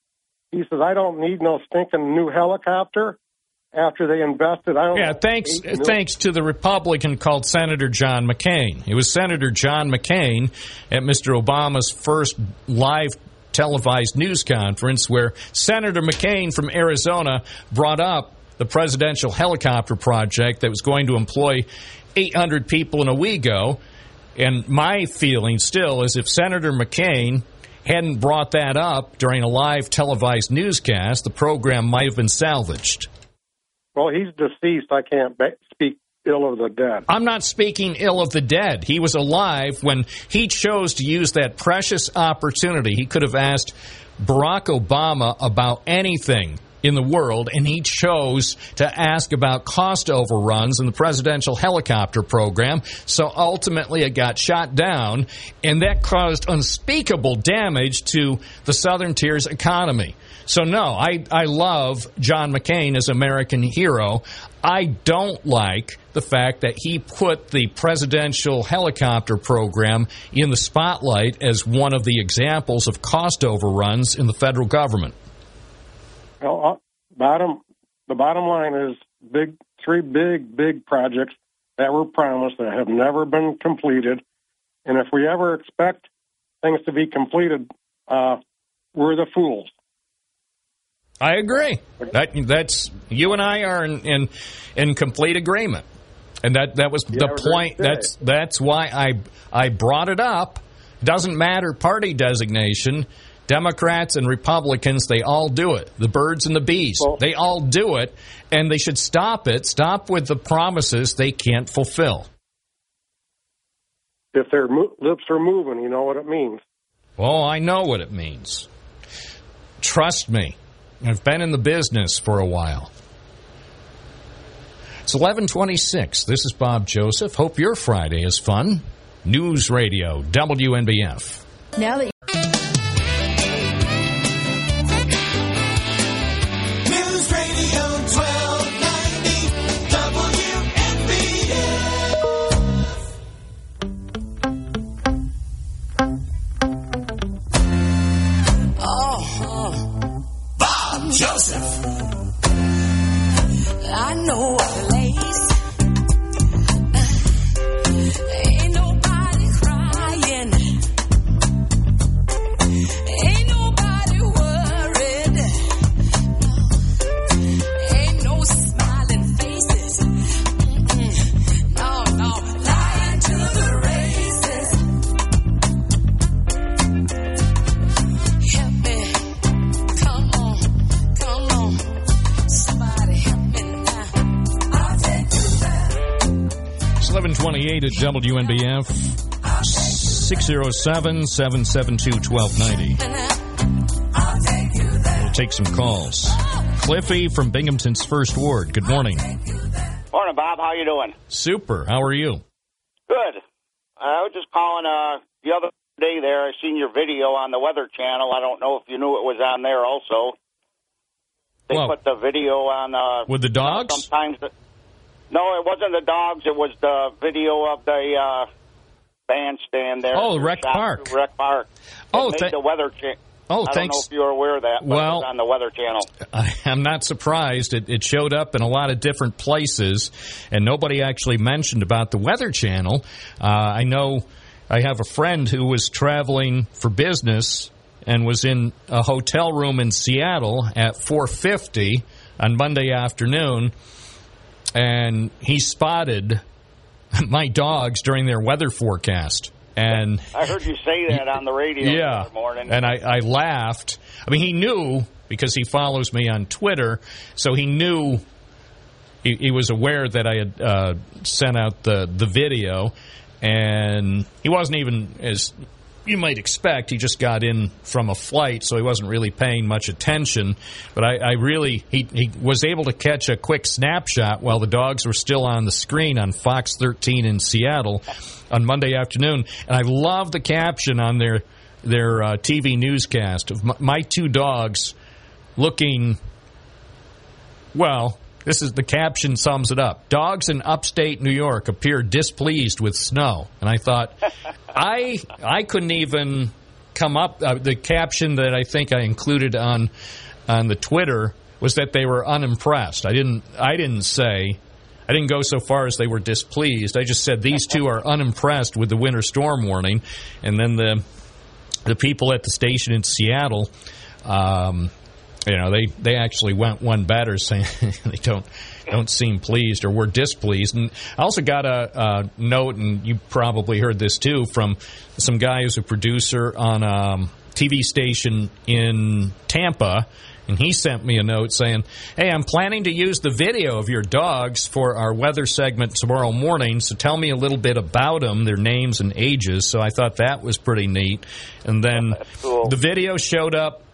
He says, I don't need no stinking new helicopter after they invested. I don't Yeah, thanks thanks to the Republican called Senator John McCain. It was Senator John McCain at Mr. Obama's first live televised news conference where Senator McCain from Arizona brought up the presidential helicopter project that was going to employ 800 people in Owego. And my feeling still is if Senator McCain hadn't brought that up during a live televised newscast, the program might have been salvaged. Well, he's deceased. I can't speak ill of the dead. I'm not speaking ill of the dead. He was alive when he chose to use that precious opportunity. He could have asked Barack Obama about anything in the world, and he chose to ask about cost overruns in the presidential helicopter program. So ultimately, it got shot down, and that caused unspeakable damage to the Southern Tier's economy. So no, I, I love John McCain as American hero. I don't like the fact that he put the presidential helicopter program in the spotlight as one of the examples of cost overruns in the federal government. Well, uh, bottom the bottom line is big three big big projects that were promised that have never been completed, and if we ever expect things to be completed, uh, we're the fools. I agree. That that's you and I are in in, in complete agreement, and that that was Yeah, the point. That's that's why I I brought it up. Doesn't matter party designation. Democrats and Republicans, they all do it. The birds and the bees, they all do it, and they should stop it. Stop with the promises they can't fulfill. If their mo- lips are moving, you know what it means. Oh, I know what it means. Trust me. I've been in the business for a while. It's 1126. This is Bob Joseph. Hope your Friday is fun. News Radio, WNBF. Now that WNBF. 607 772 1290. We'll take some calls. Cliffy from Binghamton's First Ward. Good morning. Morning, Bob. How you doing? Super. How are you? Good. I was just calling uh, the other day there. I seen your video on the Weather Channel. I don't know if you knew it was on there also. They Well- put the video on. Uh, With the dogs? Sometimes. The, no, it wasn't the dogs. It was the video of the uh, bandstand there. Oh, Rec Park. Rec Park. Oh, made the Weather Channel. Oh, I don't thanks. know if you were aware of that. But Well- it was on the Weather Channel. I, I'm not surprised. It, it showed up in a lot of different places, and nobody actually mentioned about the Weather Channel. Uh, I know I have a friend who was traveling for business and was in a hotel room in Seattle at 4:50 on Monday afternoon, and he spotted my dogs during their weather forecast. And I heard you say that on the radio yeah. this morning. And I, I laughed. I mean, he knew because he follows me on Twitter, so he knew. He, he was aware that I had uh, sent out the the video, and he wasn't even as you might expect. He just got in from a flight, so he wasn't really paying much attention. But I, I really he he was able to catch a quick snapshot while the dogs were still on the screen on Fox 13 in Seattle on Monday afternoon, and I love the caption on their their uh, TV newscast of my, my two dogs looking well. This is the caption sums it up. Dogs in upstate New York appear displeased with snow, and I thought, I I couldn't even come up. Uh, the caption that I think I included on on the Twitter was that they were unimpressed. I didn't I didn't say I didn't go so far as they were displeased. I just said these two are unimpressed with the winter storm warning, and then the the people at the station in Seattle. Um, you know, they, they actually went one better, saying they don't don't seem pleased or were displeased. And I also got a, a note, and you probably heard this too, from some guy who's a producer on um, a TV station in Tampa. And he sent me a note saying, Hey, I'm planning to use the video of your dogs for our weather segment tomorrow morning. So tell me a little bit about them, their names and ages. So I thought that was pretty neat. And then the video showed up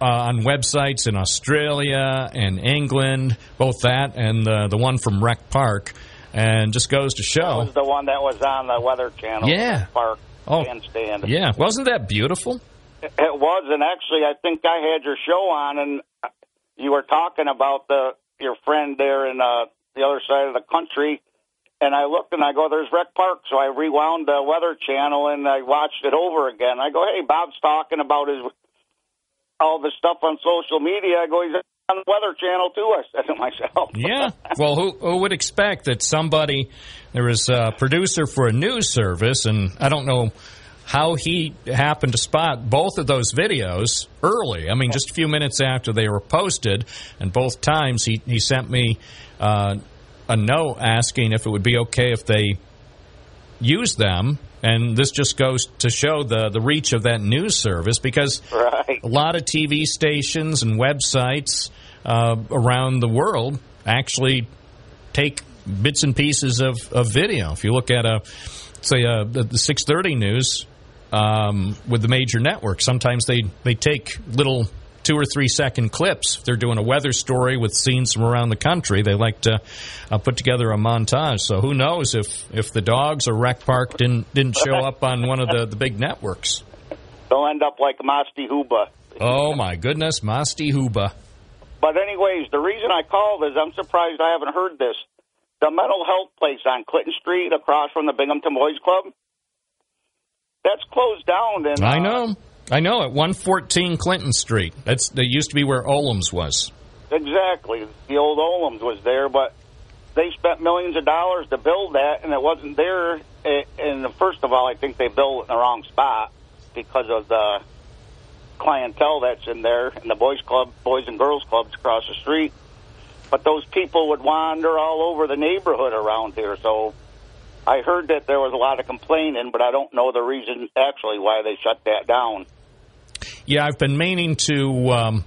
uh, on websites in Australia and England, both that and the the one from Rec Park, and just goes to That show. was the one that was on the Weather Channel. Yeah. Park Oh, bandstand. Yeah, wasn't that beautiful? It was, and actually, I think I had your show on, and you were talking about the your friend there in uh, the other side of the country. And I looked and I go, "There's Rec Park." So I rewound the Weather Channel and I watched it over again. I go, "Hey, Bob's talking about his all the stuff on social media." I go, "He's on the Weather Channel too." I said to myself. Yeah. Well, who, who would expect that somebody, there was a producer for a news service, and I don't know how he happened to spot both of those videos early. I mean, just a few minutes after they were posted, and both times he, he sent me uh, a note asking if it would be okay if they use them. And this just goes to show the, the reach of that news service because Right. a lot of TV stations and websites uh, around the world actually take bits and pieces of, of video. If you look at a say uh, the, the 6:30 news um, with the major networks, sometimes they they take little two or three second clips. If they're doing a weather story with scenes from around the country, they like to uh, put together a montage. So who knows if if the dogs or Rec Park didn't didn't show up on one of the, the big networks. They'll end up like Masti Huba. Oh my goodness, Masti Huba. But anyways, the reason I called is I'm surprised I haven't heard this. The mental health place on Clinton Street across from the Binghamton Boys Club, that's closed down. And I uh, know. I know at 114 Clinton Street. That's that used to be where Olams was. Exactly. The old Olams was there, but they spent millions of dollars to build that, and it wasn't there. And first of all, I think they built it in the wrong spot because of the clientele that's in there, and the boys' club, boys and girls clubs across the street. But those people would wander all over the neighborhood around here, so I heard that there was a lot of complaining, but I don't know the reason actually why they shut that down. Yeah, I've been meaning to um,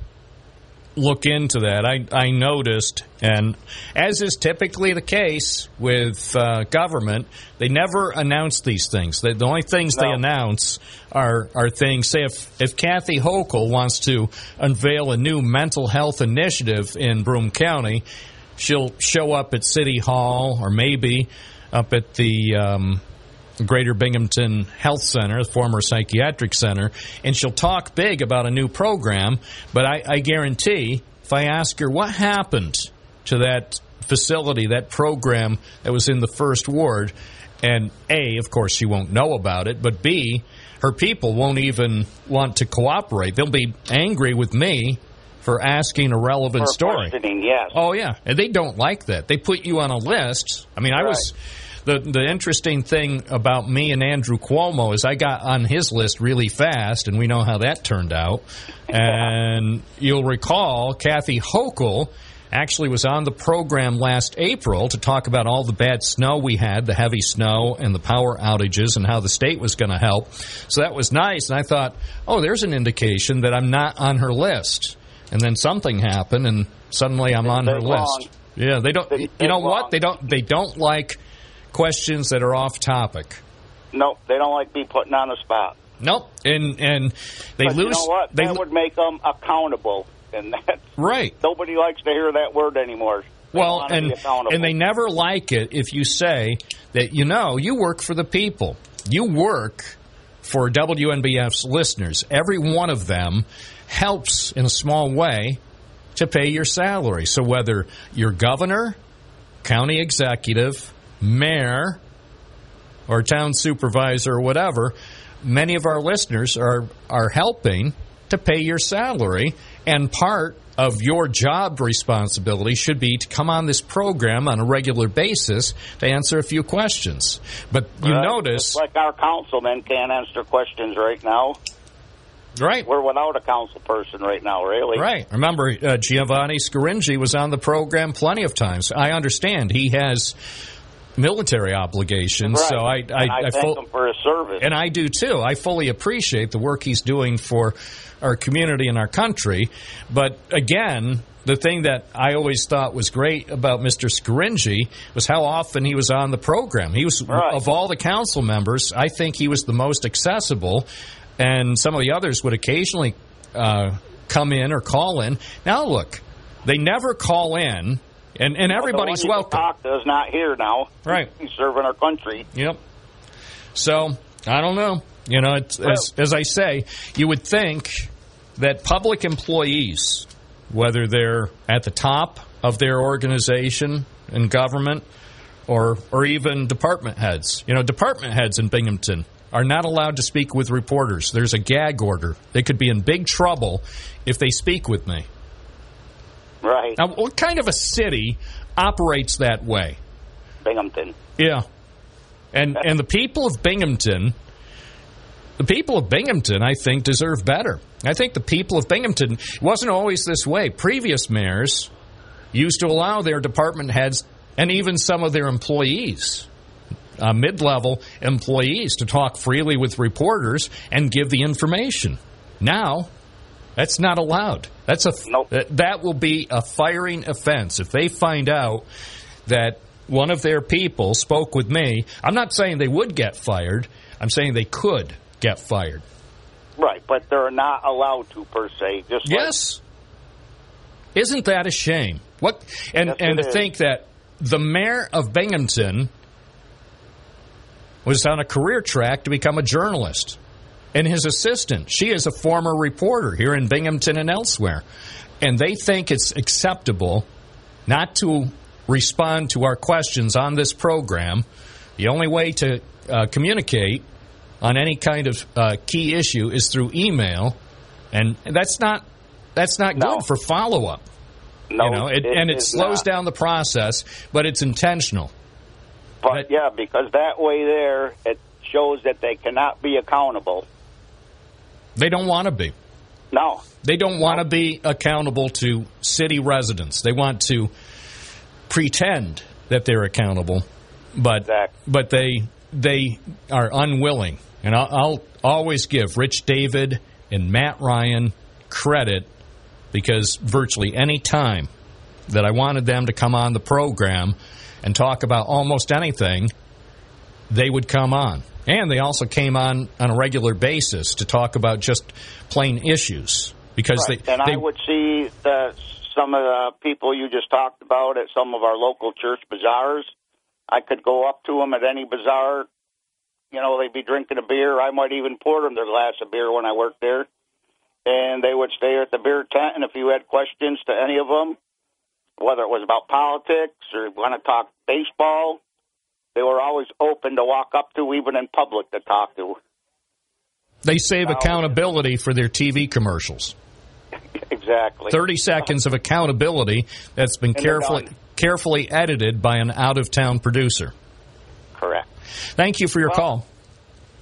look into that. I, I noticed, and as is typically the case with uh, government, they never announce these things. The, the only things they announce are are things. Say if if Kathy Hochul wants to unveil a new mental health initiative in Broome County, she'll show up at City Hall or maybe up at the. Um, Greater Binghamton Health Center, the former psychiatric center, and she'll talk big about a new program. But I, I guarantee, if I ask her what happened to that facility, that program that was in the first ward, and A, of course, she won't know about it, but B, her people won't even want to cooperate. They'll be angry with me for asking a relevant For story. yes. Oh yeah, and they don't like that. They put you on a list. I mean, I was the the interesting thing about me and Andrew Cuomo is I got on his list really fast, and we know how that turned out. And you'll recall Kathy Hochul actually was on the program last April to talk about all the bad snow we had, the heavy snow and the power outages, and how the state was going to help. So that was nice, and I thought, oh, there's an indication that I'm not on her list. And then something happened, and suddenly I'm on her They're wrong. list. Yeah, they don't. You know what? They don't. They don't like questions that are off topic. Nope, they don't like me putting on the spot. Nope. And and they but lose. You know what? They that would make them accountable, and that right. nobody likes to hear that word anymore. They Well, and and they never like it if you say that you know you work for the people. You work for WNBF's listeners. Every one of them helps in a small way to pay your salary. So whether you're governor, county executive, mayor, or town supervisor or whatever, many of our listeners are are helping to pay your salary and part of your job responsibility should be to come on this program on a regular basis to answer a few questions. But you Right? notice like our councilmen can't answer questions right now. Right. We're without a council person right now, really. Right. Remember, uh, Giovanni Scaringi was on the program plenty of times. I understand he has military obligations, Right. so I, I, I, I thank him for his service. and I do too. I fully appreciate the work he's doing for our community and our country. But again, the thing that I always thought was great about Mr. Scaringi was how often he was on the program. He was of all the council members, I think he was the most accessible, and some of the others would occasionally uh, come in or call in. Now, look, they never call in, and, and everybody's one welcome. Is not here now. Right. He's serving our country. Yep. So I don't know. You know, it's, as, as I say, you would think that public employees, whether they're at the top of their organization in government or or even department heads, you know, department heads in Binghamton are not allowed to speak with reporters. There's a gag order. They could be in big trouble if they speak with me. Right. Now, what kind of a city operates that way? Binghamton. Yeah. And and the people of Binghamton the people of Binghamton, I think, deserve better. I think the people of Binghamton wasn't always this way. Previous mayors used to allow their department heads and even some of their employees, uh, mid level employees, to talk freely with reporters and give the information. Now, that's not allowed. That's a that, that will be a firing offense if they find out that one of their people spoke with me. I'm not saying they would get fired. I'm saying they could get fired. Right, but they're not allowed to per se. Just like- Yes. Isn't that a shame? What and Yes, and to is. think that the mayor of Binghamton was on a career track to become a journalist. And his assistant, she is a former reporter here in Binghamton and elsewhere. And they think it's acceptable not to respond to our questions on this program. The only way to uh, communicate on any kind of uh, key issue is through email, and that's not that's not good for follow up. No, you know, it, it and it slows not. down the process, but it's intentional. But yeah, because that way there, it shows that they cannot be accountable. They don't want to be. No. They don't want to be accountable to city residents. They want to pretend that they're accountable, but but they they are unwilling. And I'll, I'll always give Rich David and Matt Ryan credit because virtually any time that I wanted them to come on the program and talk about almost anything, they would come on. And they also came on on a regular basis to talk about just plain issues because Right. they, and they I would see that some of the people you just talked about at some of our local church bazaars. I could go up to them at any bazaar. You know, they'd be drinking a beer. I might even pour them their glass of beer when I worked there. And they would stay at the beer tent. And if you had questions to any of them, whether it was about politics or want to talk baseball, they were always open to walk up to, even in public, to talk to. they save accountability for their TV commercials. Exactly. 30 seconds of accountability that's been And carefully carefully edited by an out of town producer. Correct. Thank you for your Well- call.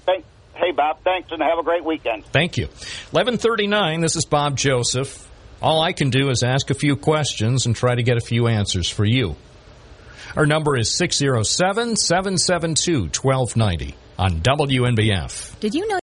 Thank, hey, Bob, thanks, and have a great weekend. Thank you. 1139, this is Bob Joseph. All I can do is ask a few questions and try to get a few answers for you. Our number is 607 772 1290 on WNBF. Did you know?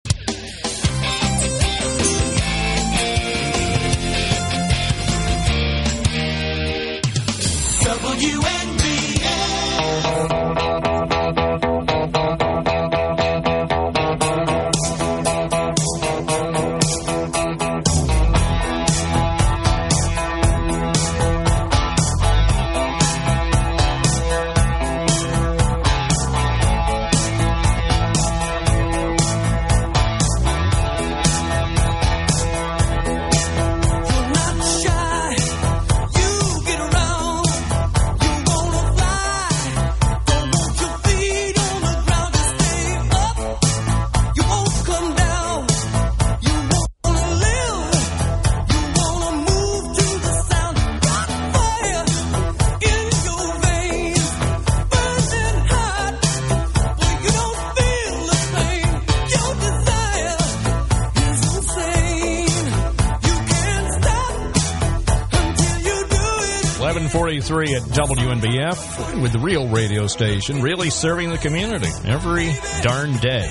Eleven forty-three at WNBF with the real radio station, really serving the community every darn day.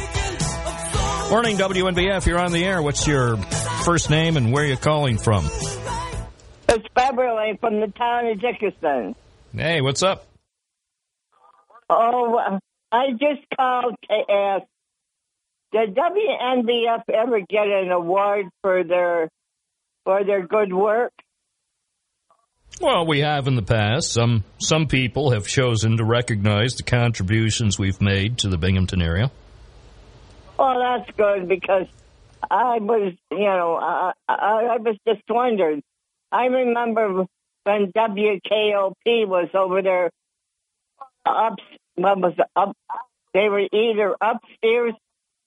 Morning, WNBF. You're on the air. What's your first name and where are you calling from? It's Beverly from the town of Dickinson. Hey, what's up? Oh, I just called to ask, did WNBF ever get an award for their for their good work? Well, we have in the past. Some some people have chosen to recognize the contributions we've made to the Binghamton area. Well, that's good because I was, you know, I, I, I was just wondering. I remember when WKOP was over there, up, what was it, up? They were either upstairs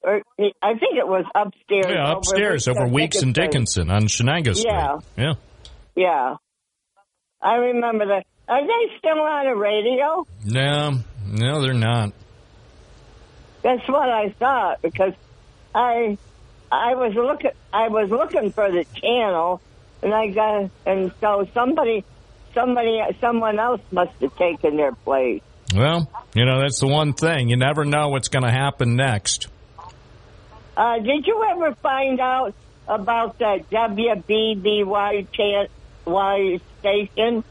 or I think it was upstairs. Yeah, upstairs over Weeks and Dickinson on Shenango Street. Yeah. Yeah. Yeah, I remember that. Are they still on the radio? No, no, they're not. That's what I thought because I I was looking I was looking for the channel and I got and so somebody somebody someone else must have taken their place. Well, you know, that's the one thing. You never know what's going to happen next. Uh, did you ever find out about the WBBY chan- Y station?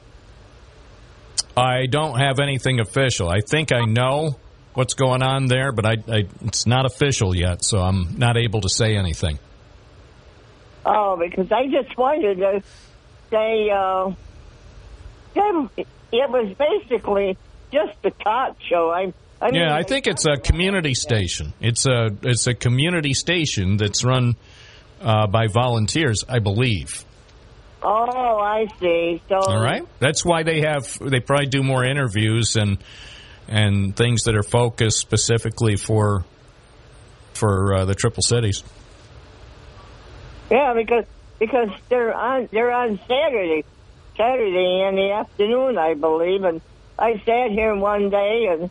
I don't have anything official. I think I know what's going on there, but I, I it's not official yet, so I'm not able to say anything. Oh, because I just wanted to say uh, it was basically just a talk show. I, I mean, yeah, I think it's a community station. It's a it's a community station that's run uh, by volunteers, I believe. Oh, I see. So All right, that's why they have they probably do more interviews and and things that are focused specifically for for uh, the Triple Cities. Yeah, because because they're on they're on Saturday, Saturday in the afternoon, I believe. And I sat here one day and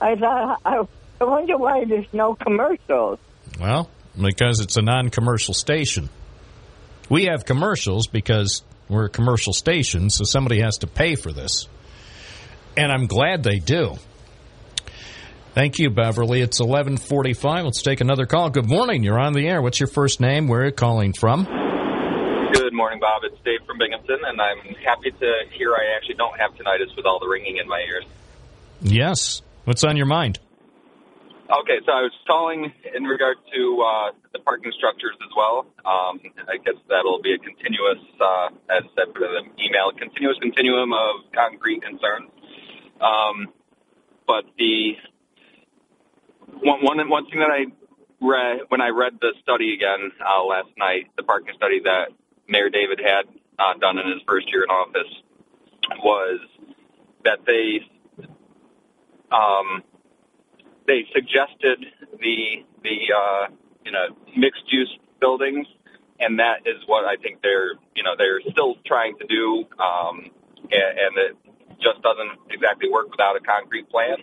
I thought, I, I wonder why there's no commercials. Well, because it's a non-commercial station. We have commercials because we're a commercial station, so somebody has to pay for this. And I'm glad they do. Thank you, Beverly. It's 11:45. Let's take another call. Good morning. You're on the air. What's your first name? Where are you calling from? Good morning, Bob. It's Dave from Binghamton, and I'm happy to hear I actually don't have tinnitus with all the ringing in my ears. Yes. What's on your mind? Okay, so I was calling in regard to uh, the parking structures as well. Um, I guess that'll be a continuous, uh, as said for the email, continuous continuum of concrete concerns. Um, but the one, one, one thing that I read when I read the study again uh, last night, the parking study that Mayor David had uh, done in his first year in office, was that they um, they suggested the the uh, you know mixed use buildings, and that is what I think they're you know they're still trying to do, um, and, and it just doesn't exactly work without a concrete plan,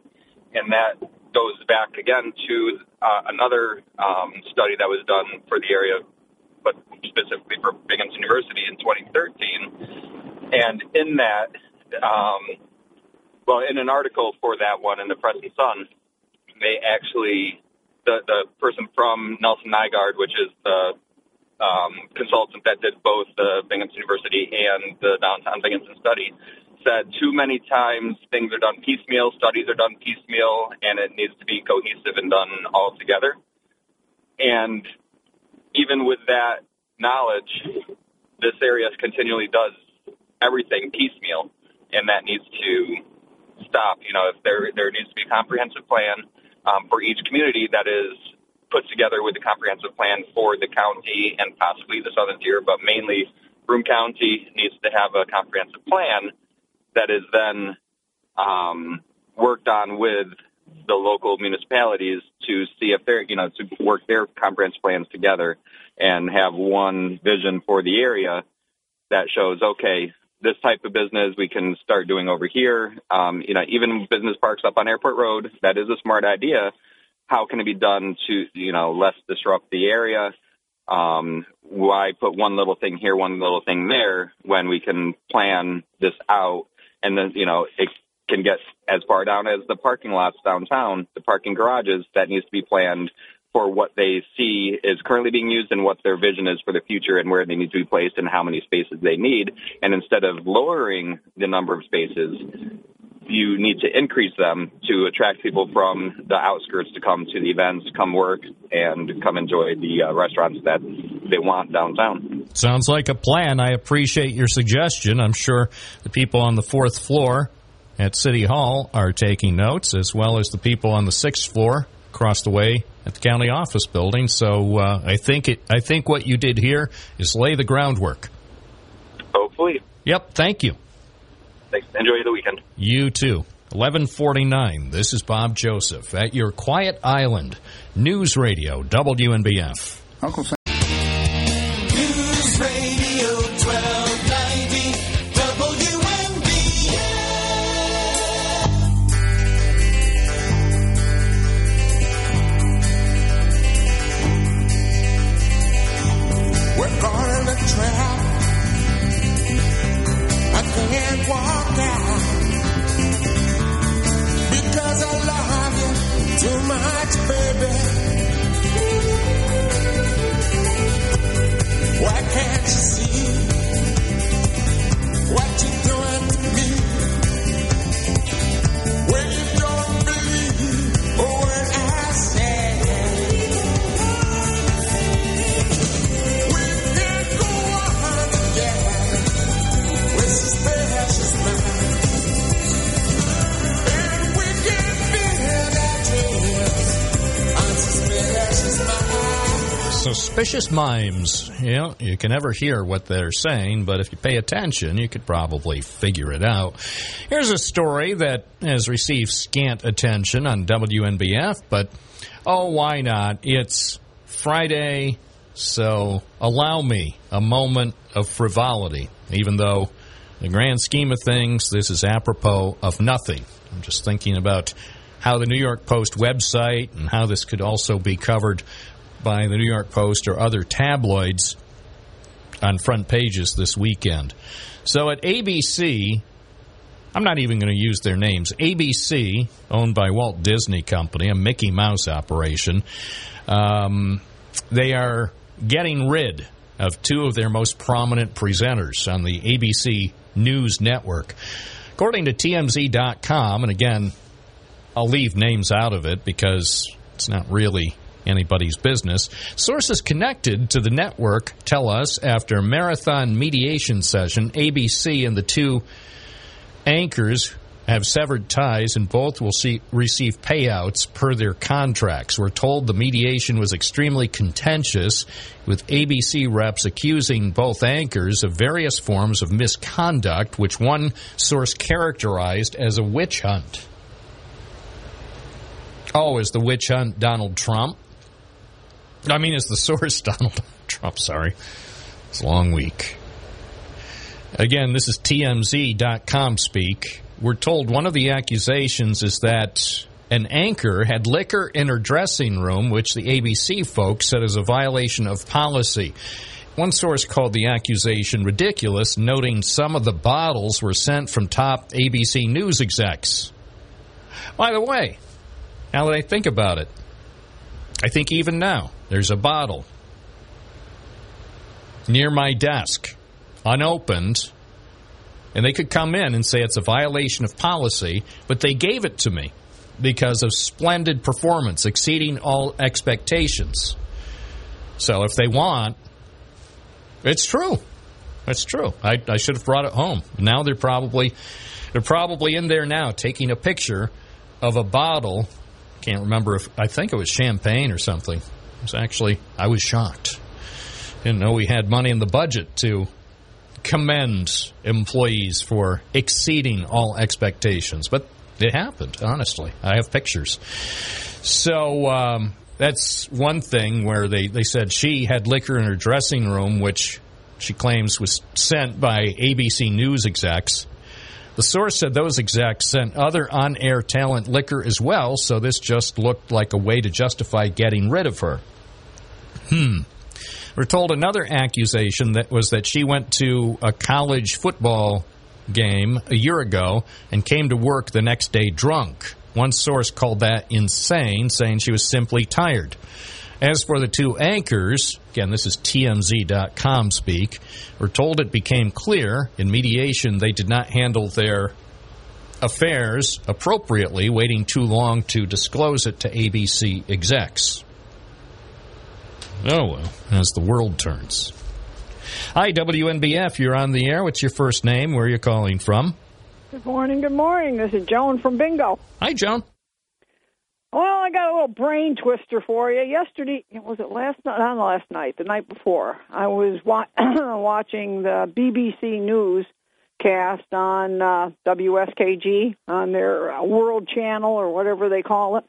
and that goes back again to uh, another um, study that was done for the area, but specifically for Binghamton University in 2013, and in that. Um, well, in an article for that one in the Press and Sun, they actually the the person from Nelson Nygaard, which is the um, consultant that did both the Binghamton University and the downtown Binghamton study, said too many times things are done piecemeal, studies are done piecemeal, and it needs to be cohesive and done all together. And even with that knowledge, this area continually does everything piecemeal, and that needs to stop. You know, if there there needs to be a comprehensive plan um, for each community that is put together with a comprehensive plan for the county and possibly the southern tier, but mainly Broome County needs to have a comprehensive plan that is then um, worked on with the local municipalities to see if they're, you know, to work their comprehensive plans together and have one vision for the area that shows, okay, this type of business we can start doing over here. Um, you know, even business parks up on Airport Road, that is a smart idea. How can it be done to, you know, less disrupt the area? Um, why put one little thing here, one little thing there when we can plan this out and then, you know, it can get as far down as the parking lots downtown, the parking garages that needs to be planned for what they see is currently being used and what their vision is for the future and where they need to be placed and how many spaces they need. And instead of lowering the number of spaces, you need to increase them to attract people from the outskirts to come to the events, come work, and come enjoy the uh, restaurants that they want downtown. Sounds like a plan. I appreciate your suggestion. I'm sure the people on the fourth floor at City Hall are taking notes, as well as the people on the sixth floor across the way at the county office building. So uh, I think it. I think what you did here is lay the groundwork. Hopefully. Yep. Thank you. Thanks. Enjoy the weekend. You too. 1149. This is Bob Joseph at your quiet island. News Radio WNBF. Uncle Sam. Mimes. You know, you can never hear what they're saying, but if you pay attention, you could probably figure it out. Here's a story that has received scant attention on WNBF, but oh, why not? It's Friday, so allow me a moment of frivolity, even though, in the grand scheme of things, this is apropos of nothing. I'm just thinking about how the New York Post website and how this could also be covered by the New York Post or other tabloids on front pages this weekend. So at ABC, I'm not even going to use their names. ABC, owned by Walt Disney Company, a Mickey Mouse operation, um, they are getting rid of two of their most prominent presenters on the ABC News Network. According to TMZ.com, and again, I'll leave names out of it because it's not really anybody's business. Sources connected to the network tell us after marathon mediation session, ABC and the two anchors have severed ties and both will see, receive payouts per their contracts. We're told the mediation was extremely contentious, with ABC reps accusing both anchors of various forms of misconduct, which one source characterized as a witch hunt. Oh, is the witch hunt Donald Trump? I mean, is the source Donald Trump? Sorry. It's a long week. Again, this is TMZ.com speak. We're told one of the accusations is that an anchor had liquor in her dressing room, which the ABC folks said is a violation of policy. One source called the accusation ridiculous, noting some of the bottles were sent from top ABC News execs. By the way, now that I think about it, I think even now there's a bottle near my desk, unopened, and they could come in and say it's a violation of policy, but they gave it to me because of splendid performance, exceeding all expectations. So if they want, it's true. It's true. I, I should have brought it home. Now they're probably they're probably in there now taking a picture of a bottle. Can't remember if I think it was champagne or something. It was actually I was shocked. Didn't know we had money in the budget to commend employees for exceeding all expectations, but it happened. Honestly, I have pictures. So um, that's one thing where they, they said she had liquor in her dressing room, which she claims was sent by ABC News execs. The source said those execs sent other on air talent liquor as well, so this just looked like a way to justify getting rid of her. Hmm. We're told another accusation that was that she went to a college football game a year ago and came to work the next day drunk. One source called that insane, saying she was simply tired. As for the two anchors, again, this is TMZ.com speak, we're told it became clear in mediation they did not handle their affairs appropriately, waiting too long to disclose it to ABC execs. Oh, well, as the world turns. Hi, WNBF, you're on the air. What's your first name? Where are you calling from? Good morning, good morning. This is Joan from Bingo. Hi, Joan. Well, I got a little brain twister for you. Yesterday, was it last night? Not last night, the night before. I was wa- watching the BBC News cast on uh, WSKG on their uh, World Channel or whatever they call it.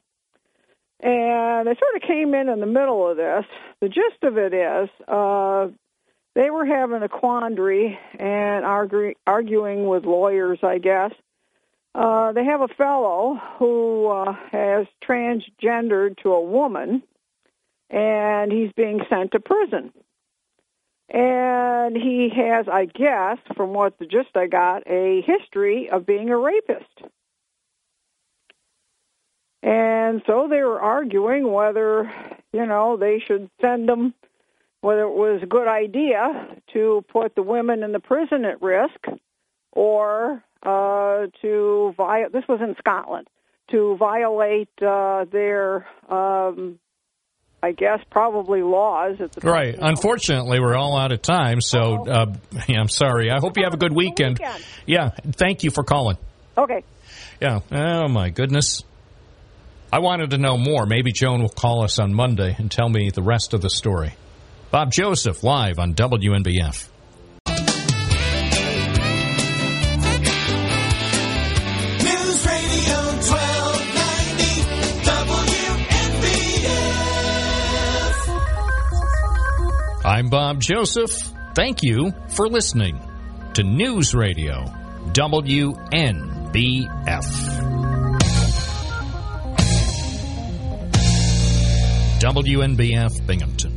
And they sort of came in in the middle of this. The gist of it is uh, they were having a quandary and argue, arguing with lawyers, I guess. Uh, they have a fellow who uh, has transgendered to a woman, and he's being sent to prison. And he has, I guess, from what the gist I got, a history of being a rapist. And so they were arguing whether, you know, they should send him, whether it was a good idea to put the women in the prison at risk or uh, to violate, this was in Scotland, to violate uh, their, um, I guess, probably laws at the Right. Unfortunately, we're all out of time, so uh, yeah, I'm sorry. I hope you have a good weekend. weekend. Yeah, thank you for calling. Okay. Yeah. Oh, my goodness. I wanted to know more. Maybe Joan will call us on Monday and tell me the rest of the story. Bob Joseph, live on WNBF. I'm Bob Joseph. Thank you for listening to News Radio WNBF. WNBF Binghamton.